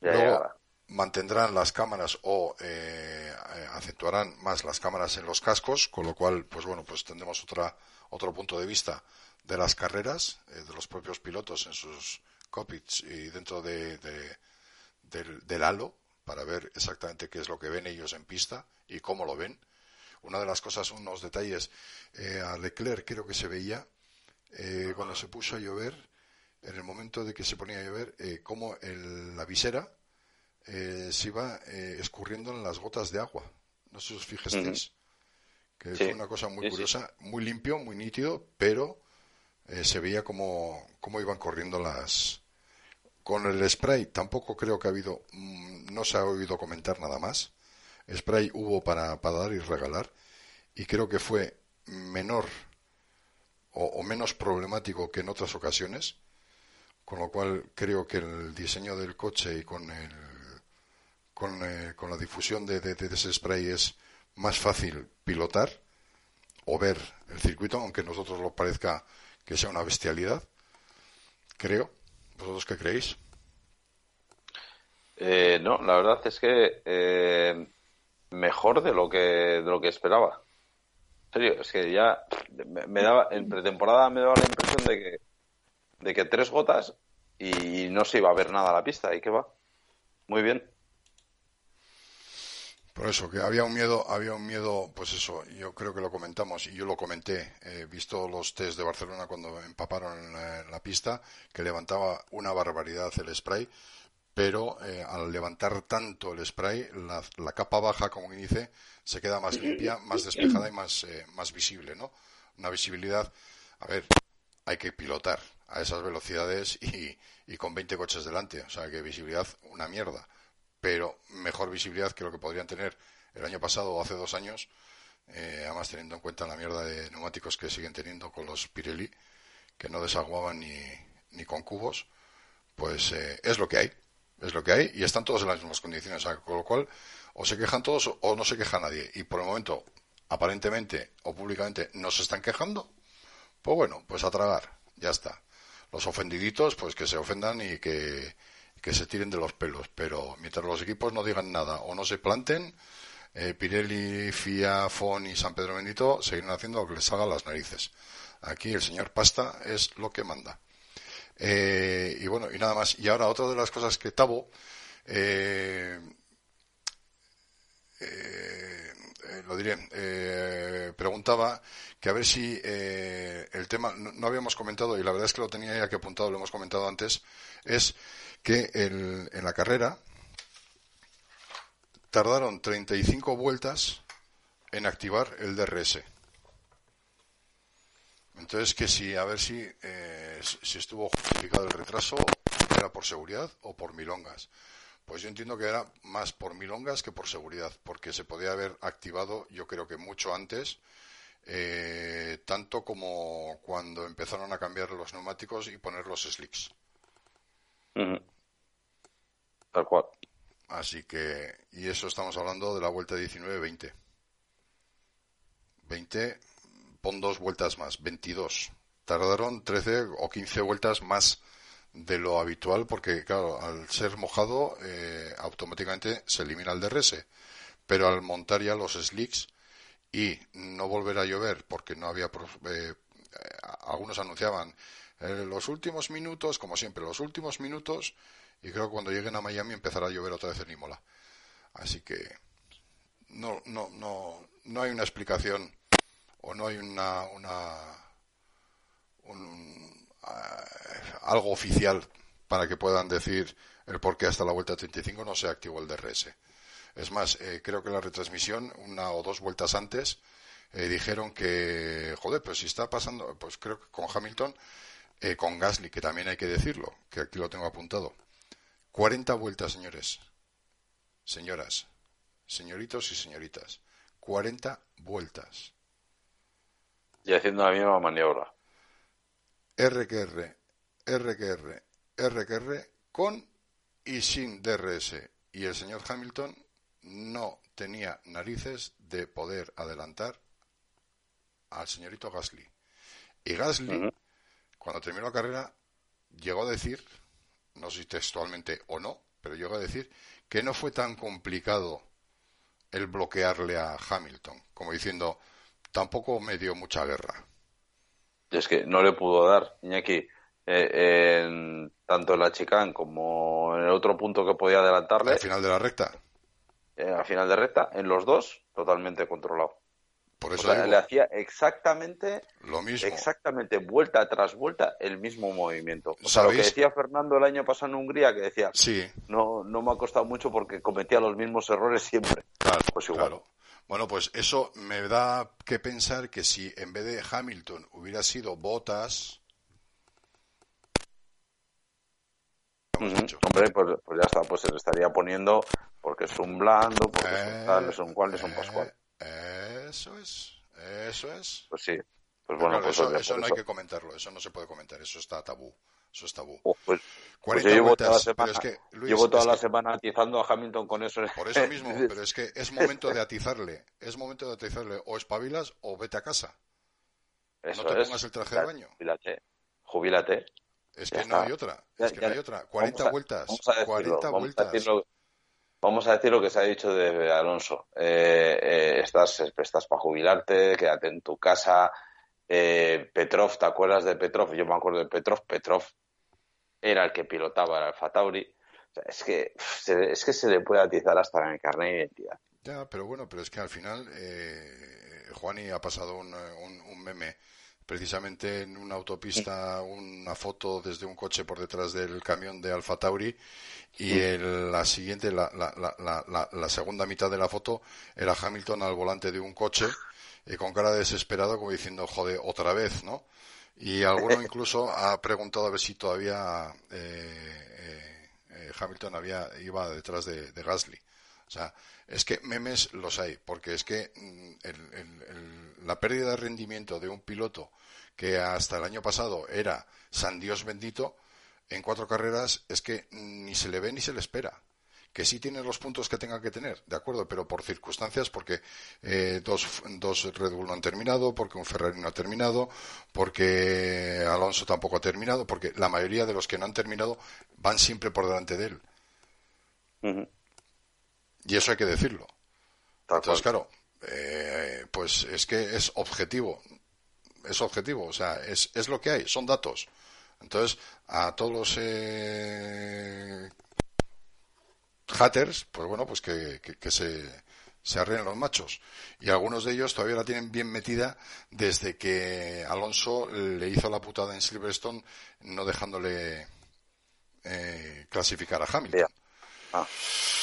S2: Luego mantendrán las cámaras o eh, eh, acentuarán más las cámaras en los cascos, con lo cual, pues bueno, pues tendremos otra otro punto de vista de las carreras de los propios pilotos en sus y dentro de, del, del halo para ver exactamente qué es lo que ven ellos en pista y cómo lo ven. Una de las cosas, unos detalles, eh, a Leclerc creo que se veía eh, cuando se puso a llover, en el momento de que se ponía a llover, eh, cómo la visera se iba escurriendo en las gotas de agua. No sé si os fijasteis. Que fue una cosa muy curiosa, muy limpio, muy nítido, pero se veía cómo, cómo iban corriendo las, con el spray tampoco creo que ha habido, mm, no se ha oído comentar nada más. Spray hubo para, para dar y regalar y creo que fue menor o, menos problemático que en otras ocasiones, con lo cual creo que el diseño del coche y con, el, con, eh, la difusión de, de, ese spray es más fácil pilotar o ver el circuito, aunque a nosotros lo parezca que sea una bestialidad, creo ¿Vosotros qué creéis?
S4: Eh, no, la verdad es que eh, mejor de lo que de lo que esperaba. En serio, es que ya me, daba en pretemporada me daba la impresión de que de que tres gotas y no se iba a ver nada a la pista y que va. Muy bien.
S2: Por eso, que había un miedo, había un miedo, pues eso, yo creo que lo comentamos y yo lo comenté, eh, visto los test de Barcelona cuando empaparon en la, pista, que levantaba una barbaridad el spray, pero eh, al levantar tanto el spray, la, capa baja, como dice, se queda más limpia, más despejada y más, eh, más visible, ¿no? Una visibilidad, a ver, hay que pilotar a esas velocidades y, y con 20 coches delante, o sea que visibilidad una mierda pero mejor visibilidad que lo que podrían tener el año pasado o hace dos años, eh, además teniendo en cuenta la mierda de neumáticos que siguen teniendo con los Pirelli, que no desaguaban ni, ni con cubos, pues eh, es lo que hay, es lo que hay y están todos en las mismas condiciones, con lo cual o se quejan todos o no se queja nadie y por el momento aparentemente o públicamente no se están quejando, pues bueno, pues a tragar, ya está. Los ofendiditos, pues que se ofendan y que que se tiren de los pelos, pero mientras los equipos no digan nada o no se planten, eh, Pirelli, FIA, FON y San Pedro Bendito seguirán haciendo lo que les haga las narices. Aquí el señor Pasta es lo que manda. Eh, y bueno, y nada más. Y ahora otra de las cosas que Tabo eh, lo diré, preguntaba que a ver si el tema, no, habíamos comentado, y la verdad es que lo tenía ya que apuntado, lo hemos comentado antes, es que en la carrera tardaron 35 vueltas en activar el DRS. Entonces, que si, a ver si, eh, si estuvo justificado el retraso, era por seguridad o por milongas. Pues yo entiendo que era más por milongas que por seguridad, porque se podía haber activado, yo creo que mucho antes, eh, tanto como cuando empezaron a cambiar los neumáticos y poner los slicks.
S4: Tal cual.
S2: Así que, y eso estamos hablando de la vuelta 19-20. 20, pon dos vueltas más, 22. Tardaron 13 o 15 vueltas más de lo habitual porque, claro, al ser mojado eh, automáticamente se elimina el DRS. Pero al montar ya los slicks y no volver a llover porque no había... Eh, algunos anunciaban eh, los últimos minutos, como siempre, los últimos minutos y creo que cuando lleguen a Miami empezará a llover otra vez en Imola. Así que no, no, no, no hay una explicación o no hay una, una un, uh, algo oficial para que puedan decir el por qué hasta la vuelta 35 no se activó el DRS. Es más, eh, creo que la retransmisión, una o dos vueltas antes, eh, dijeron que, joder, pues si está pasando, pues creo que con Hamilton, eh, con Gasly, que también hay que decirlo, que aquí lo tengo apuntado. 40 vueltas, señores, señoras, señoritos y señoritas. 40 vueltas.
S4: Y haciendo la misma maniobra.
S2: RQR, RQR, RQR, con y sin DRS. Y el señor Hamilton no tenía narices de poder adelantar al señorito Gasly. Y Gasly, cuando terminó la carrera, llegó a decir, no sé si textualmente o no, pero llegó a decir que no fue tan complicado el bloquearle a Hamilton, como diciendo, tampoco me dio mucha guerra.
S4: Es que no le pudo dar, Iñaki, eh, en, tanto en la chicane como en el otro punto que podía adelantarle.
S2: Al final de la recta.
S4: Eh, al final de recta, en los dos, totalmente controlado.
S2: Por eso
S4: le hacía exactamente
S2: lo mismo.
S4: Exactamente, vuelta tras vuelta, el mismo movimiento. O sea, lo que decía Fernando el año pasado en Hungría, que decía,
S2: sí.
S4: no, no me ha costado mucho porque cometía los mismos errores siempre.
S2: Claro,
S4: pues igual.
S2: Claro. Bueno, pues eso me da que pensar que si en vez de Hamilton hubiera sido Botas.
S4: Hombre, pues, pues, ya está, pues se le estaría poniendo porque es un blando, porque es un tal, es un cual, es un pascual.
S2: Eso es, eso es.
S4: Pues sí. Pues bueno, pues
S2: eso, eso no hay que comentarlo, eso no se puede comentar, eso está tabú. Eso es tabú.
S4: Oh, pues,
S2: 40
S4: pues yo llevo
S2: vueltas,
S4: toda la semana,
S2: pero es que, Luis,
S4: llevo toda la
S2: que-
S4: semana atizando a Hamilton con eso.
S2: Por eso mismo, [laughs] pero es que es momento de atizarle. Es momento de atizarle. O espabilas o vete a casa.
S4: Eso
S2: no te
S4: es.
S2: pongas el traje de baño.
S4: Jubílate. Jubílate.
S2: Es
S4: Ya
S2: que no
S4: está.
S2: hay otra.
S4: Ya-
S2: Es que
S4: ya-
S2: no hay otra. 40
S4: vamos a-
S2: vueltas.
S4: Vamos a decirlo,
S2: 40
S4: vamos
S2: vueltas.
S4: A decirlo, vamos a decir lo que se ha dicho de Alonso. Eh, eh, estás estás para jubilarte, quédate en tu casa. Eh, Petrov, ¿te acuerdas de Petrov? Yo me acuerdo de Petrov. Petrov era el que pilotaba el Alfa Tauri. Es, que, se, es que se le puede atizar hasta en el carnet de identidad.
S2: Ya, pero bueno, pero es que al final eh, Juani ha pasado un, eh, un- un meme precisamente en una autopista, una foto desde un coche por detrás del camión de Alfa Tauri y el- la siguiente, la, la, la, la- segunda mitad de la foto era Hamilton al volante de un coche y con cara de desesperado como diciendo, joder, otra vez, ¿no? Y alguno [laughs] incluso ha preguntado a ver si todavía eh, eh, eh, Hamilton había iba detrás de, de Gasly. O sea, es que memes los hay, porque es que mm, el- la pérdida de rendimiento de un piloto que hasta el año pasado era San Dios bendito, en cuatro carreras es que ni se le ve ni se le espera. Que sí tiene los puntos que tenga que tener, de acuerdo, pero por circunstancias, porque eh, dos, dos Red Bull no han terminado, porque un Ferrari no ha terminado, porque Alonso tampoco ha terminado, porque la mayoría de los que no han terminado van siempre por delante de él. Y eso hay que decirlo.
S4: Tal
S2: Entonces,
S4: cual.
S2: claro, eh, pues es que es objetivo. Es objetivo, o sea, es, es lo que hay, son datos. Entonces, a todos los eh, haters, pues bueno, pues que, que, que se, se arreglen los machos. Y algunos de ellos todavía la tienen bien metida desde que Alonso le hizo la putada en Silverstone, no dejándole eh, clasificar a Hamilton.
S4: Ah,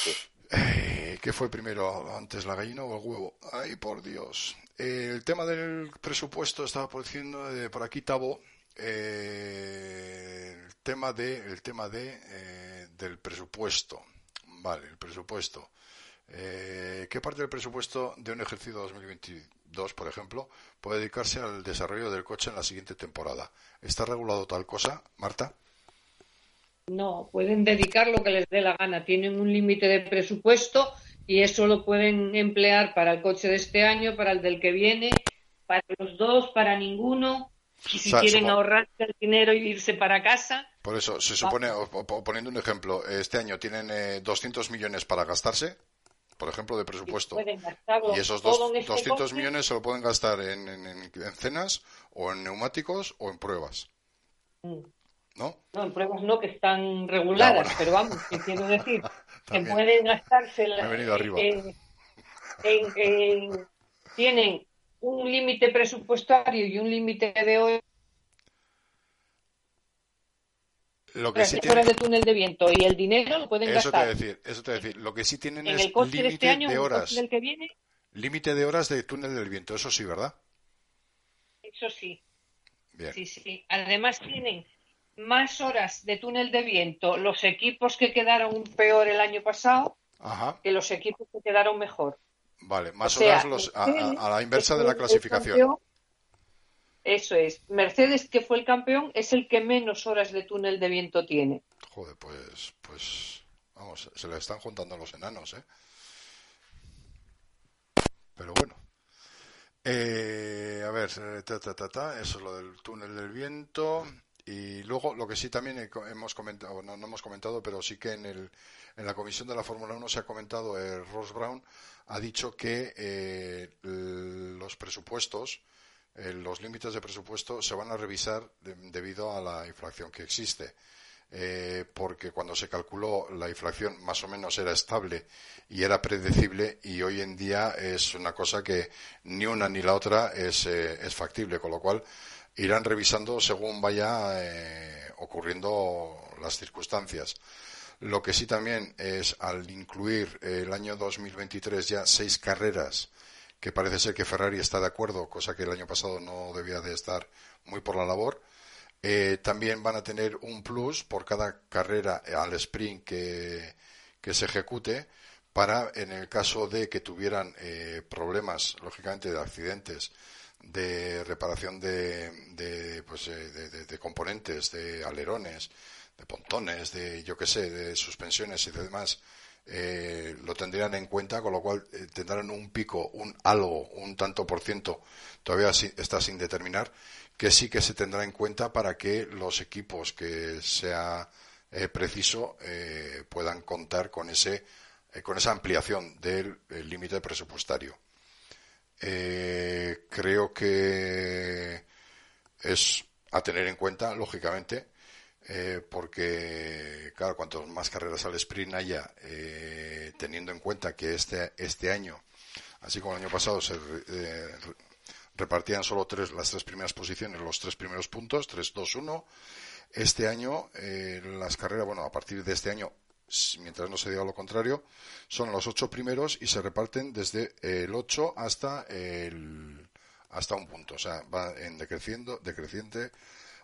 S4: sí.
S2: Eh, ¿Qué fue primero, antes la gallina o el huevo? Ay, por Dios. El tema del presupuesto estaba por diciendo eh, por aquí Tabo. eh, el tema de el tema de eh, del presupuesto. Vale, el presupuesto. Eh, ¿Qué parte del presupuesto de un ejercicio 2022, por ejemplo, puede dedicarse al desarrollo del coche en la siguiente temporada? ¿Está regulado tal cosa, Marta?
S3: No, pueden dedicar lo que les dé la gana. Tienen un límite de presupuesto y eso lo pueden emplear para el coche de este año, para el del que viene, para los dos, para ninguno. Y si quieren ahorrar el dinero y irse para casa.
S2: Por eso, se supone, poniendo un ejemplo, este año tienen eh, 200 millones para gastarse, por ejemplo, de presupuesto. Y, esos dos, 200 este millones se lo pueden gastar en, en, cenas o en neumáticos o en pruebas.
S3: Mm. ¿No? No, en pruebas no, que están reguladas, pero vamos, que quiero decir [laughs] que pueden gastarse. La, tienen un límite presupuestario y un límite de hoy
S2: lo que sí
S3: fuera de túnel de viento y el dinero lo pueden
S2: eso
S3: gastar.
S2: Te decir, eso te decir, lo que sí tienen es este límite de, horas.
S3: que viene,
S2: límite de horas de túnel del viento, eso sí, ¿verdad?
S3: Eso sí. Sí, sí. Además tienen más horas de túnel de viento los equipos que quedaron peor el año pasado que los equipos que quedaron mejor.
S2: Vale, más horas los, a, la inversa de la clasificación.
S3: Eso es. Mercedes, que fue el campeón, es el que menos horas de túnel de viento tiene.
S2: Joder, pues, pues, vamos, se le están juntando los enanos, ¿eh? Pero bueno. Eh, a ver, ta, ta, ta, ta, eso es lo del túnel del viento. Y luego, lo que sí también hemos comentado, no, no hemos comentado, pero sí que en, el, en la comisión de la Fórmula 1 se ha comentado, eh, Ross Brown ha dicho que eh, los presupuestos eh, los límites de presupuesto se van a revisar debido a la inflación que existe. Eh, porque cuando se calculó la inflación más o menos era estable y era predecible y hoy en día es una cosa que ni una ni la otra es, es factible, con lo cual irán revisando según vaya ocurriendo las circunstancias. Lo que sí también es al incluir el año 2023 ya seis carreras que parece ser que Ferrari está de acuerdo, cosa que el año pasado no debía de estar muy por la labor. Eh, también van a tener un plus por cada carrera al sprint que, se ejecute para, en el caso de que tuvieran eh, problemas, lógicamente, de accidentes, de reparación de, pues, eh, de, componentes, de alerones, de pontones, de, yo qué sé, de suspensiones y demás, eh, lo tendrían en cuenta, con lo cual eh, tendrán un pico, un algo, un tanto por ciento, todavía está sin determinar, que sí que se tendrá en cuenta para que los equipos que sea eh, preciso puedan contar con ese con esa ampliación del límite presupuestario. Creo que es a tener en cuenta, lógicamente, eh, porque, claro, cuanto más carreras al sprint haya, eh, teniendo en cuenta que este, este año, así como el año pasado, se eh, repartían solo tres, las tres primeras posiciones, los tres primeros puntos, 3, 2, 1. Este año, las carreras, bueno, a partir de este año, mientras no se diga lo contrario, son los ocho primeros y se reparten desde el 8 hasta el, hasta un punto. O sea, va en decreciendo, decreciente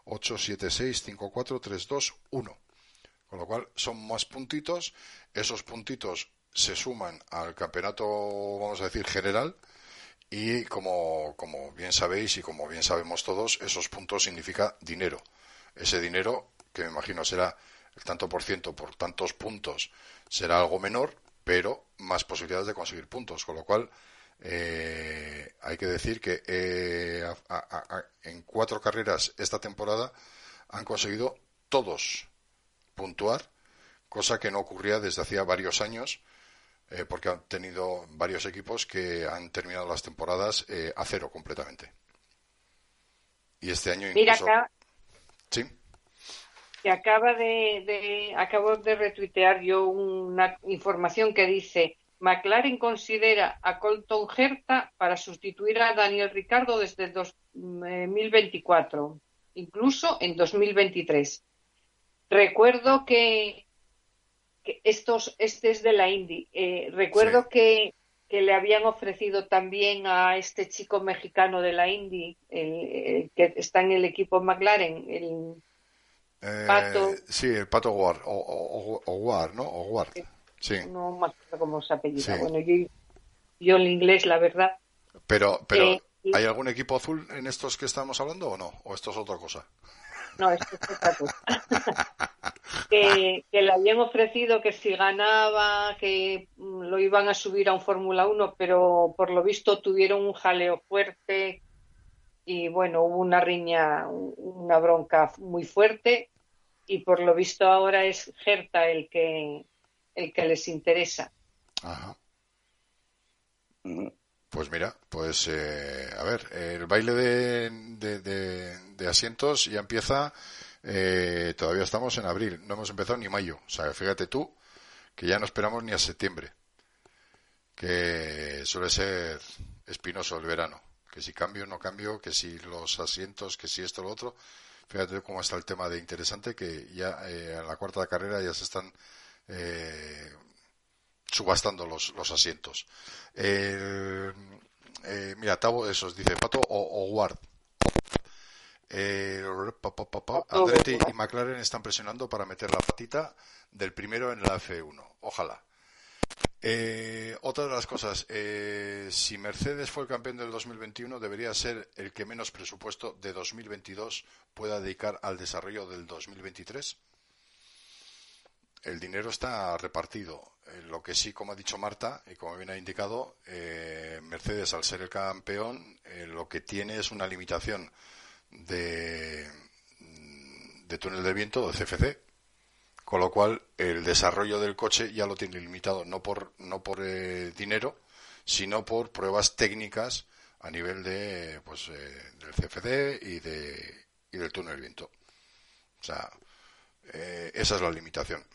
S2: 8, 7, 6, 5, 4, 3, 2, 1. Con lo cual son más puntitos. Esos puntitos se suman al campeonato, vamos a decir, general. Y como, como bien sabéis y como bien sabemos todos, esos puntos significa dinero. Ese dinero, que me imagino será el tanto por ciento por tantos puntos, será algo menor, pero más posibilidades de conseguir puntos. Con lo cual, eh, hay que decir que eh, en cuatro carreras esta temporada han conseguido todos puntuar, cosa que no ocurría desde hacía varios años, eh, porque han tenido varios equipos que han terminado las temporadas a cero completamente. Y este año incluso...
S3: Mira sí. Que acaba de, de, acabo de retuitear yo una información que dice McLaren considera a Colton Herta para sustituir a Daniel Ricardo desde 2024, eh, incluso en 2023. Recuerdo que, estos, este es de la Indy. Eh, recuerdo que, le habían ofrecido también a este chico mexicano de la Indy, que está en el equipo McLaren, el
S2: eh, Pato. Sí, el Pato Ward, o, o, ¿no? O Ward. Sí.
S3: No me acuerdo cómo se apellida. Bueno, yo, yo el inglés, la verdad.
S2: Pero, pero eh, ¿hay algún equipo azul en estos que estamos hablando o no? ¿O esto es otra cosa?
S3: No, esto es otra cosa. [laughs] que, le habían ofrecido que si ganaba, que mm, lo iban a subir a un Fórmula 1, pero por lo visto tuvieron un jaleo fuerte y bueno, hubo una riña, una bronca muy fuerte y por lo visto ahora es Gerta el que, el que les interesa. Ajá.
S2: Pues mira, pues eh, a ver, el baile de, de, asientos ya empieza, eh, todavía estamos en abril, no hemos empezado ni mayo, o sea, fíjate tú que ya no esperamos ni a septiembre, que suele ser espinoso el verano, que si cambio no cambio, que si los asientos, que si esto lo otro, fíjate cómo está el tema de interesante, que ya eh, en la cuarta carrera ya se están eh, subastando los, los asientos. Eh, eh, mira, Tavo, esos dice Pato o, o Ward. Eh, Andretti y McLaren están presionando para meter la patita del primero en la F1. Ojalá. Eh, otra de las cosas, eh, si Mercedes fue el campeón del 2021, debería ser el que menos presupuesto de 2022 pueda dedicar al desarrollo del 2023 el dinero está repartido. Eh, lo que sí, como ha dicho Marta, y como bien ha indicado, eh, Mercedes, al ser el campeón, eh, lo que tiene es una limitación de, de túnel de viento, de CFC, con lo cual el desarrollo del coche ya lo tiene limitado, no por, no por dinero, sino por pruebas técnicas a nivel de, pues, del CFD y, de, y del túnel viento. O sea, esa es la limitación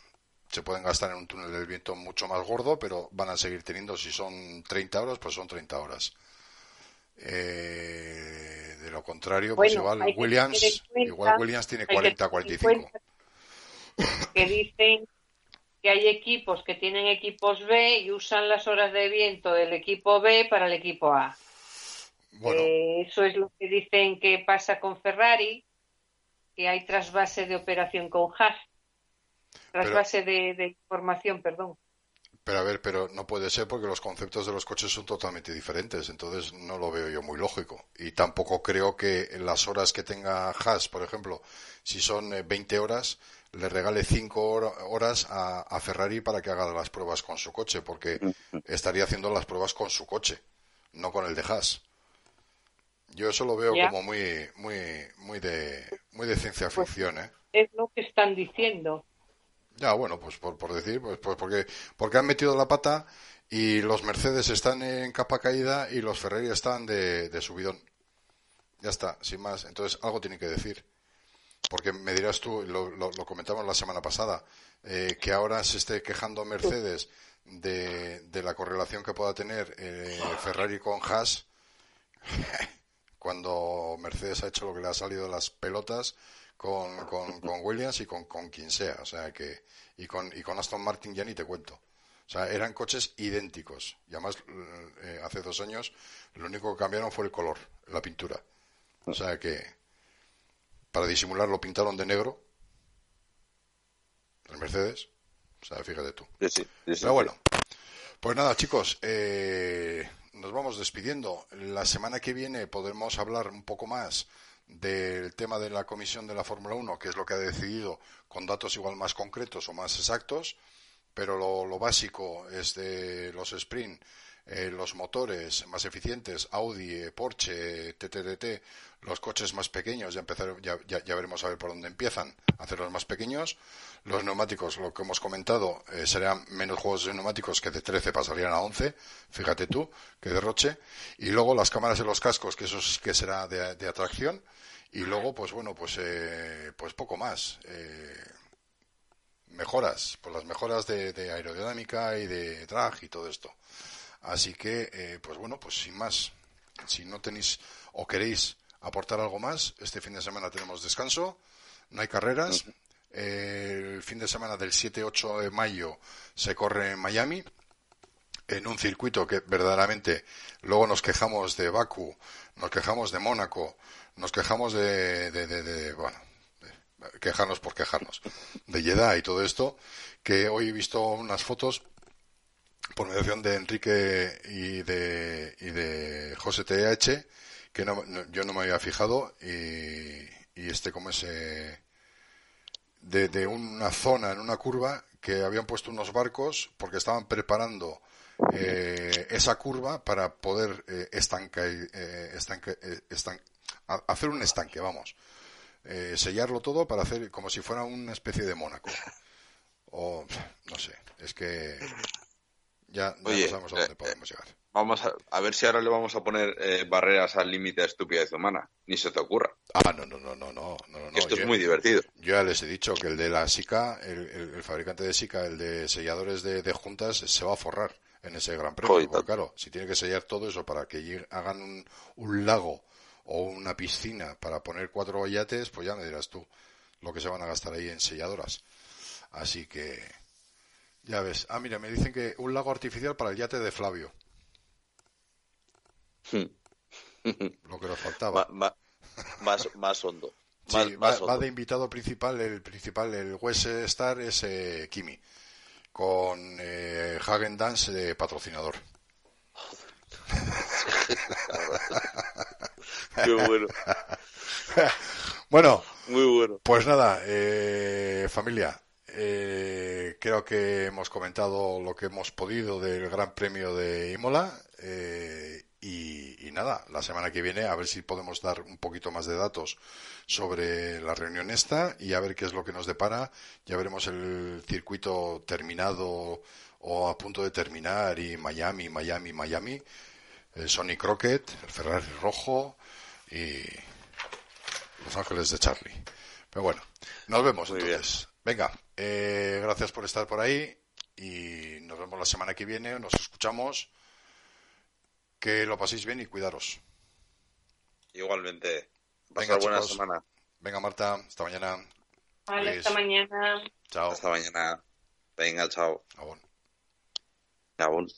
S2: se pueden gastar en un túnel del viento mucho más gordo, pero van a seguir teniendo, si son 30 horas, pues son 30 horas. Eh, de lo contrario, pues igual Williams, igual Williams tiene 40, 45.
S3: Que dicen que hay equipos que tienen equipos B y usan las horas de viento del equipo B para el equipo A. Eh, eso es lo que dicen que pasa con Ferrari, que hay trasvase de operación con Haas trasvase de, de información, perdón.
S2: Pero a ver, pero no puede ser porque los conceptos de los coches son totalmente diferentes, entonces no lo veo yo muy lógico. Y tampoco creo que las horas que tenga Haas, por ejemplo, si son 20 eh, horas, le regale 5 horas a, Ferrari para que haga las pruebas con su coche, porque estaría haciendo las pruebas con su coche, no con el de Haas. Yo eso lo veo como muy, muy, muy de, muy de ciencia pues ficción, ¿eh?
S3: Es lo que están diciendo.
S2: Ya, bueno, pues por, por decir, pues, pues porque, porque han metido la pata y los Mercedes están en capa caída y los Ferrari están de, de subidón. Ya está, sin más. Entonces algo tiene que decir. Porque me dirás tú, lo, lo, comentamos la semana pasada, eh, que ahora se esté quejando Mercedes de, de la correlación que pueda tener eh, Ferrari con Haas, [laughs] cuando Mercedes ha hecho lo que le ha salido de las pelotas con, con, con Williams y con, con, quien sea. O sea que, y con, y con Aston Martin ya ni te cuento. O sea, eran coches idénticos. Y además, eh, hace dos años, lo único que cambiaron fue el color, la pintura. O sea que, para disimular, lo pintaron de negro. El Mercedes. O sea, fíjate tú. Pero bueno. Pues nada, chicos, eh, nos vamos despidiendo. La semana que viene podremos hablar un poco más del tema de la comisión de la Fórmula 1, que es lo que ha decidido con datos igual más concretos o más exactos, pero lo, básico es de los sprint, eh, los motores más eficientes, Audi, eh, Porsche, TTT, los coches más pequeños, ya, empezar, ya, ya, veremos a ver por dónde empiezan a hacer los más pequeños. Los neumáticos, lo que hemos comentado, eh, serían menos juegos de neumáticos que de 13 pasarían a 11, fíjate tú, que derroche. Y luego las cámaras de los cascos, que eso sí que será de, atracción. Y luego, pues bueno, pues, pues poco más. mejoras, pues las mejoras de, de aerodinámica y de drag y todo esto. Así que, eh, pues bueno, pues sin más, si no tenéis o queréis aportar algo más, este fin de semana tenemos descanso, no hay carreras. el fin de semana del 7-8 de mayo se corre en Miami, en un circuito que verdaderamente luego nos quejamos de Baku, nos quejamos de Mónaco, nos quejamos de, de, de, bueno, quejarnos por quejarnos, de Jeddah y todo esto, que hoy he visto unas fotos por mediación de Enrique y de, y de José TH, que no, yo no me había fijado, y, y este como ese de, de, una zona en una curva que habían puesto unos barcos porque estaban preparando eh, esa curva para poder eh, estanca, eh, eh, hacer un estanque, vamos. Eh, sellarlo todo para hacer como si fuera una especie de Mónaco. O no sé, es que ya, ya
S4: Oye,
S2: no sabemos a dónde
S4: eh,
S2: podemos llegar.
S4: Vamos a, a ver si ahora le vamos a poner eh, barreras al límite de estupidez humana. Ni se te ocurra.
S2: Ah, no, no, no, no, no, no,
S4: esto
S2: yo-
S4: es muy divertido.
S2: Yo ya les he dicho que el de la SICA, el, el- el fabricante de SICA, el de selladores de, de juntas, se va a forrar en ese gran premio.
S4: Joder,
S2: porque, claro, si tiene que sellar todo eso para que llegue- hagan un, un lago o una piscina para poner cuatro yates, pues ya me dirás tú lo que se van a gastar ahí en selladoras. Así que, ya ves. Ah, mira, me dicen que un lago artificial para el yate de Flavio, lo que nos faltaba.
S4: Ma- ma- más, más hondo.
S2: Sí,
S4: Más,
S2: va,
S4: más
S2: va
S4: hondo.
S2: de invitado principal, el principal, el West Star es eh, Kimi, con eh, Hagen Dance de patrocinador.
S4: Qué bueno. [laughs]
S2: Bueno,
S4: Muy bueno.
S2: pues nada, eh, familia, eh, creo que hemos comentado lo que hemos podido del Gran Premio de Imola eh, y, y nada, la semana que viene a ver si podemos dar un poquito más de datos sobre la reunión esta y a ver qué es lo que nos depara. Ya veremos el circuito terminado o a punto de terminar y Miami, Miami, Miami, el Sony Crockett, el Ferrari rojo y Los Ángeles de Charlie. Pero bueno, nos vemos
S4: Muy
S2: entonces. Venga, eh, gracias por estar por ahí y nos vemos la semana que viene, nos escuchamos. Que lo paséis bien y cuidaros.
S4: Igualmente.
S2: Venga,
S4: buena
S2: chicos.
S4: semana.
S2: Venga, Marta, hasta mañana.
S3: Vale, hasta mañana.
S2: Chao.
S4: Hasta mañana. Venga, chao.
S2: Abón.
S4: Aún.